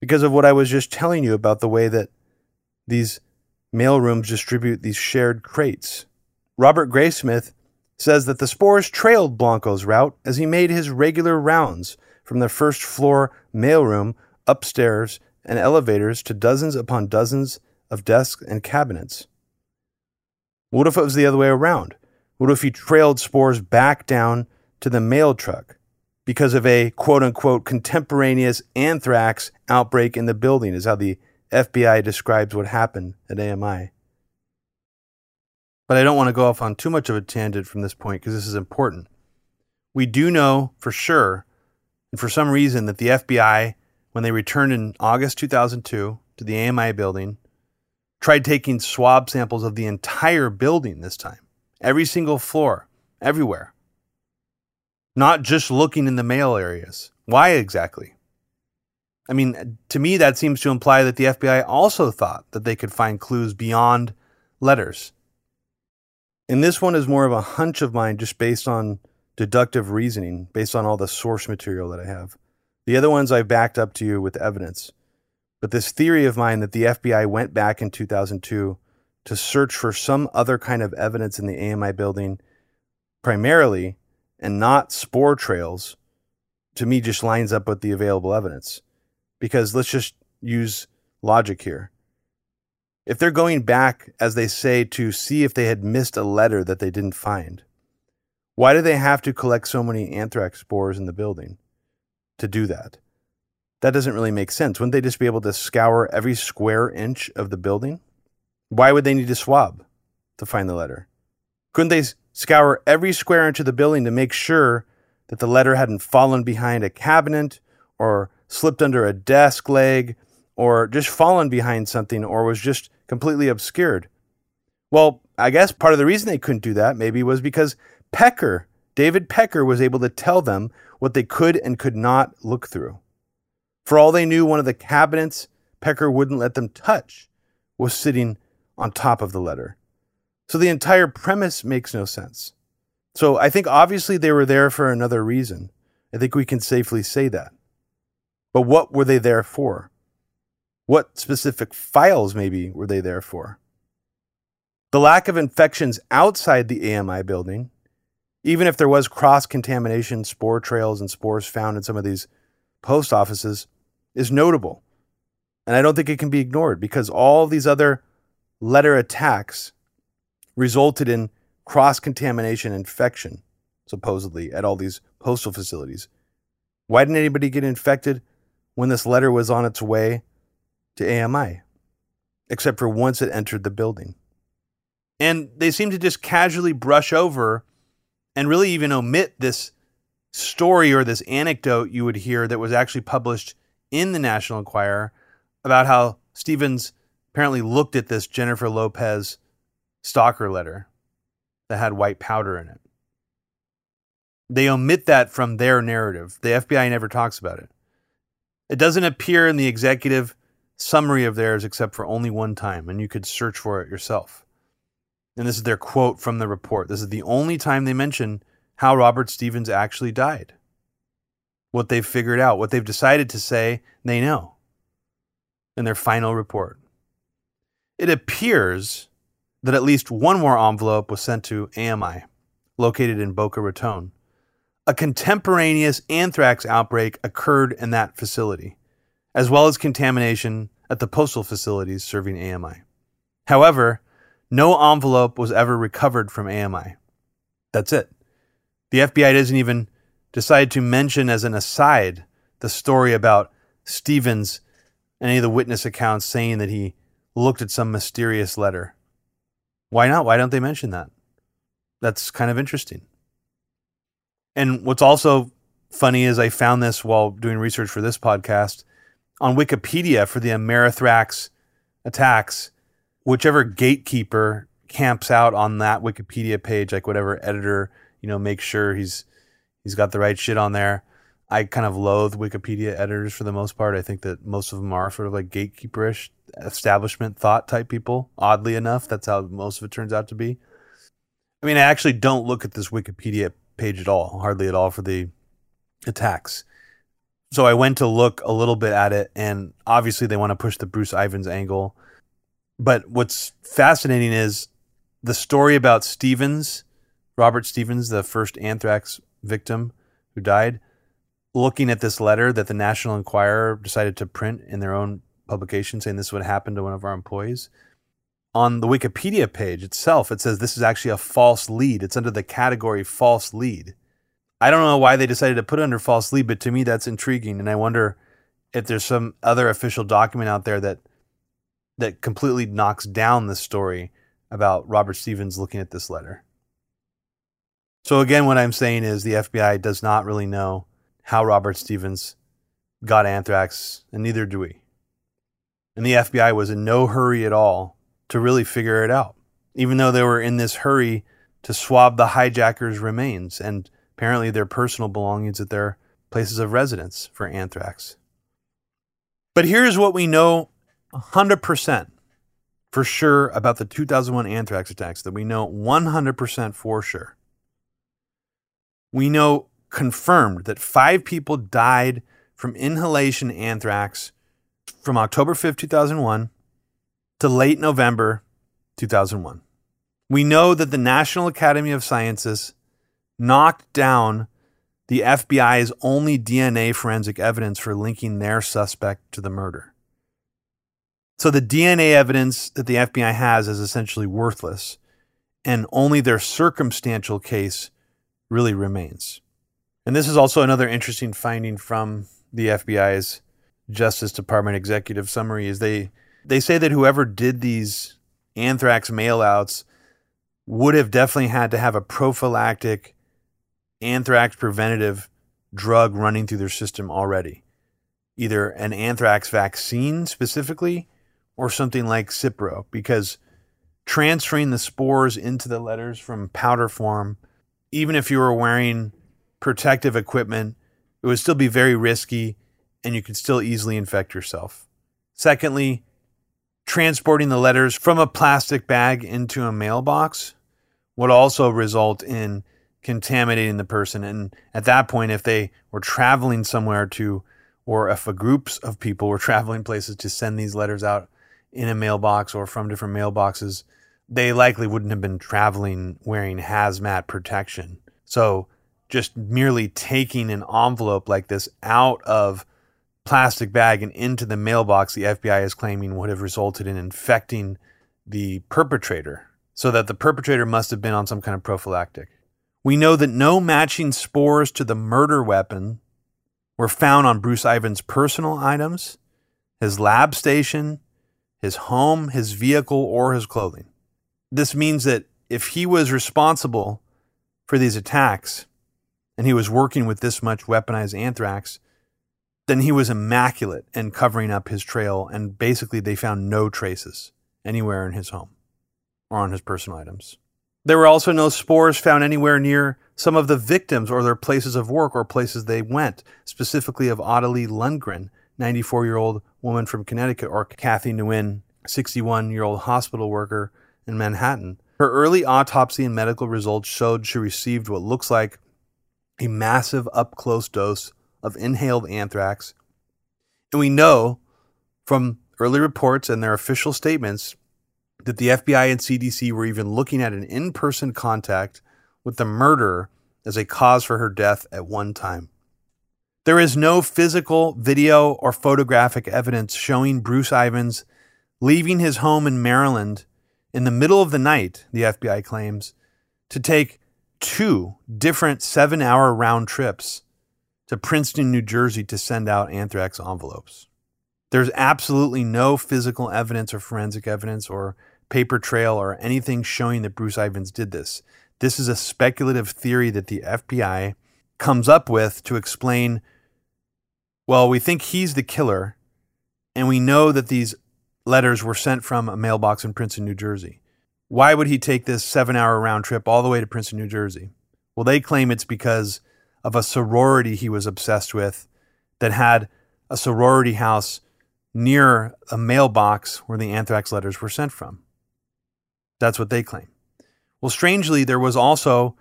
because of what I was just telling you about the way that these mail rooms distribute these shared crates. Robert Graysmith says that the spores trailed Blanco's route as he made his regular rounds from the first floor mailroom upstairs and elevators to dozens upon dozens of desks and cabinets. What if it was the other way around? What if he trailed spores back down to the mail truck? because of a quote unquote contemporaneous anthrax outbreak in the building, is how the FBI describes what happened at AMI. But I don't want to go off on too much of a tangent from this point because this is important. We do know for sure, and for some reason, that the FBI, when they returned in August 2002 to the AMI building, tried taking swab samples of the entire building this time, every single floor, everywhere. Not just looking in the mail areas. Why exactly? I mean, to me, that seems to imply that the FBI also thought that they could find clues beyond letters. And this one is more of a hunch of mine just based on deductive reasoning, based on all the source material that I have. The other ones I've backed up to you with evidence. But this theory of mine that the FBI went back in 2002 to search for some other kind of evidence in the AMI building, primarily, and not spore trails, to me just lines up with the available evidence. Because let's just use logic here. If they're going back, as they say, to see if they had missed a letter that they didn't find, why do they have to collect so many anthrax spores in the building to do that? That doesn't really make sense. Wouldn't they just be able to scour every square inch of the building? Why would they need to swab to find the letter? Couldn't they scour every square inch of the building to make sure that the letter hadn't fallen behind a cabinet or slipped under a desk leg or just fallen behind something or was just completely obscured? Well, I guess part of the reason they couldn't do that maybe was because Pecker, David Pecker, was able to tell them what they could and could not look through. For all they knew, one of the cabinets Pecker wouldn't let them touch was sitting on top of the letter. So the entire premise makes no sense. So I think obviously they were there for another reason. I think we can safely say that. But what were they there for? What specific files, maybe, were they there for? The lack of infections outside the AMI building, even if there was cross contamination, spore trails, and spores found in some of these post offices, is notable. And I don't think it can be ignored because all these other letter attacks resulted in cross contamination infection, supposedly, at all these postal facilities. Why didn't anybody get infected when this letter was on its way to AMI? Except for once it entered the building. And they seem to just casually brush over and really even omit this story or this anecdote you would hear that was actually published in the National Enquirer about how Stevens apparently looked at this Jennifer Lopez stalker letter that had white powder in it. They omit that from their narrative. The FBI never talks about it. It doesn't appear in the executive summary of theirs except for only one time, and you could search for it yourself. And this is their quote from the report. This is the only time they mention how Robert Stevens actually died what they've figured out, what they've decided to say they know in their final report. It appears that at least one more envelope was sent to AMI, located in Boca Raton. A contemporaneous anthrax outbreak occurred in that facility, as well as contamination at the postal facilities serving AMI. However, no envelope was ever recovered from AMI. That's it. The FBI doesn't even decide to mention as an aside the story about Stevens and any of the witness accounts saying that he looked at some mysterious letter. Why not? Why don't they mention that? That's kind of interesting. And what's also funny is I found this while doing research for this podcast on Wikipedia for the Amerithrax attacks. Whichever gatekeeper camps out on that Wikipedia page, like whatever editor, you know, makes sure he's He's got the right shit on there. I kind of loathe Wikipedia editors for the most part. I think that most of them are sort of like gatekeeperish, establishment thought type people. Oddly enough, that's how most of it turns out to be. I mean, I actually don't look at this Wikipedia page at all, hardly at all for the attacks. So I went to look a little bit at it, and obviously they want to push the Bruce Ivins angle. But what's fascinating is the story about Stevens, Robert Stevens, the first anthrax victim who died, looking at this letter that the National Enquirer decided to print in their own publication saying this would happen to one of our employees. On the Wikipedia page itself, it says this is actually a false lead. It's under the category false lead. I don't know why they decided to put it under false lead, but to me that's intriguing, and I wonder if there's some other official document out there that that completely knocks down the story about Robert Stevens looking at this letter. So again, what I'm saying is the FBI does not really know how Robert Stevens got anthrax, and neither do we. And the FBI was in no hurry at all to really figure it out, even though they were in this hurry to swab the hijackers' remains and apparently their personal belongings at their places of residence for anthrax. But here's what we know 100% for sure about the 2001 anthrax attacks that we know 100% for sure. We know confirmed that five people died from inhalation anthrax from October 5th, 2001 to late November 2001. We know that the National Academy of Sciences knocked down the FBI's only DNA forensic evidence for linking their suspect to the murder. So the DNA evidence that the FBI has is essentially worthless, and only their circumstantial case really remains. And this is also another interesting finding from the FBI's Justice Department executive summary is they they say that whoever did these anthrax mailouts would have definitely had to have a prophylactic anthrax preventative drug running through their system already. Either an anthrax vaccine specifically or something like Cipro, because transferring the spores into the letters from powder form, even if you were wearing protective equipment, it would still be very risky and you could still easily infect yourself. Secondly, transporting the letters from a plastic bag into a mailbox would also result in contaminating the person. And at that point, if they were traveling somewhere to, or if a groups of people were <laughs> traveling places to send these letters out in a mailbox or from different mailboxes, they likely wouldn't have been traveling wearing hazmat protection. So just merely taking an envelope like this out of plastic bag and into the mailbox the FBI is claiming would have resulted in infecting the perpetrator so that the perpetrator must have been on some kind of prophylactic. We know that no matching spores to the murder weapon were found on Bruce Ivins' personal items, his lab station, his home, his vehicle, or his clothing. This means that if he was responsible for these attacks and he was working with this much weaponized anthrax, then he was immaculate in covering up his trail, and basically they found no traces anywhere in his home or on his personal items. There were also no spores found anywhere near some of the victims or their places of work or places they went, specifically of Ottilie Lundgren, 94 year old woman from Connecticut, or Kathy Nguyen, 61 year old hospital worker in Manhattan. Her early autopsy and medical results showed she received what looks like a massive up close dose of inhaled anthrax. And we know from early reports and their official statements that the FBI and CDC were even looking at an in person contact with the murderer as a cause for her death at one time. There is no physical, video, or photographic evidence showing Bruce Ivins leaving his home in Maryland in the middle of the night, the FBI claims, to take two different seven hour round trips to Princeton, New Jersey to send out anthrax envelopes. There's absolutely no physical evidence or forensic evidence or paper trail or anything showing that Bruce Ivins did this. This is a speculative theory that the FBI comes up with to explain well, we think he's the killer, and we know that these letters were sent from a mailbox in Princeton, New Jersey. Why would he take this seven hour round trip all the way to Princeton, New Jersey? Well, they claim it's because of a sorority he was obsessed with that had a sorority house near a mailbox where the anthrax letters were sent from. That's what they claim. Well, strangely, there was also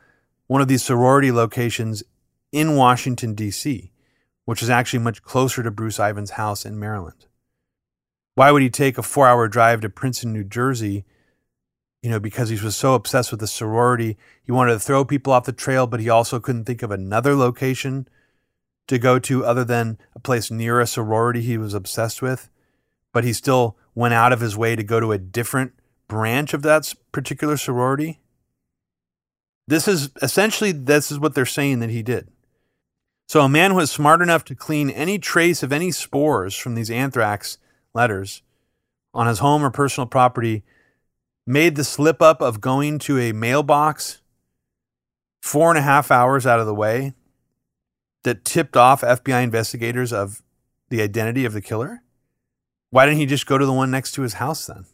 one of these sorority locations in Washington, D.C., which is actually much closer to Bruce Ivins' house in Maryland. Why would he take a four hour drive to Princeton, New Jersey? You know, because he was so obsessed with the sorority. He wanted to throw people off the trail, but he also couldn't think of another location to go to other than a place near a sorority he was obsessed with. But he still went out of his way to go to a different branch of that particular sorority? This is essentially this is what they're saying that he did. So a man was smart enough to clean any trace of any spores from these anthrax letters on his home or personal property, made the slip up of going to a mailbox four and a half hours out of the way that tipped off FBI investigators of the identity of the killer? Why didn't he just go to the one next to his house then?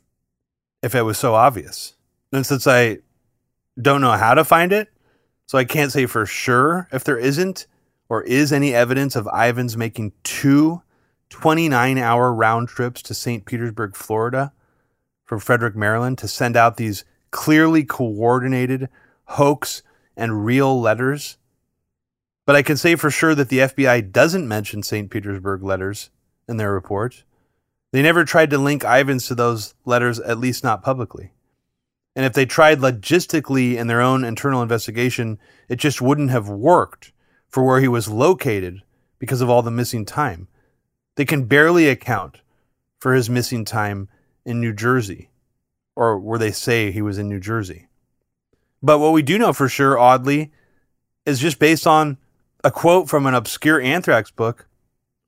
If it was so obvious. And since I don't know how to find it, so I can't say for sure if there isn't or is any evidence of Ivins making two 29 hour round trips to St. Petersburg, Florida from Frederick, Maryland to send out these clearly coordinated hoax and real letters. But I can say for sure that the FBI doesn't mention St. Petersburg letters in their report. They never tried to link Ivins to those letters, at least not publicly. And if they tried logistically in their own internal investigation, it just wouldn't have worked for where he was located because of all the missing time. They can barely account for his missing time in New Jersey, or where they say he was in New Jersey. But what we do know for sure, oddly, is just based on a quote from an obscure anthrax book.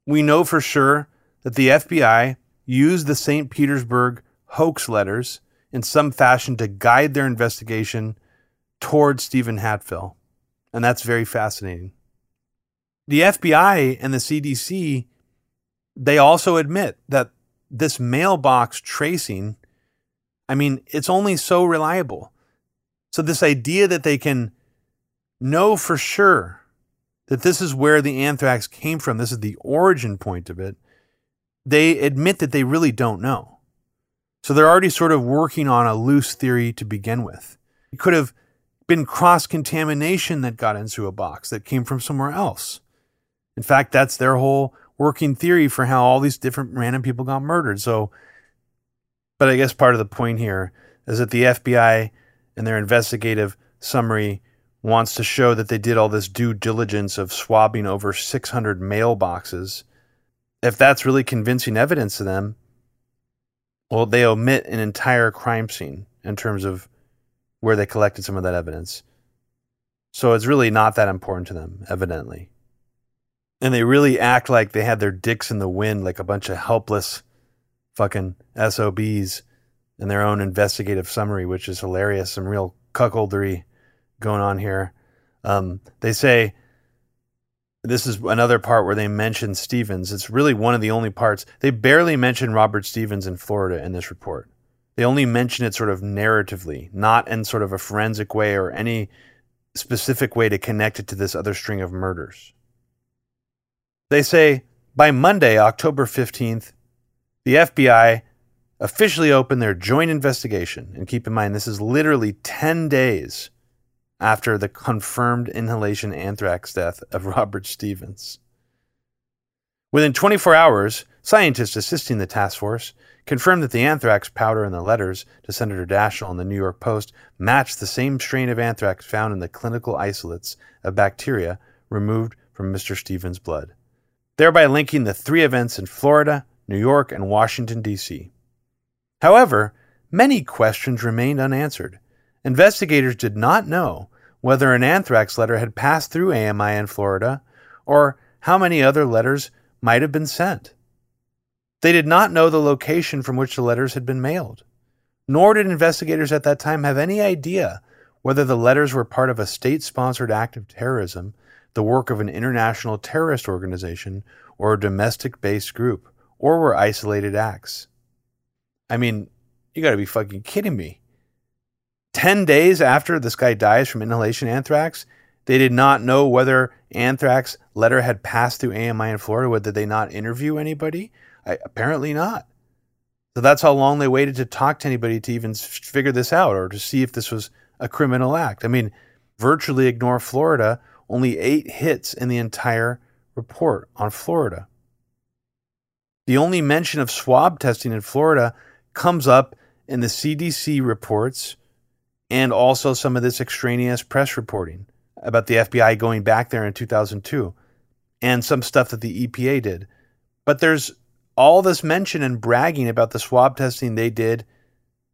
We know for sure that the FBI used the St. Petersburg hoax letters in some fashion to guide their investigation towards Steven Hatfill. And that's very fascinating. The FBI and the CDC, they also admit that this mailbox tracing, I mean, it's only so reliable. So, this idea that they can know for sure that this is where the anthrax came from, this is the origin point of it, they admit that they really don't know. So, they're already sort of working on a loose theory to begin with. It could have been cross contamination that got into a box that came from somewhere else. In fact, that's their whole working theory for how all these different random people got murdered. So, but I guess part of the point here is that the FBI and their investigative summary wants to show that they did all this due diligence of swabbing over 600 mailboxes. If that's really convincing evidence to them, well, they omit an entire crime scene in terms of where they collected some of that evidence. So it's really not that important to them, evidently and they really act like they had their dicks in the wind like a bunch of helpless fucking SOBs in their own investigative summary, which is hilarious. Some real cuckoldry going on here. Um, they say this is another part where they mention Stevens. It's really one of the only parts. They barely mention Robert Stevens in Florida in this report. They only mention it sort of narratively, not in sort of a forensic way or any specific way to connect it to this other string of murders. They say by Monday, October 15th, the FBI officially opened their joint investigation. And keep in mind, this is literally 10 days after the confirmed inhalation anthrax death of <laughs> Robert Stevens. Within 24 hours, scientists assisting the task force confirmed that the anthrax powder in the letters to Senator Daschle in the New York Post matched the same strain of anthrax found in the clinical isolates of bacteria removed from Mr. Stevens' blood thereby linking the three events in Florida, New York, and Washington, D.C. However, many questions remained unanswered. Investigators did not know whether an anthrax letter had passed through AMI in Florida or how many other letters might have been sent. They did not know the location from which the letters had been mailed, nor did investigators at that time have any idea whether the letters were part of a state sponsored act of terrorism the work of an international terrorist organization or a domestic based group, or were isolated acts. I mean, you gotta be fucking kidding me. 10 days after this guy dies from inhalation anthrax, they did not know whether anthrax letter had passed through AMI in Florida. Did they not interview anybody? I, apparently not. So that's how long they waited to talk to anybody to even figure this out or to see if this was a criminal act. I mean, virtually ignore Florida only eight hits in the entire report on Florida. The only mention of swab testing in Florida comes up in the CDC reports and also some of this extraneous press reporting about the FBI going back there in 2002 and some stuff that the EPA did. But there's all this mention and bragging about the swab testing they did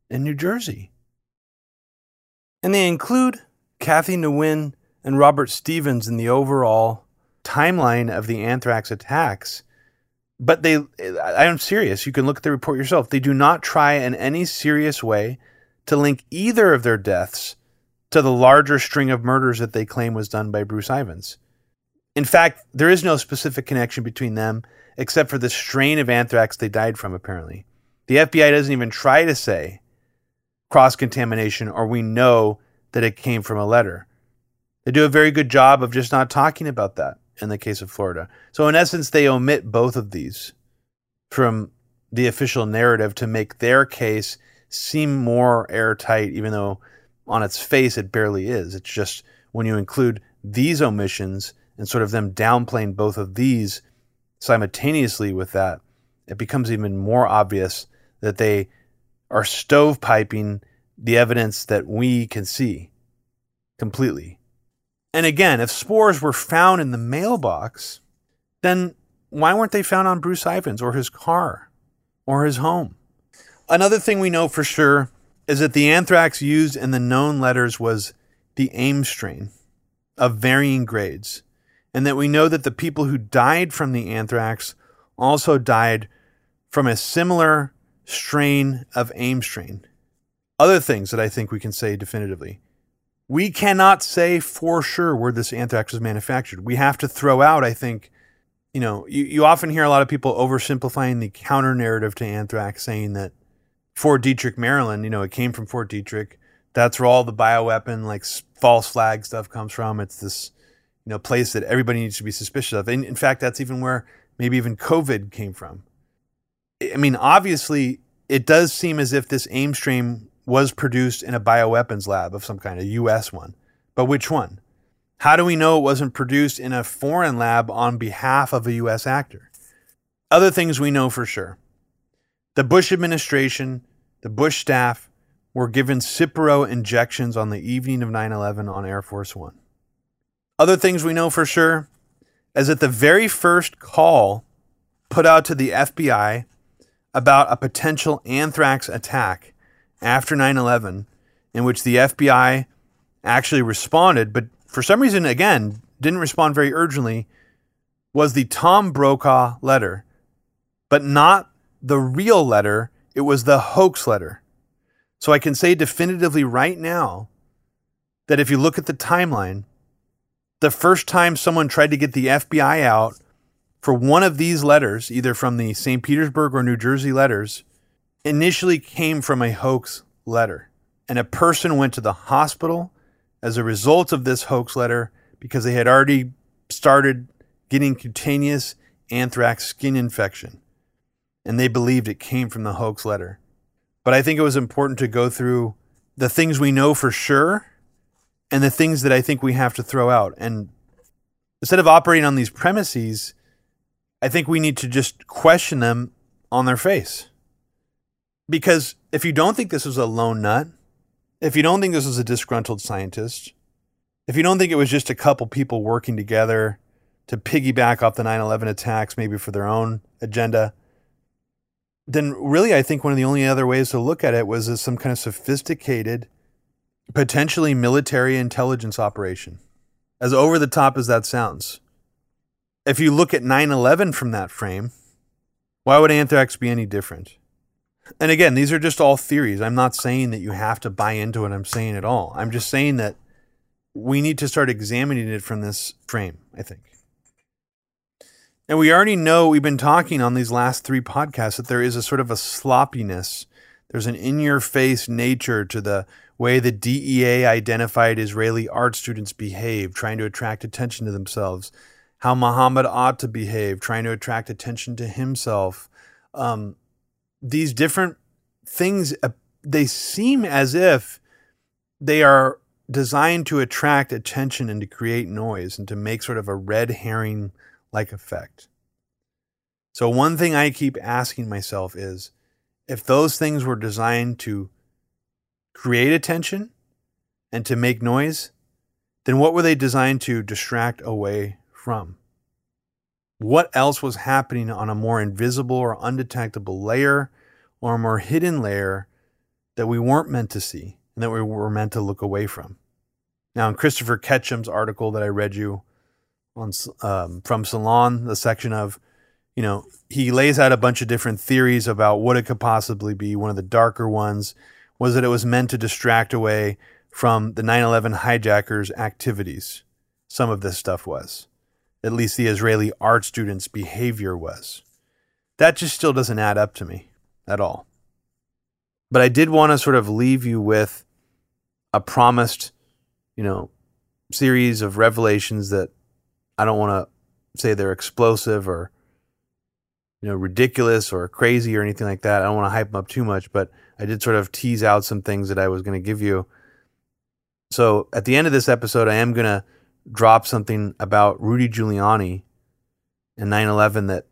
in New Jersey. And they include Kathy Nguyen and Robert Stevens in the overall timeline of the anthrax attacks. But they, I am serious. You can look at the report yourself. They do not try in any serious way to link either of their deaths to the larger string of murders that they claim was done by Bruce Ivins. In fact, there is no specific connection between them except for the strain of anthrax they died from, apparently. The FBI doesn't even try to say cross contamination or we know that it came from a letter. They do a very good job of just not talking about that in the case of Florida. So, in essence, they omit both of these from the official narrative to make their case seem more airtight, even though on its face it barely is. It's just when you include these omissions and sort of them downplaying both of these simultaneously with that, it becomes even more obvious that they are stovepiping the evidence that we can see completely. And again, if spores were found in the mailbox, then why weren't they found on Bruce Ivins or his car or his home? Another thing we know for sure is that the anthrax used in the known letters was the Ames strain of varying grades, and that we know that the people who died from the anthrax also died from a similar strain of Ames strain. Other things that I think we can say definitively. We cannot say for sure where this anthrax was manufactured. We have to throw out, I think, you know, you, you often hear a lot of people oversimplifying the counter narrative to anthrax, saying that Fort Detrick, Maryland, you know, it came from Fort Detrick. That's where all the bioweapon, like false flag stuff comes from. It's this, you know, place that everybody needs to be suspicious of. And in fact, that's even where maybe even COVID came from. I mean, obviously, it does seem as if this Ames strain was produced in a bioweapons lab of some kind, a U.S. one. But which one? How do we know it wasn't produced in a foreign lab on behalf of a U.S. actor? Other things we know for sure. The Bush administration, the Bush staff, were given Cipro injections on the evening of 9 11 on Air Force One. Other things we know for sure is that the very first call put out to the FBI about a potential anthrax attack after 9 11, in which the FBI actually responded, but for some reason, again, didn't respond very urgently, was the Tom Brokaw letter, but not the real letter, it was the hoax letter. So I can say definitively right now that if you look at the timeline, the first time someone tried to get the FBI out for one of these letters, either from the St. Petersburg or New Jersey letters, initially came from a hoax letter. And a person went to the hospital as a result of this hoax letter because they had already started getting cutaneous anthrax skin infection and they believed it came from the hoax letter. But I think it was important to go through the things we know for sure and the things that I think we have to throw out. And instead of operating on these premises, I think we need to just question them on their face. Because if you don't think this was a lone nut, if you don't think this was a disgruntled scientist, if you don't think it was just a couple people working together to piggyback off the 9 11 attacks, maybe for their own agenda, then really I think one of the only other ways to look at it was as some kind of sophisticated, potentially military intelligence operation. As over the top as that sounds. If you look at 9 11 from that frame, why would anthrax be any different? And again, these are just all theories. I'm not saying that you have to buy into what I'm saying at all. I'm just saying that we need to start examining it from this frame, I think. And we already know, we've been talking on these last three podcasts, that there is a sort of a sloppiness. There's an in your face nature to the way the DEA identified Israeli art students behave, trying to attract attention to themselves, how Muhammad Atta behave, trying to attract attention to himself. Um, these different things, uh, they seem as if they are designed to attract attention and to create noise and to make sort of a red herring like effect. So, one thing I keep asking myself is if those things were designed to create attention and to make noise, then what were they designed to distract away from? What else was happening on a more invisible or undetectable layer or a more hidden layer that we weren't meant to see and that we were meant to look away from? Now, in Christopher Ketcham's article that I read you on um, from Salon, the section of, you know, he lays out a bunch of different theories about what it could possibly be. One of the darker ones was that it was meant to distract away from the 9 11 hijackers' activities. Some of this stuff was. At least the Israeli art students' behavior was. That just still doesn't add up to me at all. But I did want to sort of leave you with a promised, you know, series of revelations that I don't want to say they're explosive or, you know, ridiculous or crazy or anything like that. I don't want to hype them up too much, but I did sort of tease out some things that I was going to give you. So at the end of this episode, I am going to drop something about Rudy Giuliani and 9 11 that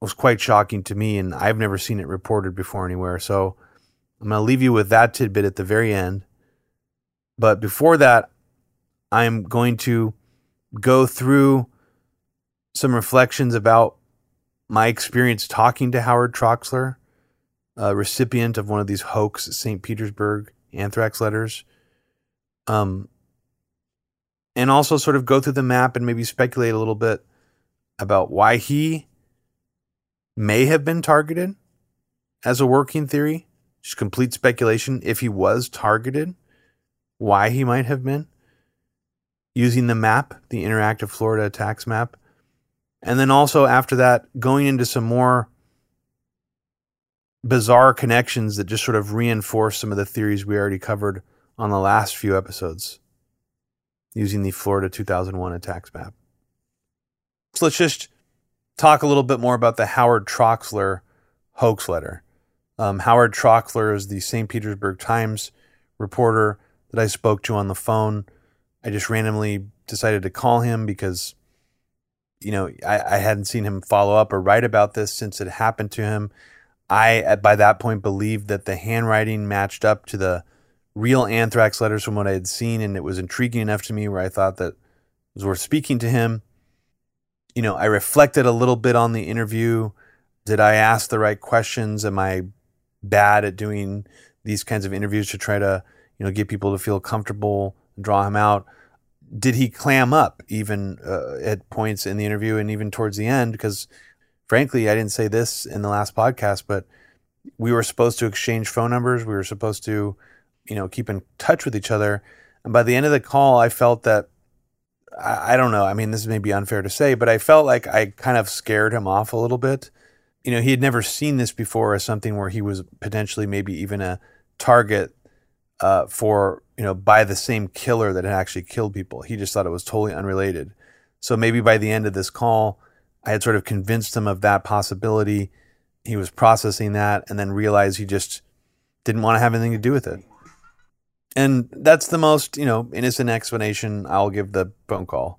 was quite shocking to me, and I've never seen it reported before anywhere. So I'm going to leave you with that tidbit at the very end. But before that, I'm going to go through some reflections about my experience talking to Howard Troxler, a recipient of one of these hoax St. Petersburg anthrax letters. Um, and also sort of go through the map and maybe speculate a little bit about why he may have been targeted as a working theory. Just complete speculation. If he was targeted, why he might have been using the map, the interactive Florida attacks map. And then also after that, going into some more bizarre connections that just sort of reinforce some of the theories we already covered on the last few episodes using the Florida 2001 attacks map. So let's just talk a little bit more about the Howard Troxler hoax letter. Um, Howard Troxler is the St. Petersburg Times reporter that I spoke to on the phone. I just randomly decided to call him because, you know, I, I hadn't seen him follow up or write about this since it happened to him. I, by that point, believed that the handwriting matched up to the real anthrax letters from what I had seen, and it was intriguing enough to me where I thought that it was worth speaking to him. You know, I reflected a little bit on the interview. Did I ask the right questions? Am I bad at doing these kinds of interviews to try to, you know, get people to feel comfortable, draw him out. Did he clam up even uh, at points in the interview and even towards the end? Because frankly, I didn't say this in the last podcast, but we were supposed to exchange phone numbers. We were supposed to, you know, keep in touch with each other. And by the end of the call, I felt that I, I don't know. I mean, this may be unfair to say, but I felt like I kind of scared him off a little bit you know, he had never seen this before as something where he was potentially maybe even a target uh, for, you know, by the same killer that had actually killed people. He just thought it was totally unrelated. So maybe by the end of this call, I had sort of convinced him of that possibility. He was processing that and then realized he just didn't want to have anything to do with it. And that's the most, you know, innocent explanation I'll give the phone call.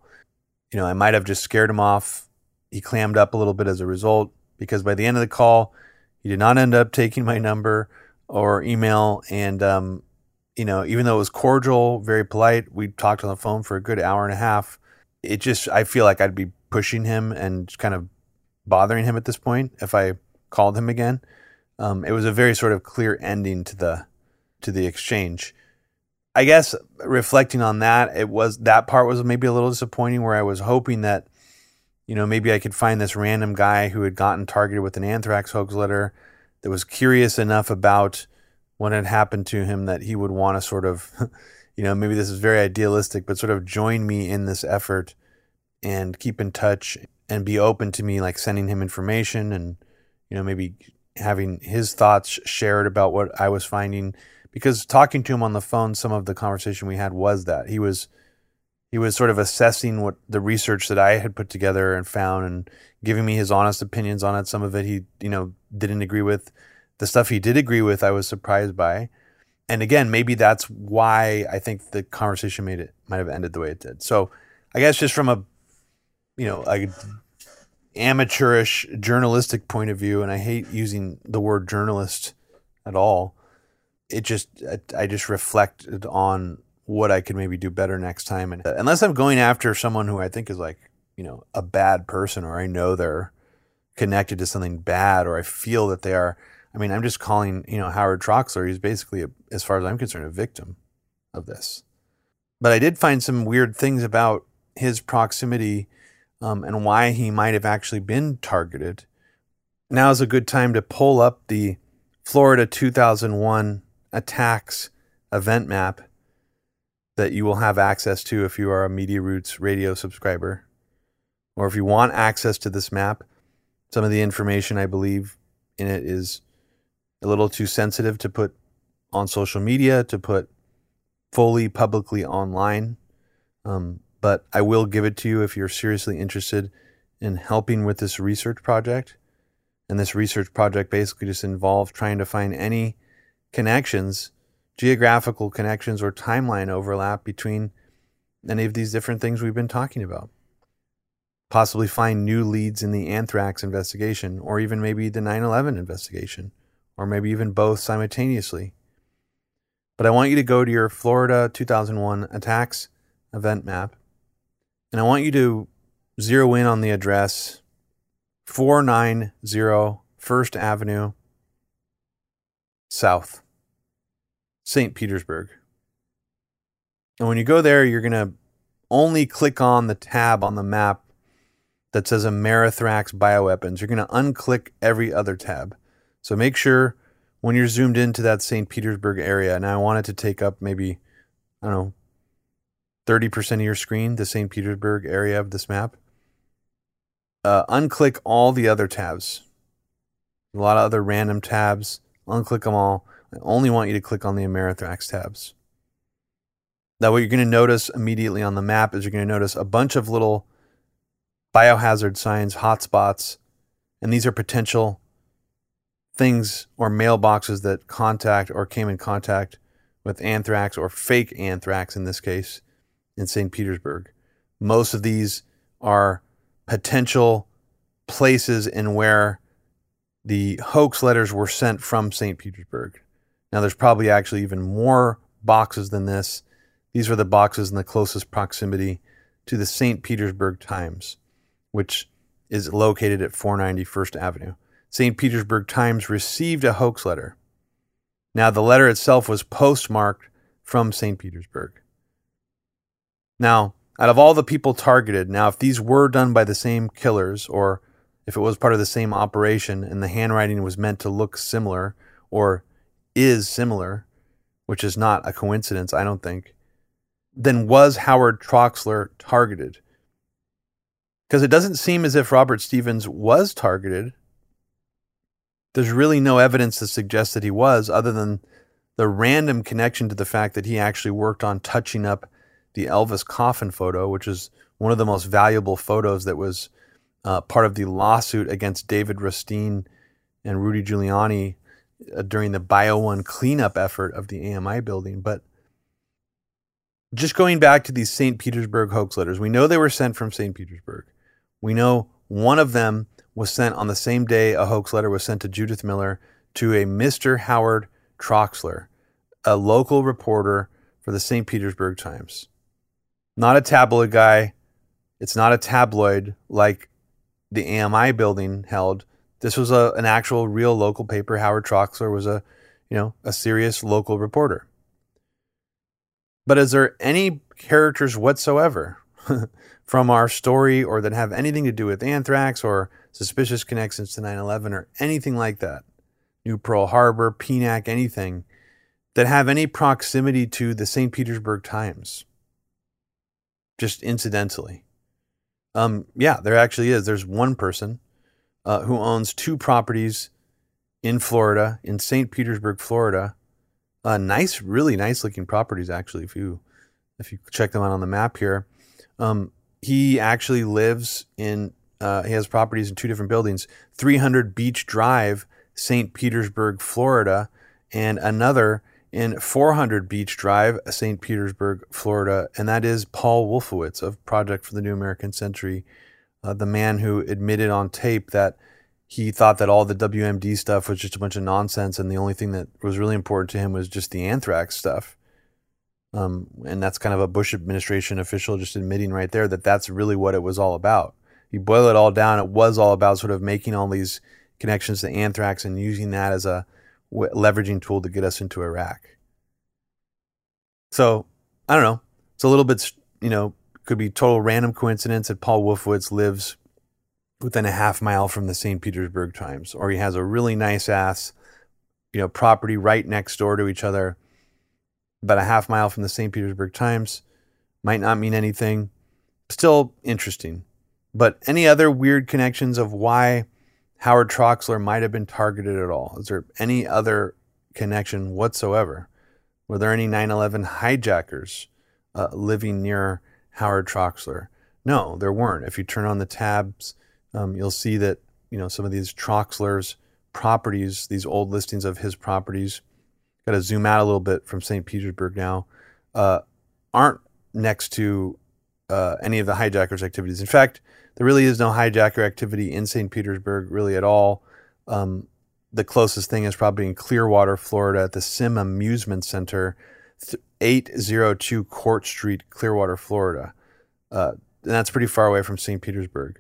You know, I might have just scared him off. He clammed up a little bit as a result because by the end of the call, he did not end up taking my number or email. And, um, you know, even though it was cordial, very polite, we talked on the phone for a good hour and a half. It just, I feel like I'd be pushing him and kind of bothering him at this point if I called him again. Um, it was a very sort of clear ending to the to the exchange. I guess reflecting on that, it was that part was maybe a little disappointing where I was hoping that you know, maybe I could find this random guy who had gotten targeted with an anthrax hoax letter that was curious enough about what had happened to him that he would want to sort of, <laughs> you know, maybe this is very idealistic, but sort of join me in this effort and keep in touch and be open to me, like sending him information and, you know, maybe having his thoughts shared about what I was finding. Because talking to him on the phone, some of the conversation we had was that he was he was sort of assessing what the research that I had put together and found and giving me his honest opinions on it. Some of it he, you know, didn't agree with. The stuff he did agree with, I was surprised by. And again, maybe that's why I think the conversation made it might have ended the way it did. So I guess just from a, you know, a amateurish journalistic point of view, and I hate using the word journalist at all. It just, I just reflected on what I could maybe do better next time. And unless I'm going after someone who I think is like, you know, a bad person or I know they're connected to something bad or I feel that they are. I mean, I'm just calling, you know, Howard Troxler. He's basically, a, as far as I'm concerned, a victim of this. but I did find some weird things about his proximity um, and why he might have actually been targeted. Now is a good time to pull up the Florida 2001 attacks event map that you will have access to if you are a Media Roots radio subscriber. Or if you want access to this map, some of the information I believe in it is a little too sensitive to put on social media, to put fully publicly online. Um, but I will give it to you if you're seriously interested in helping with this research project. And this research project basically just involved trying to find any connections, geographical connections, or timeline overlap between any of these different things we've been talking about. Possibly find new leads in the anthrax investigation, or even maybe the 9 11 investigation, or maybe even both simultaneously. But I want you to go to your Florida 2001 attacks event map, and I want you to zero in on the address 490 First Avenue South, St. Petersburg. And when you go there, you're going to only click on the tab on the map that says Amerithrax bioweapons. You're going to unclick every other tab. So make sure when you're zoomed into that St. Petersburg area, and I want it to take up maybe, I don't know, 30% of your screen, the St. Petersburg area of this map, uh, unclick all the other tabs. A lot of other random tabs. Unclick them all. I only want you to click on the Amerithrax tabs. Now, what you're going to notice immediately on the map is you're going to notice a bunch of little biohazard signs, hotspots, and these are potential things or mailboxes that contact or came in contact with anthrax or fake anthrax in this case in St. Petersburg. Most of these are potential places in where the hoax letters were sent from St. Petersburg. Now, there's probably actually even more boxes than this. These are the boxes in the closest proximity to the St. Petersburg Times, which is located at 491st Avenue. St. Petersburg Times received a hoax letter. Now, the letter itself was postmarked from St. Petersburg. Now, out of all the people targeted, now, if these were done by the same killers, or if it was part of the same operation and the handwriting was meant to look similar, or is similar, which is not a coincidence, I don't think, then was Howard Troxler targeted? Because it doesn't seem as if Robert Stevens was targeted there's really no evidence to suggest that he was, other than the random connection to the fact that he actually worked on touching up the Elvis coffin photo, which is one of the most valuable photos that was uh, part of the lawsuit against David Rustine and Rudy Giuliani uh, during the Bio One cleanup effort of the AMI building. But just going back to these St. Petersburg hoax letters, we know they were sent from St. Petersburg. We know one of them was sent on the same day a hoax letter was sent to Judith Miller to a Mr. Howard Troxler, a local reporter for the St. Petersburg Times. Not a tabloid guy. It's not a tabloid like the AMI building held. This was a, an actual real local paper. Howard Troxler was a, you know, a serious local reporter. But is there any characters whatsoever <laughs> from our story or that have anything to do with anthrax or suspicious connections to 9 11 or anything like that, New Pearl Harbor, PNAC, anything that have any proximity to the St. Petersburg Times. Just incidentally. Um, yeah, there actually is. There's one person uh, who owns two properties in Florida, in St. Petersburg, Florida. Uh, nice, really nice looking properties, actually, if you if you check them out on the map here. Um, he actually lives in uh, he has properties in two different buildings 300 Beach Drive, St. Petersburg, Florida, and another in 400 Beach Drive, St. Petersburg, Florida. And that is Paul Wolfowitz of Project for the New American Century, uh, the man who admitted on tape that he thought that all the WMD stuff was just a bunch of nonsense, and the only thing that was really important to him was just the anthrax stuff. Um, and that's kind of a Bush administration official just admitting right there that that's really what it was all about you boil it all down, it was all about sort of making all these connections to anthrax and using that as a leveraging tool to get us into Iraq. So I don't know. It's a little bit, you know, could be total random coincidence that Paul Wolfowitz lives within a half mile from the St. Petersburg Times, or he has a really nice ass, you know, property right next door to each other, about a half mile from the St. Petersburg Times. Might not mean anything. Still interesting. But any other weird connections of why Howard Troxler might have been targeted at all? Is there any other connection whatsoever? Were there any 9 11 hijackers uh, living near Howard Troxler? No, there weren't. If you turn on the tabs, um, you'll see that you know some of these Troxler's properties, these old listings of his properties, got to zoom out a little bit from St. Petersburg now, uh, aren't next to uh, any of the hijackers' activities. In fact, there really is no hijacker activity in St. Petersburg really at all. Um, the closest thing is probably in Clearwater, Florida, at the Sim Amusement Center, 802 Court Street, Clearwater, Florida. Uh, and that's pretty far away from St. Petersburg.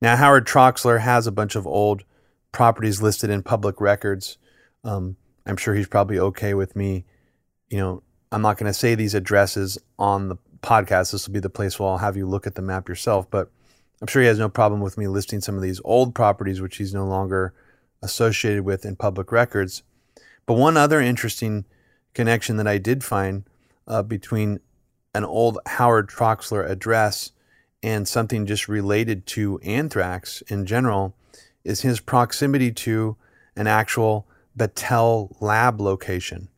Now, Howard Troxler has a bunch of old properties listed in public records. Um, I'm sure he's probably okay with me. You know, I'm not going to say these addresses on the podcast. This will be the place where I'll have you look at the map yourself. But I'm sure he has no problem with me listing some of these old properties, which he's no longer associated with in public records. But one other interesting connection that I did find uh, between an old Howard Troxler address and something just related to anthrax in general is his proximity to an actual Battelle lab location.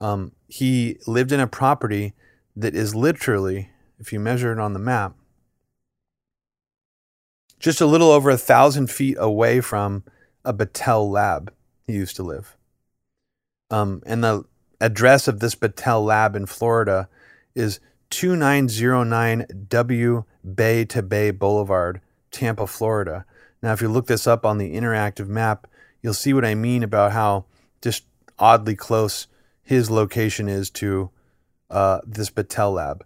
Um, he lived in a property that is literally, if you measure it on the map, just a little over a thousand feet away from a Battelle lab he used to live. Um, and the address of this Battelle lab in Florida is 2909 W Bay to Bay Boulevard, Tampa, Florida. Now, if you look this up on the interactive map, you'll see what I mean about how just oddly close his location is to uh, this Battelle lab.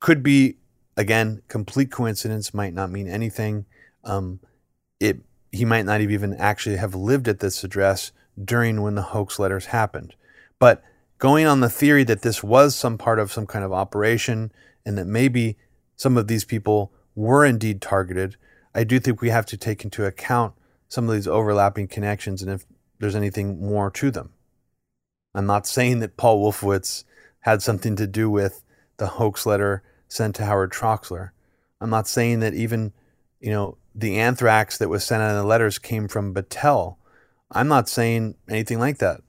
Could be, again, complete coincidence, might not mean anything. Um, it he might not have even actually have lived at this address during when the hoax letters happened. But going on the theory that this was some part of some kind of operation and that maybe some of these people were indeed targeted, I do think we have to take into account some of these overlapping connections and if there's anything more to them. I'm not saying that Paul Wolfowitz had something to do with the hoax letter sent to Howard Troxler. I'm not saying that even, you know, the anthrax that was sent out in the letters came from Battelle. I'm not saying anything like that.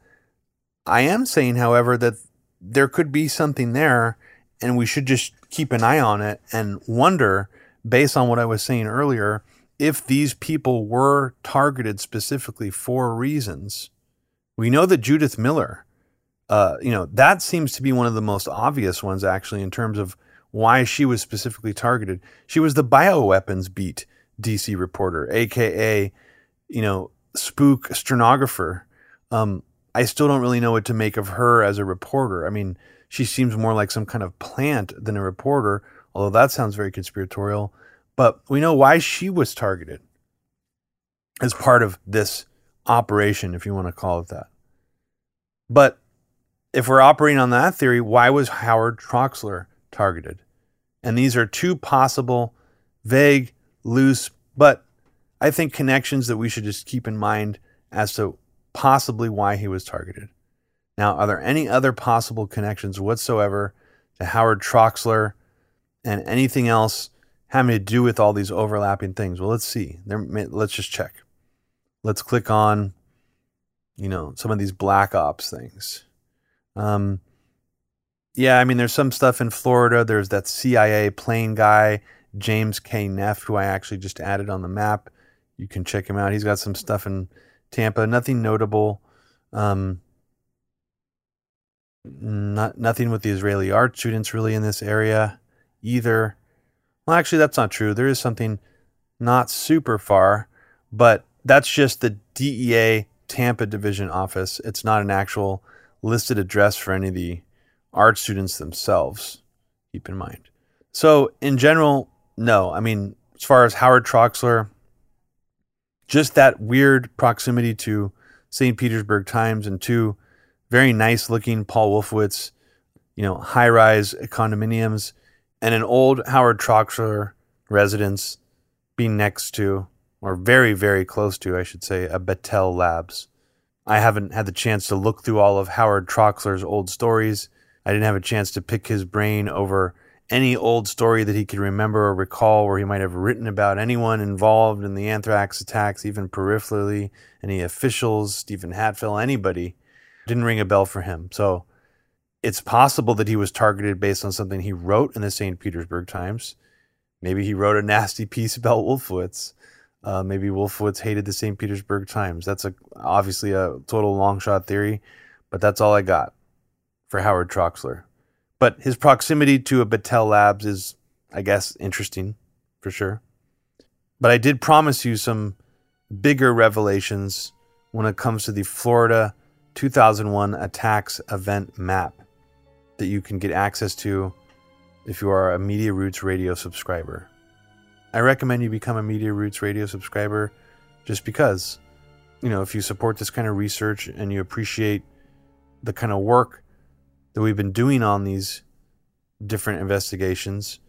I am saying, however, that there could be something there and we should just keep an eye on it and wonder, based on what I was saying earlier, if these people were targeted specifically for reasons. We know that Judith Miller, uh, you know, that seems to be one of the most obvious ones actually in terms of why she was specifically targeted. She was the bioweapons beat DC reporter, aka, you know, spook stenographer. Um, I still don't really know what to make of her as a reporter. I mean, she seems more like some kind of plant than a reporter, although that sounds very conspiratorial. But we know why she was targeted as part of this operation, if you want to call it that. But if we're operating on that theory, why was Howard Troxler targeted? And these are two possible, vague, loose, but I think connections that we should just keep in mind as to possibly why he was targeted. Now, are there any other possible connections whatsoever to Howard Troxler and anything else having to do with all these overlapping things? Well, let's see. There, let's just check. Let's click on, you know, some of these black ops things. Um, yeah, I mean, there's some stuff in Florida. There's that CIA plane guy, James K. Neff, who I actually just added on the map. You can check him out. He's got some stuff in Tampa. Nothing notable. Um, not nothing with the Israeli art students really in this area either. Well, actually, that's not true. There is something not super far, but that's just the DEA Tampa division office. It's not an actual listed address for any of the art students themselves. Keep in mind. So, in general, no. I mean, as far as Howard Troxler, just that weird proximity to St. Petersburg Times and two very nice looking Paul Wolfowitz, you know, high rise condominiums and an old Howard Troxler residence being next to, or very, very close to, I should say, a Battelle Labs. I haven't had the chance to look through all of Howard Troxler's old stories. I didn't have a chance to pick his brain over any old story that he could remember or recall where he might have written about anyone involved in the anthrax attacks, even peripherally, any officials, Steven Hatfill, anybody. Didn't ring a bell for him. So it's possible that he was targeted based on something he wrote in the St. Petersburg Times. Maybe he wrote a nasty piece about Wolfowitz. Uh, maybe Wolfowitz hated the St. Petersburg Times. That's a obviously a total long shot theory, but that's all I got for Howard Troxler. But his proximity to a Battelle Labs is, I guess, interesting for sure. But I did promise you some bigger revelations when it comes to the Florida 2001 attacks event map that you can get access to if you are a Media Roots Radio subscriber. I recommend you become a Media Roots Radio subscriber just because, you know, if you support this kind of research and you appreciate the kind of work that we've been doing on these different investigations,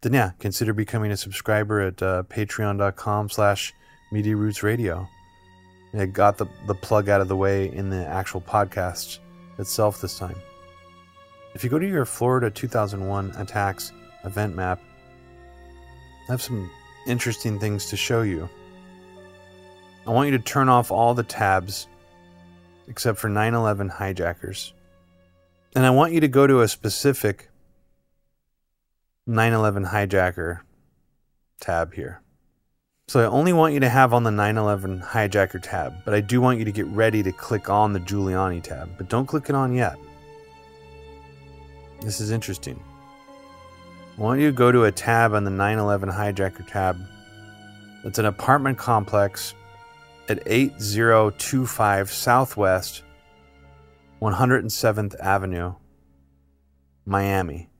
then yeah, consider becoming a subscriber at uh, patreon.com slash Media Roots Radio. I got the, the plug out of the way in the actual podcast itself this time. If you go to your Florida 2001 attacks event map, I have some interesting things to show you. I want you to turn off all the tabs except for 9 11 hijackers. And I want you to go to a specific 9 11 hijacker tab here. So I only want you to have on the 9 11 hijacker tab, but I do want you to get ready to click on the Giuliani tab. But don't click it on yet. This is interesting. I want you to go to a tab on the 9 11 hijacker tab. It's an apartment complex at 8025 Southwest 107th Avenue, Miami.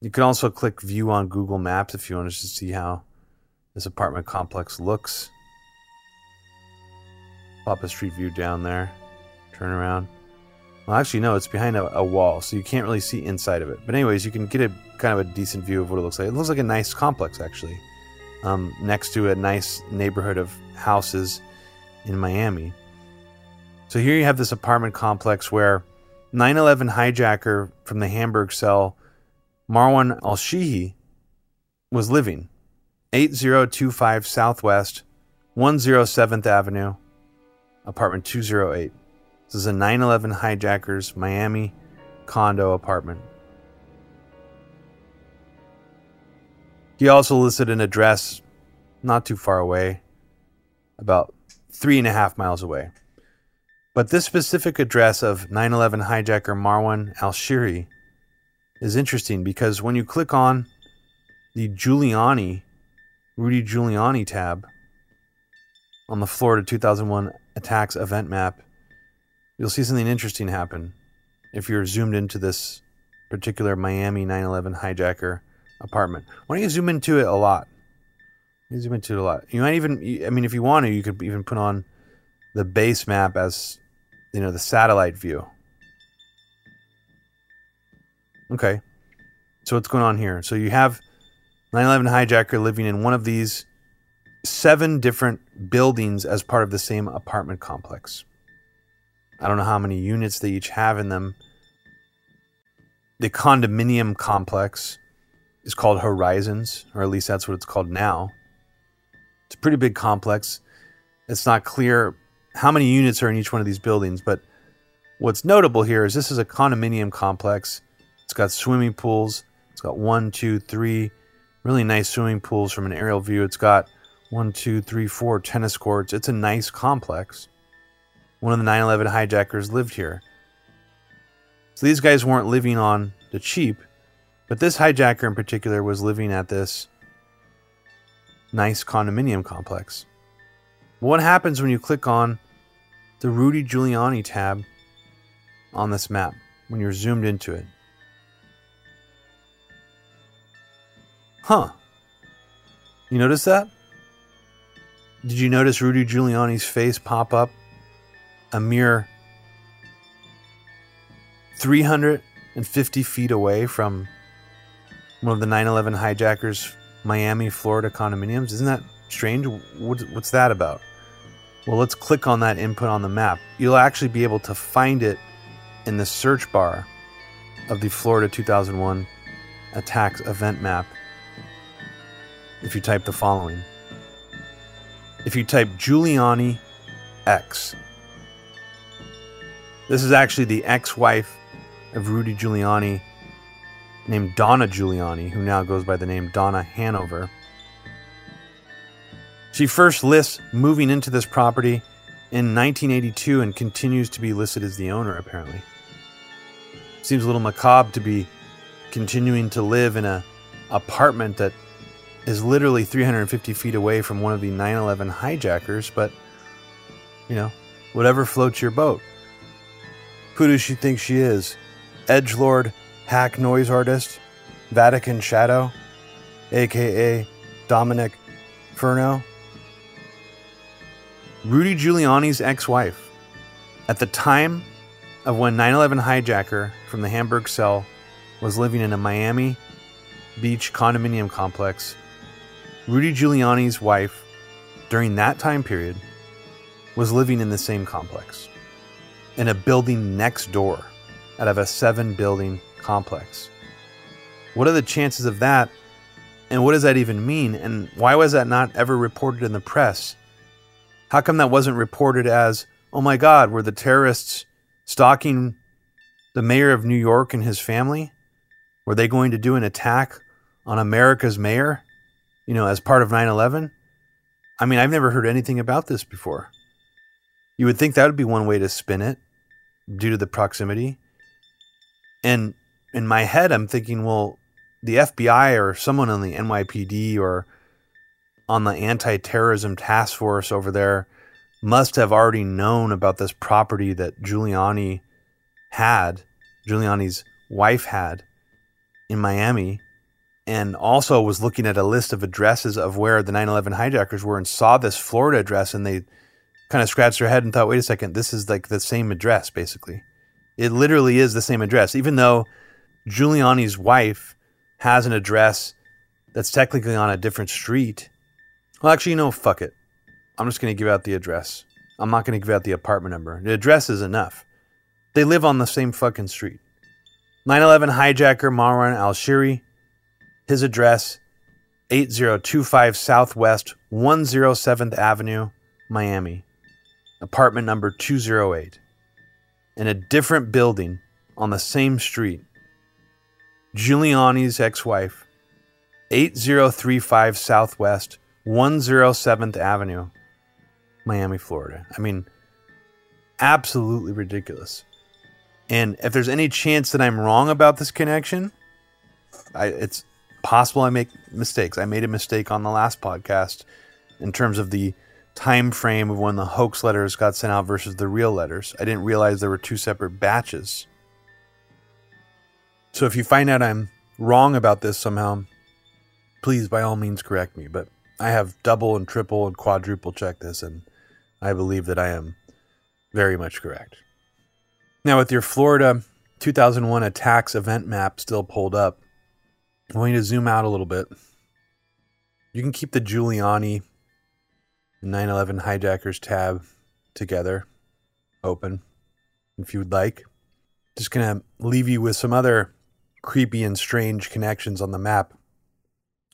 You can also click view on Google Maps if you want to see how this apartment complex looks. Pop a street view down there. Turn around. Well, actually, no, it's behind a, a, wall, so you can't really see inside of it. But, anyways, you can get a kind of a decent view of what it looks like. It looks like a nice complex, actually, um, next to a nice neighborhood of houses in Miami. So, here you have this apartment complex where 9 11 hijacker from the Hamburg cell, Marwan al Shehhi, was living. 8025 Southwest, 107th Avenue, apartment 208. This is a 9 11 hijackers Miami condo apartment. He also listed an address not too far away, about three and a half miles away. But this specific address of 9 11 hijacker Marwan al Shehhi is interesting because when you click on the Giuliani, Rudy Giuliani tab on the Florida 2001 attacks event map, you'll see something interesting happen if you're zoomed into this particular Miami 911 hijacker apartment. Why don't you zoom into it a lot? You zoom into it a lot. You might even, I mean, if you want to, you could even put on the base map as, you know, the satellite view. Okay. So what's going on here? So you have 911 hijacker living in one of these seven different buildings as part of the same apartment complex. I don't know how many units they each have in them. The condominium complex is called Horizons, or at least that's what it's called now. It's a pretty big complex. It's not clear how many units are in each one of these buildings, but what's notable here is this is a condominium complex. It's got swimming pools. It's got one, two, three really nice swimming pools from an aerial view. It's got one, two, three, four tennis courts. It's a nice complex one of the 9 11 hijackers lived here. So these guys weren't living on the cheap, but this hijacker in particular was living at this nice condominium complex. What happens when you click on the Rudy Giuliani tab on this map when you're zoomed into it? Huh. You notice that? Did you notice Rudy Giuliani's face pop up a mere 350 feet away from one of the 9 11 hijackers' Miami, Florida condominiums. Isn't that strange? What's that about? Well, let's click on that input on the map. You'll actually be able to find it in the search bar of the Florida 2001 attacks event map if you type the following. If you type Giuliani X, this is actually the ex wife of Rudy Giuliani, named Donna Giuliani, who now goes by the name Donna Hanover. She first lists moving into this property in 1982 and continues to be listed as the owner, apparently. Seems a little macabre to be continuing to live in a apartment that is literally 350 feet away from one of the 9/11 hijackers, but you know, whatever floats your boat. Who does she think she is? Edge Lord, hack noise artist, Vatican Shadow, aka Dominick Fernow. Rudy Giuliani's ex-wife. At the time of when 9/11 hijacker from the Hamburg cell was living in a Miami Beach condominium complex, Rudy Giuliani's wife during that time period was living in the same complex in a building next door out of a seven building complex. What are the chances of that? And what does that even mean? And why was that not ever reported in the press? How come that wasn't reported as, oh my God, were the terrorists stalking the mayor of New York and his family? Were they going to do an attack on America's mayor, you know, as part of 9 11? I mean, I've never heard anything about this before. You would think that would be one way to spin it due to the proximity. And in my head, I'm thinking, well, the FBI or someone on the NYPD or on the anti terrorism task force over there must have already known about this property that Giuliani had, Giuliani's wife had in Miami, and also was looking at a list of addresses of where the 9 11 hijackers were and saw this Florida address and they kind of scratched their head and thought, wait a second, this is like the same address, basically. It literally is the same address, even though Giuliani's wife has an address that's technically on a different street. Well, actually, you know, fuck it. I'm just going to give out the address. I'm not going to give out the apartment number. The address is enough. They live on the same fucking street. 9 11 hijacker Marwan al Shehhi, his address 8025 Southwest 107th Avenue, Miami, apartment number 208. In a different building on the same street, Giuliani's ex wife, 8035 Southwest 107th Avenue, Miami, Florida. I mean, absolutely ridiculous. And if there's any chance that I'm wrong about this connection, I, it's possible I make mistakes. I made a mistake on the last podcast in terms of the time frame of when the hoax letters got sent out versus the real letters. I didn't realize there were two separate batches. So if you find out I'm wrong about this somehow, please by all means correct me. But I have double and triple and quadruple checked this, and I believe that I am very much correct. Now, with your Florida 2001 attacks event map still pulled up, I want you to zoom out a little bit. You can keep the Giuliani 9 11 hijackers tab together, open, if you would like. Just going to leave you with some other creepy and strange connections on the map.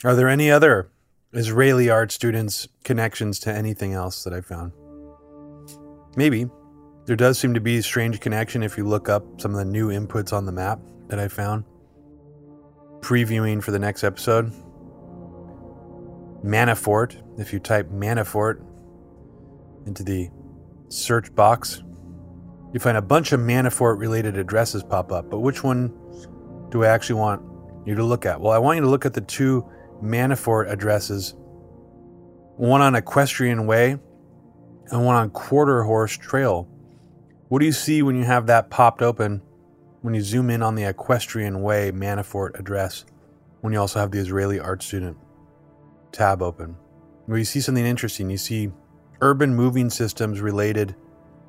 Are there any other Israeli art students' connections to anything else that I found? Maybe. There does seem to be a strange connection if you look up some of the new inputs on the map that I found. Previewing for the next episode. Manafort, if you type Manafort into the search box, you find a bunch of Manafort related addresses pop up. But which one do I actually want you to look at? Well, I want you to look at the two Manafort addresses one on Equestrian Way and one on Quarter Horse Trail. What do you see when you have that popped open when you zoom in on the Equestrian Way Manafort address when you also have the Israeli art student tab open? Where you see something interesting, you see urban moving systems related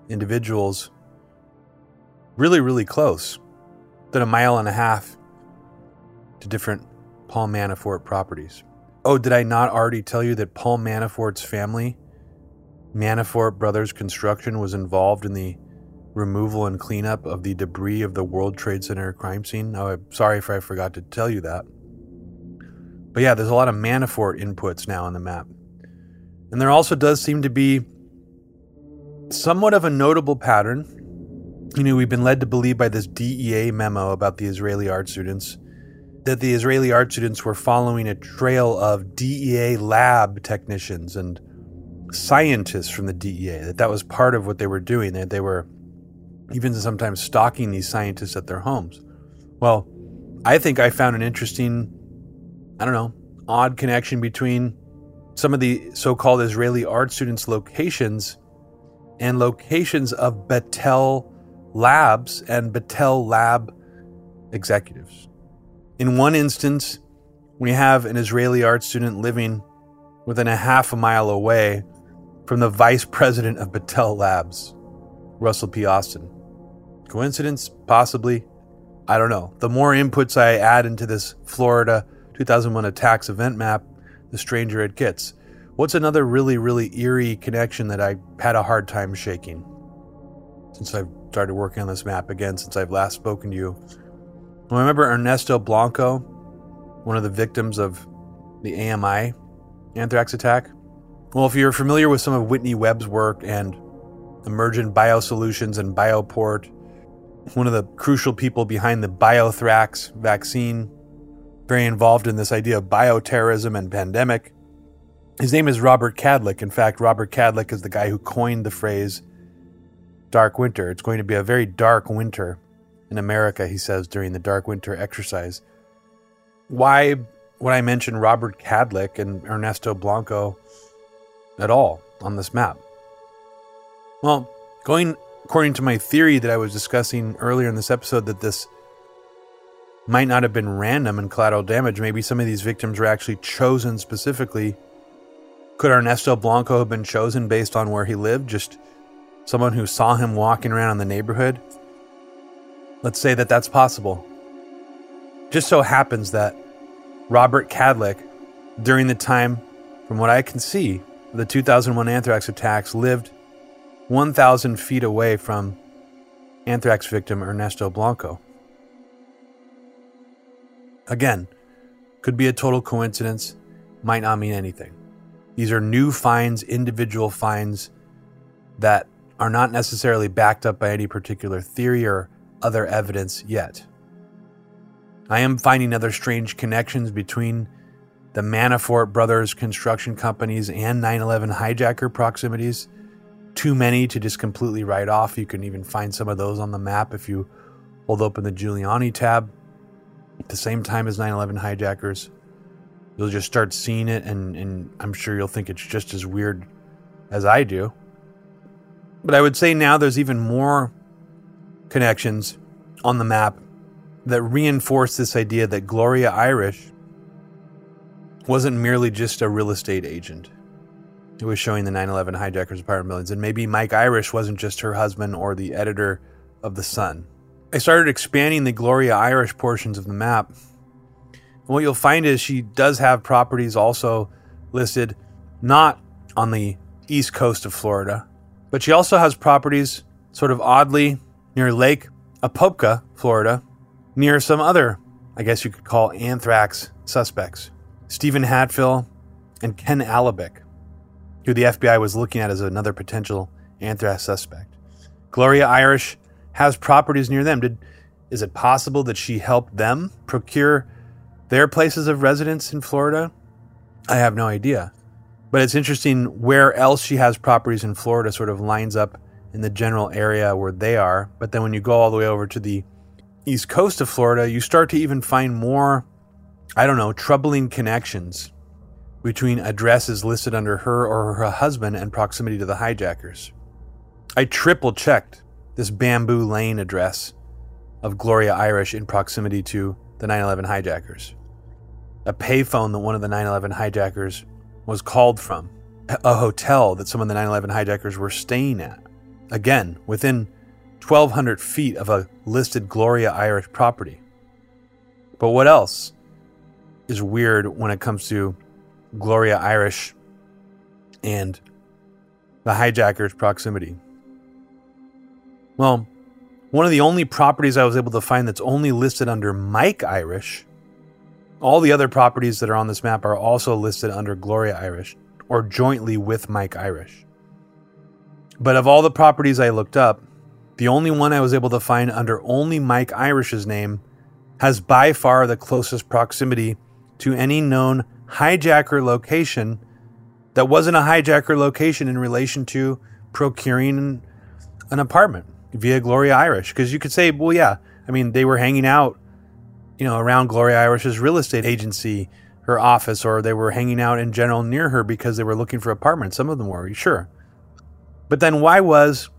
individuals really, really close. than a mile and a half to different Paul Manafort properties. Oh, did I not already tell you that Paul Manafort's family, Manafort Brothers Construction, was involved in the removal and cleanup of the debris of the World Trade Center crime scene? Oh, I'm sorry if I forgot to tell you that. But yeah, there's a lot of Manafort inputs now on the map. And there also does seem to be somewhat of a notable pattern. You know, we've been led to believe by this DEA memo about the Israeli art students that the Israeli art students were following a trail of DEA lab technicians and scientists from the DEA, that that was part of what they were doing, that they were even sometimes stalking these scientists at their homes. Well, I think I found an interesting, I don't know, odd connection between some of the so called Israeli art students' locations and locations of Battelle labs and Battelle lab executives. In one instance, we have an Israeli art student living within a half a mile away from the vice president of Battelle Labs, Russell P. Austin. Coincidence? Possibly. I don't know. The more inputs I add into this Florida 2001 attacks event map, the stranger it gets. What's another really, really eerie connection that I had a hard time shaking since I've started working on this map again, since I've last spoken to you? Well, remember Ernesto Blanco, one of the victims of the AMI anthrax attack? Well, if you're familiar with some of Whitney Webb's work and Emergent Biosolutions and Bioport, one of the crucial people behind the Biothrax vaccine, very involved in this idea of bioterrorism and pandemic. His name is Robert Kadlec. In fact, Robert Kadlec is the guy who coined the phrase dark winter. It's going to be a very dark winter in America, he says during the dark winter exercise. Why would I mention Robert Kadlec and Ernesto Blanco at all on this map? Well, going according to my theory that I was discussing earlier in this episode, that this might not have been random and collateral damage. Maybe some of these victims were actually chosen specifically. Could Ernesto Blanco have been chosen based on where he lived? Just someone who saw him walking around in the neighborhood? Let's say that that's possible. Just so happens that Robert Kadlec, during the time, from what I can see, the 2001 anthrax attacks, lived 1,000 feet away from anthrax victim Ernesto Blanco. Again, could be a total coincidence, might not mean anything. These are new finds, individual finds that are not necessarily backed up by any particular theory or other evidence yet. I am finding other strange connections between the Manafort brothers construction companies and 9 11 hijacker proximities. Too many to just completely write off. You can even find some of those on the map if you hold open the Giuliani tab at the same time as 9 11 hijackers. You'll just start seeing it, and, and I'm sure you'll think it's just as weird as I do. But I would say now there's even more connections on the map that reinforce this idea that Gloria Irish wasn't merely just a real estate agent. It was showing the 9 11 hijackers apartment buildings, and maybe Mike Irish wasn't just her husband or the editor of The Sun. I started expanding the Gloria Irish portions of the map. And what you'll find is she does have properties also listed not on the east coast of Florida, but she also has properties sort of oddly near Lake Apopka, Florida, near some other, I guess you could call anthrax suspects Steven Hatfill and Ken Alibek, who the FBI was looking at as another potential anthrax suspect. Gloria Irish has properties near them. Did is it possible that she helped them procure their places of residence in Florida? I have no idea. But it's interesting where else she has properties in Florida sort of lines up in the general area where they are. But then when you go all the way over to the east coast of Florida, you start to even find more, I don't know, troubling connections between addresses listed under her or her husband and proximity to the hijackers. I triple checked this Bamboo Lane address of Gloria Irish in proximity to the 9 11 hijackers. A payphone that one of the 9 11 hijackers was called from, a hotel that some of the 9 11 hijackers were staying at. Again, within 1,200 feet of a listed Gloria Irish property. But what else is weird when it comes to Gloria Irish and the hijacker's proximity? Well, one of the only properties I was able to find that's only listed under Mike Irish. All the other properties that are on this map are also listed under Gloria Irish or jointly with Mike Irish. But of all the properties I looked up, the only one I was able to find under only Mike Irish's name has by far the closest proximity to any known hijacker location that wasn't a hijacker location in relation to procuring an apartment via Gloria Irish. Because you could say, well, yeah, I mean, they were hanging out, you know, around Gloria Irish's real estate agency, her office, or they were hanging out in general near her because they were looking for apartments. Some of them were, sure. But then why was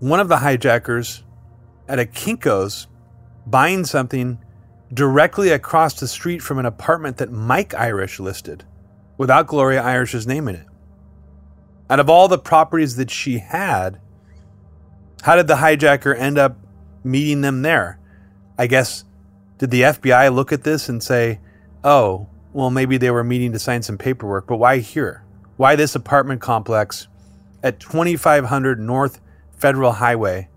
one of the hijackers at a Kinko's buying something directly across the street from an apartment that Mike Irish listed without Gloria Irish's name in it? Out of all the properties that she had, how did the hijacker end up meeting them there? I guess, did the FBI look at this and say, oh, well, maybe they were meeting to sign some paperwork, but why here? Why this apartment complex at 2500 North Federal Highway?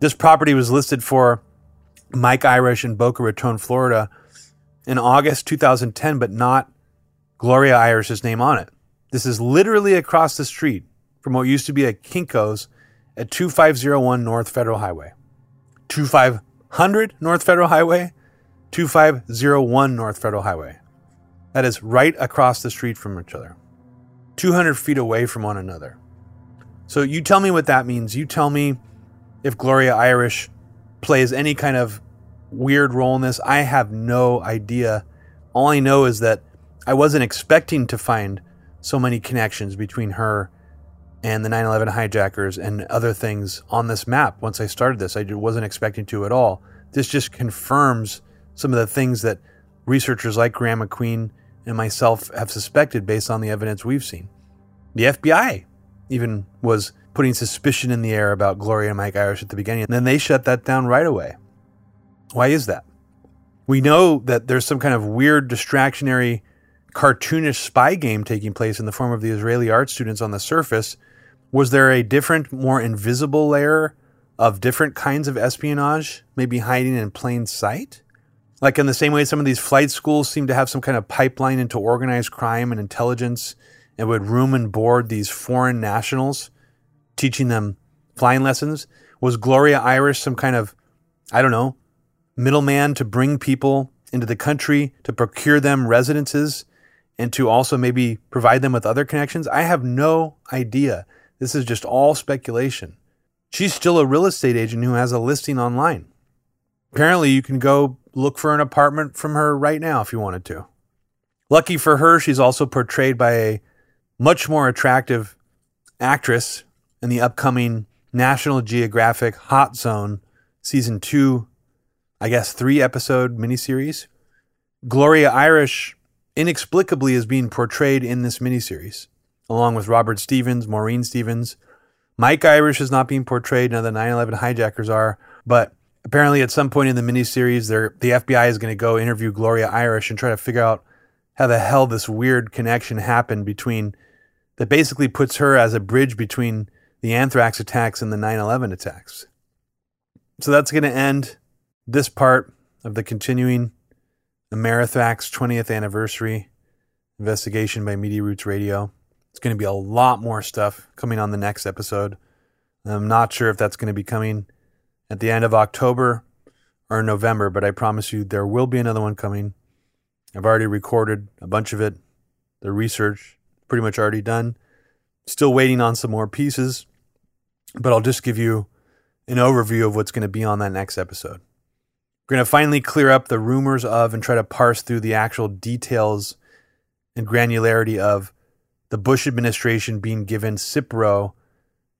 This property was listed for Mike Irish in Boca Raton, Florida in August 2010, but not Gloria Irish's name on it. This is literally across the street from what used to be a Kinko's at 2501 North Federal Highway. 2500 North Federal Highway, 2501 North Federal Highway. That is right across the street from each other, 200 feet away from one another. So you tell me what that means. You tell me if Gloria Irish plays any kind of weird role in this. I have no idea. All I know is that I wasn't expecting to find so many connections between her and the 9 11 hijackers and other things on this map once I started this. I wasn't expecting to at all. This just confirms some of the things that researchers like Graeme MacQueen and myself have suspected based on the evidence we've seen. The FBI even was putting suspicion in the air about Gloria and Mike Irish at the beginning, and then they shut that down right away. Why is that? We know that there's some kind of weird, distractionary, cartoonish spy game taking place in the form of the Israeli art students on the surface was there a different, more invisible layer of different kinds of espionage, maybe hiding in plain sight? Like in the same way, some of these flight schools seem to have some kind of pipeline into organized crime and intelligence and would room and board these foreign nationals, teaching them flying lessons. Was Gloria Irish some kind of, I don't know, middleman to bring people into the country to procure them residences and to also maybe provide them with other connections? I have no idea. This is just all speculation. She's still a real estate agent who has a listing online. Apparently, you can go look for an apartment from her right now if you wanted to. Lucky for her, she's also portrayed by a much more attractive actress in the upcoming National Geographic Hot Zone season two, I guess, three episode miniseries. Gloria Irish inexplicably is being portrayed in this miniseries along with Robert Stevens, Maureen Stevens. Mike Irish is not being portrayed. Now the 9 11 hijackers are. But apparently, at some point in the miniseries, the FBI is going to go interview Gloria Irish and try to figure out how the hell this weird connection happened between that basically puts her as a bridge between the anthrax attacks and the 9 11 attacks. So that's going to end this part of the continuing Amerithrax 20th anniversary investigation by Media Roots Radio. It's going to be a lot more stuff coming on the next episode. I'm not sure if that's going to be coming at the end of October or November, but I promise you there will be another one coming. I've already recorded a bunch of it. The research pretty much already done. Still waiting on some more pieces, but I'll just give you an overview of what's going to be on that next episode. We're going to finally clear up the rumors of and try to parse through the actual details and granularity of the Bush administration being given Cipro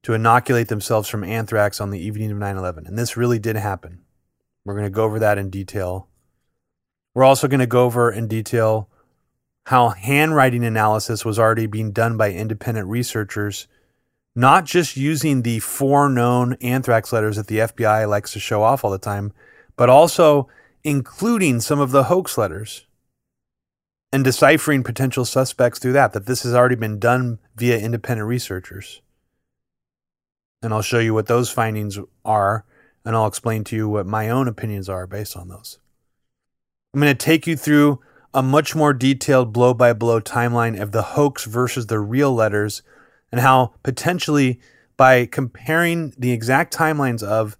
to inoculate themselves from anthrax on the evening of 9 11. And this really did happen. We're going to go over that in detail. We're also going to go over in detail how handwriting analysis was already being done by independent researchers not just using the four known anthrax letters that the FBI likes to show off all the time, but also including some of the hoax letters and deciphering potential suspects through that, that this has already been done via independent researchers. And I'll show you what those findings are, and I'll explain to you what my own opinions are based on those. I'm going to take you through a much more detailed blow by blow timeline of the hoax versus the real letters, and how potentially by comparing the exact timelines of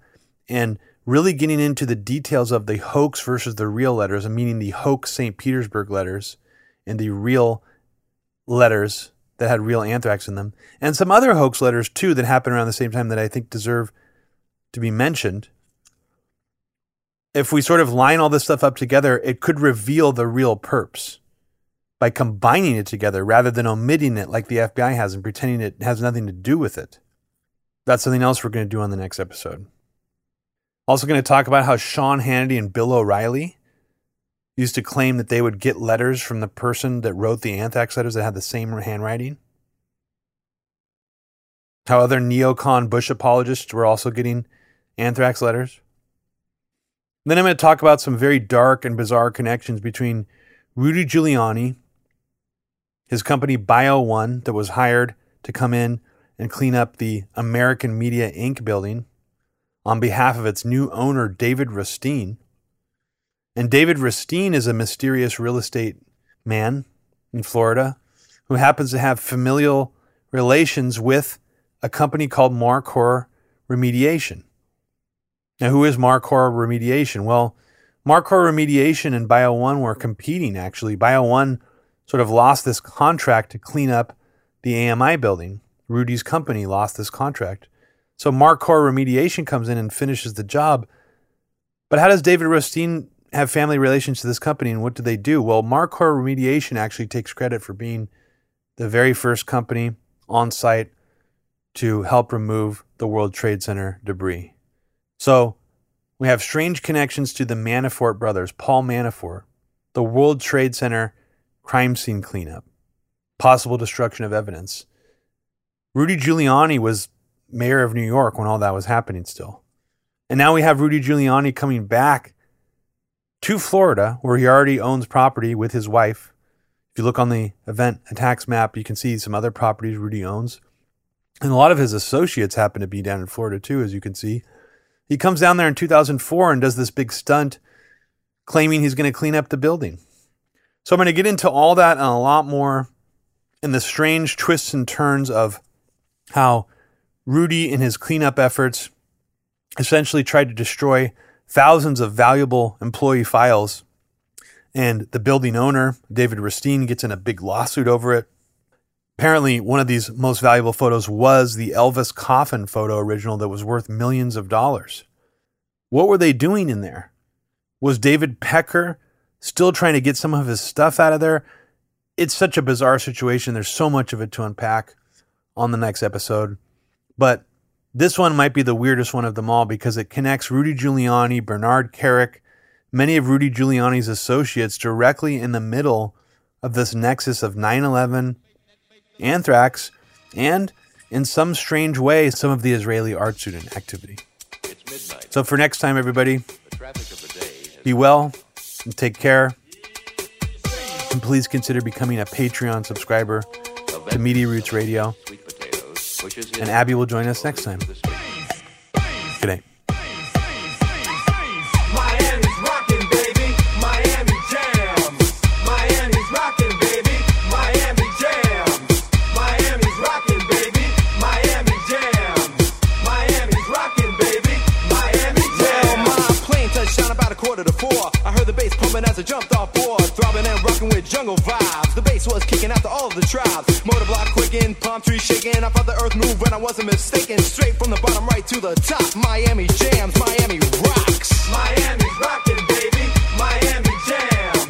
and really getting into the details of the hoax versus the real letters, meaning the hoax St. Petersburg letters and the real letters that had real anthrax in them, and some other hoax letters too that happened around the same time that I think deserve to be mentioned. If we sort of line all this stuff up together, it could reveal the real perps by combining it together rather than omitting it like the FBI has and pretending it has nothing to do with it. That's something else we're going to do on the next episode. Also, going to talk about how Sean Hannity and Bill O'Reilly used to claim that they would get letters from the person that wrote the anthrax letters that had the same handwriting. How other neocon Bush apologists were also getting anthrax letters. Then I'm going to talk about some very dark and bizarre connections between Rudy Giuliani, his company Bio One, that was hired to come in and clean up the American Media Inc. building on behalf of its new owner, David Rustine. And David Rustine is a mysterious real estate man in Florida who happens to have familial relations with a company called Marcor Remediation. Now, who is Marcor Remediation? Well, Marcor Remediation and Bio One were competing actually. Bio One sort of lost this contract to clean up the AMI building. Rudy's company lost this contract. So Marcor Remediation comes in and finishes the job. But how does David Rustine have family relations to this company and what do they do? Well, Marcor Remediation actually takes credit for being the very first company on site to help remove the World Trade Center debris. So we have strange connections to the Manafort brothers, Paul Manafort, the World Trade Center crime scene cleanup, possible destruction of evidence. Rudy Giuliani was mayor of New York when all that was happening still. And now we have Rudy Giuliani coming back to Florida, where he already owns property with his wife. If you look on the event attacks map, you can see some other properties Rudy owns. And a lot of his associates happen to be down in Florida too, as you can see. He comes down there in 2004 and does this big stunt claiming he's going to clean up the building. So I'm going to get into all that and a lot more in the strange twists and turns of how Rudy, in his cleanup efforts, essentially tried to destroy thousands of valuable employee files. And the building owner, David Rustine, gets in a big lawsuit over it. Apparently, one of these most valuable photos was the Elvis coffin photo original that was worth millions of dollars. What were they doing in there? Was David Pecker still trying to get some of his stuff out of there? It's such a bizarre situation. There's so much of it to unpack on the next episode. But this one might be the weirdest one of them all because it connects Rudy Giuliani, Bernard Kerik, many of Rudy Giuliani's associates directly in the middle of this nexus of 9 11, anthrax, and in some strange way, some of the Israeli art student activity. So for next time, everybody, be well and take care. And please consider becoming a Patreon subscriber to Media Roots Radio. And Abby will join us next time. Good night. Heard the bass pumping as I jumped off board, throbbing and rocking with jungle vibes. The bass was kicking out to all of the tribes. Motor block quicking, palm tree shaking. I felt the earth move when I wasn't mistaken. Straight from the bottom right to the top. Miami jams, Miami rocks. Miami's rocking, baby. Miami jams.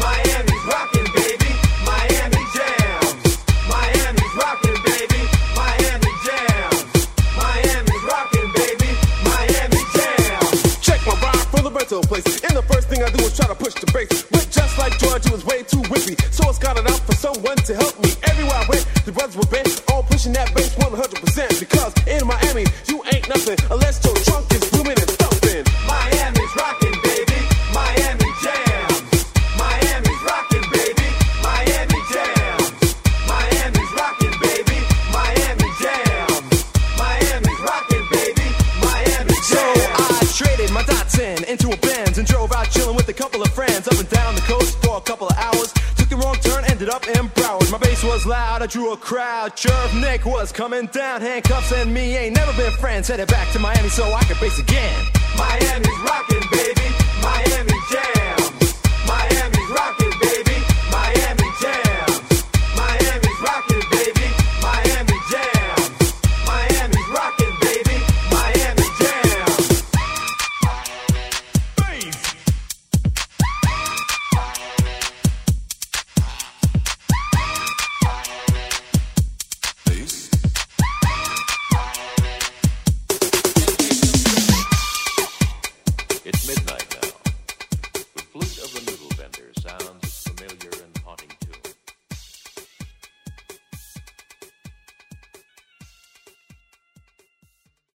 Miami's rocking, baby. Miami jams. Miami's rocking, baby. Miami jams. Miami's rocking, baby. Miami jams. Check my ride from the rental place the brakes. But just like George, it was way too whippy. So I scouted out for someone to help me. Everywhere I went, the brothers were bent, all pushing that bass 100%. Because in Miami, you ain't nothing loud, I drew a crowd. Jerv Nick was coming down, handcuffs and me ain't never been friends. Headed back to Miami so I could base again. Miami's rockin', baby, Miami jam.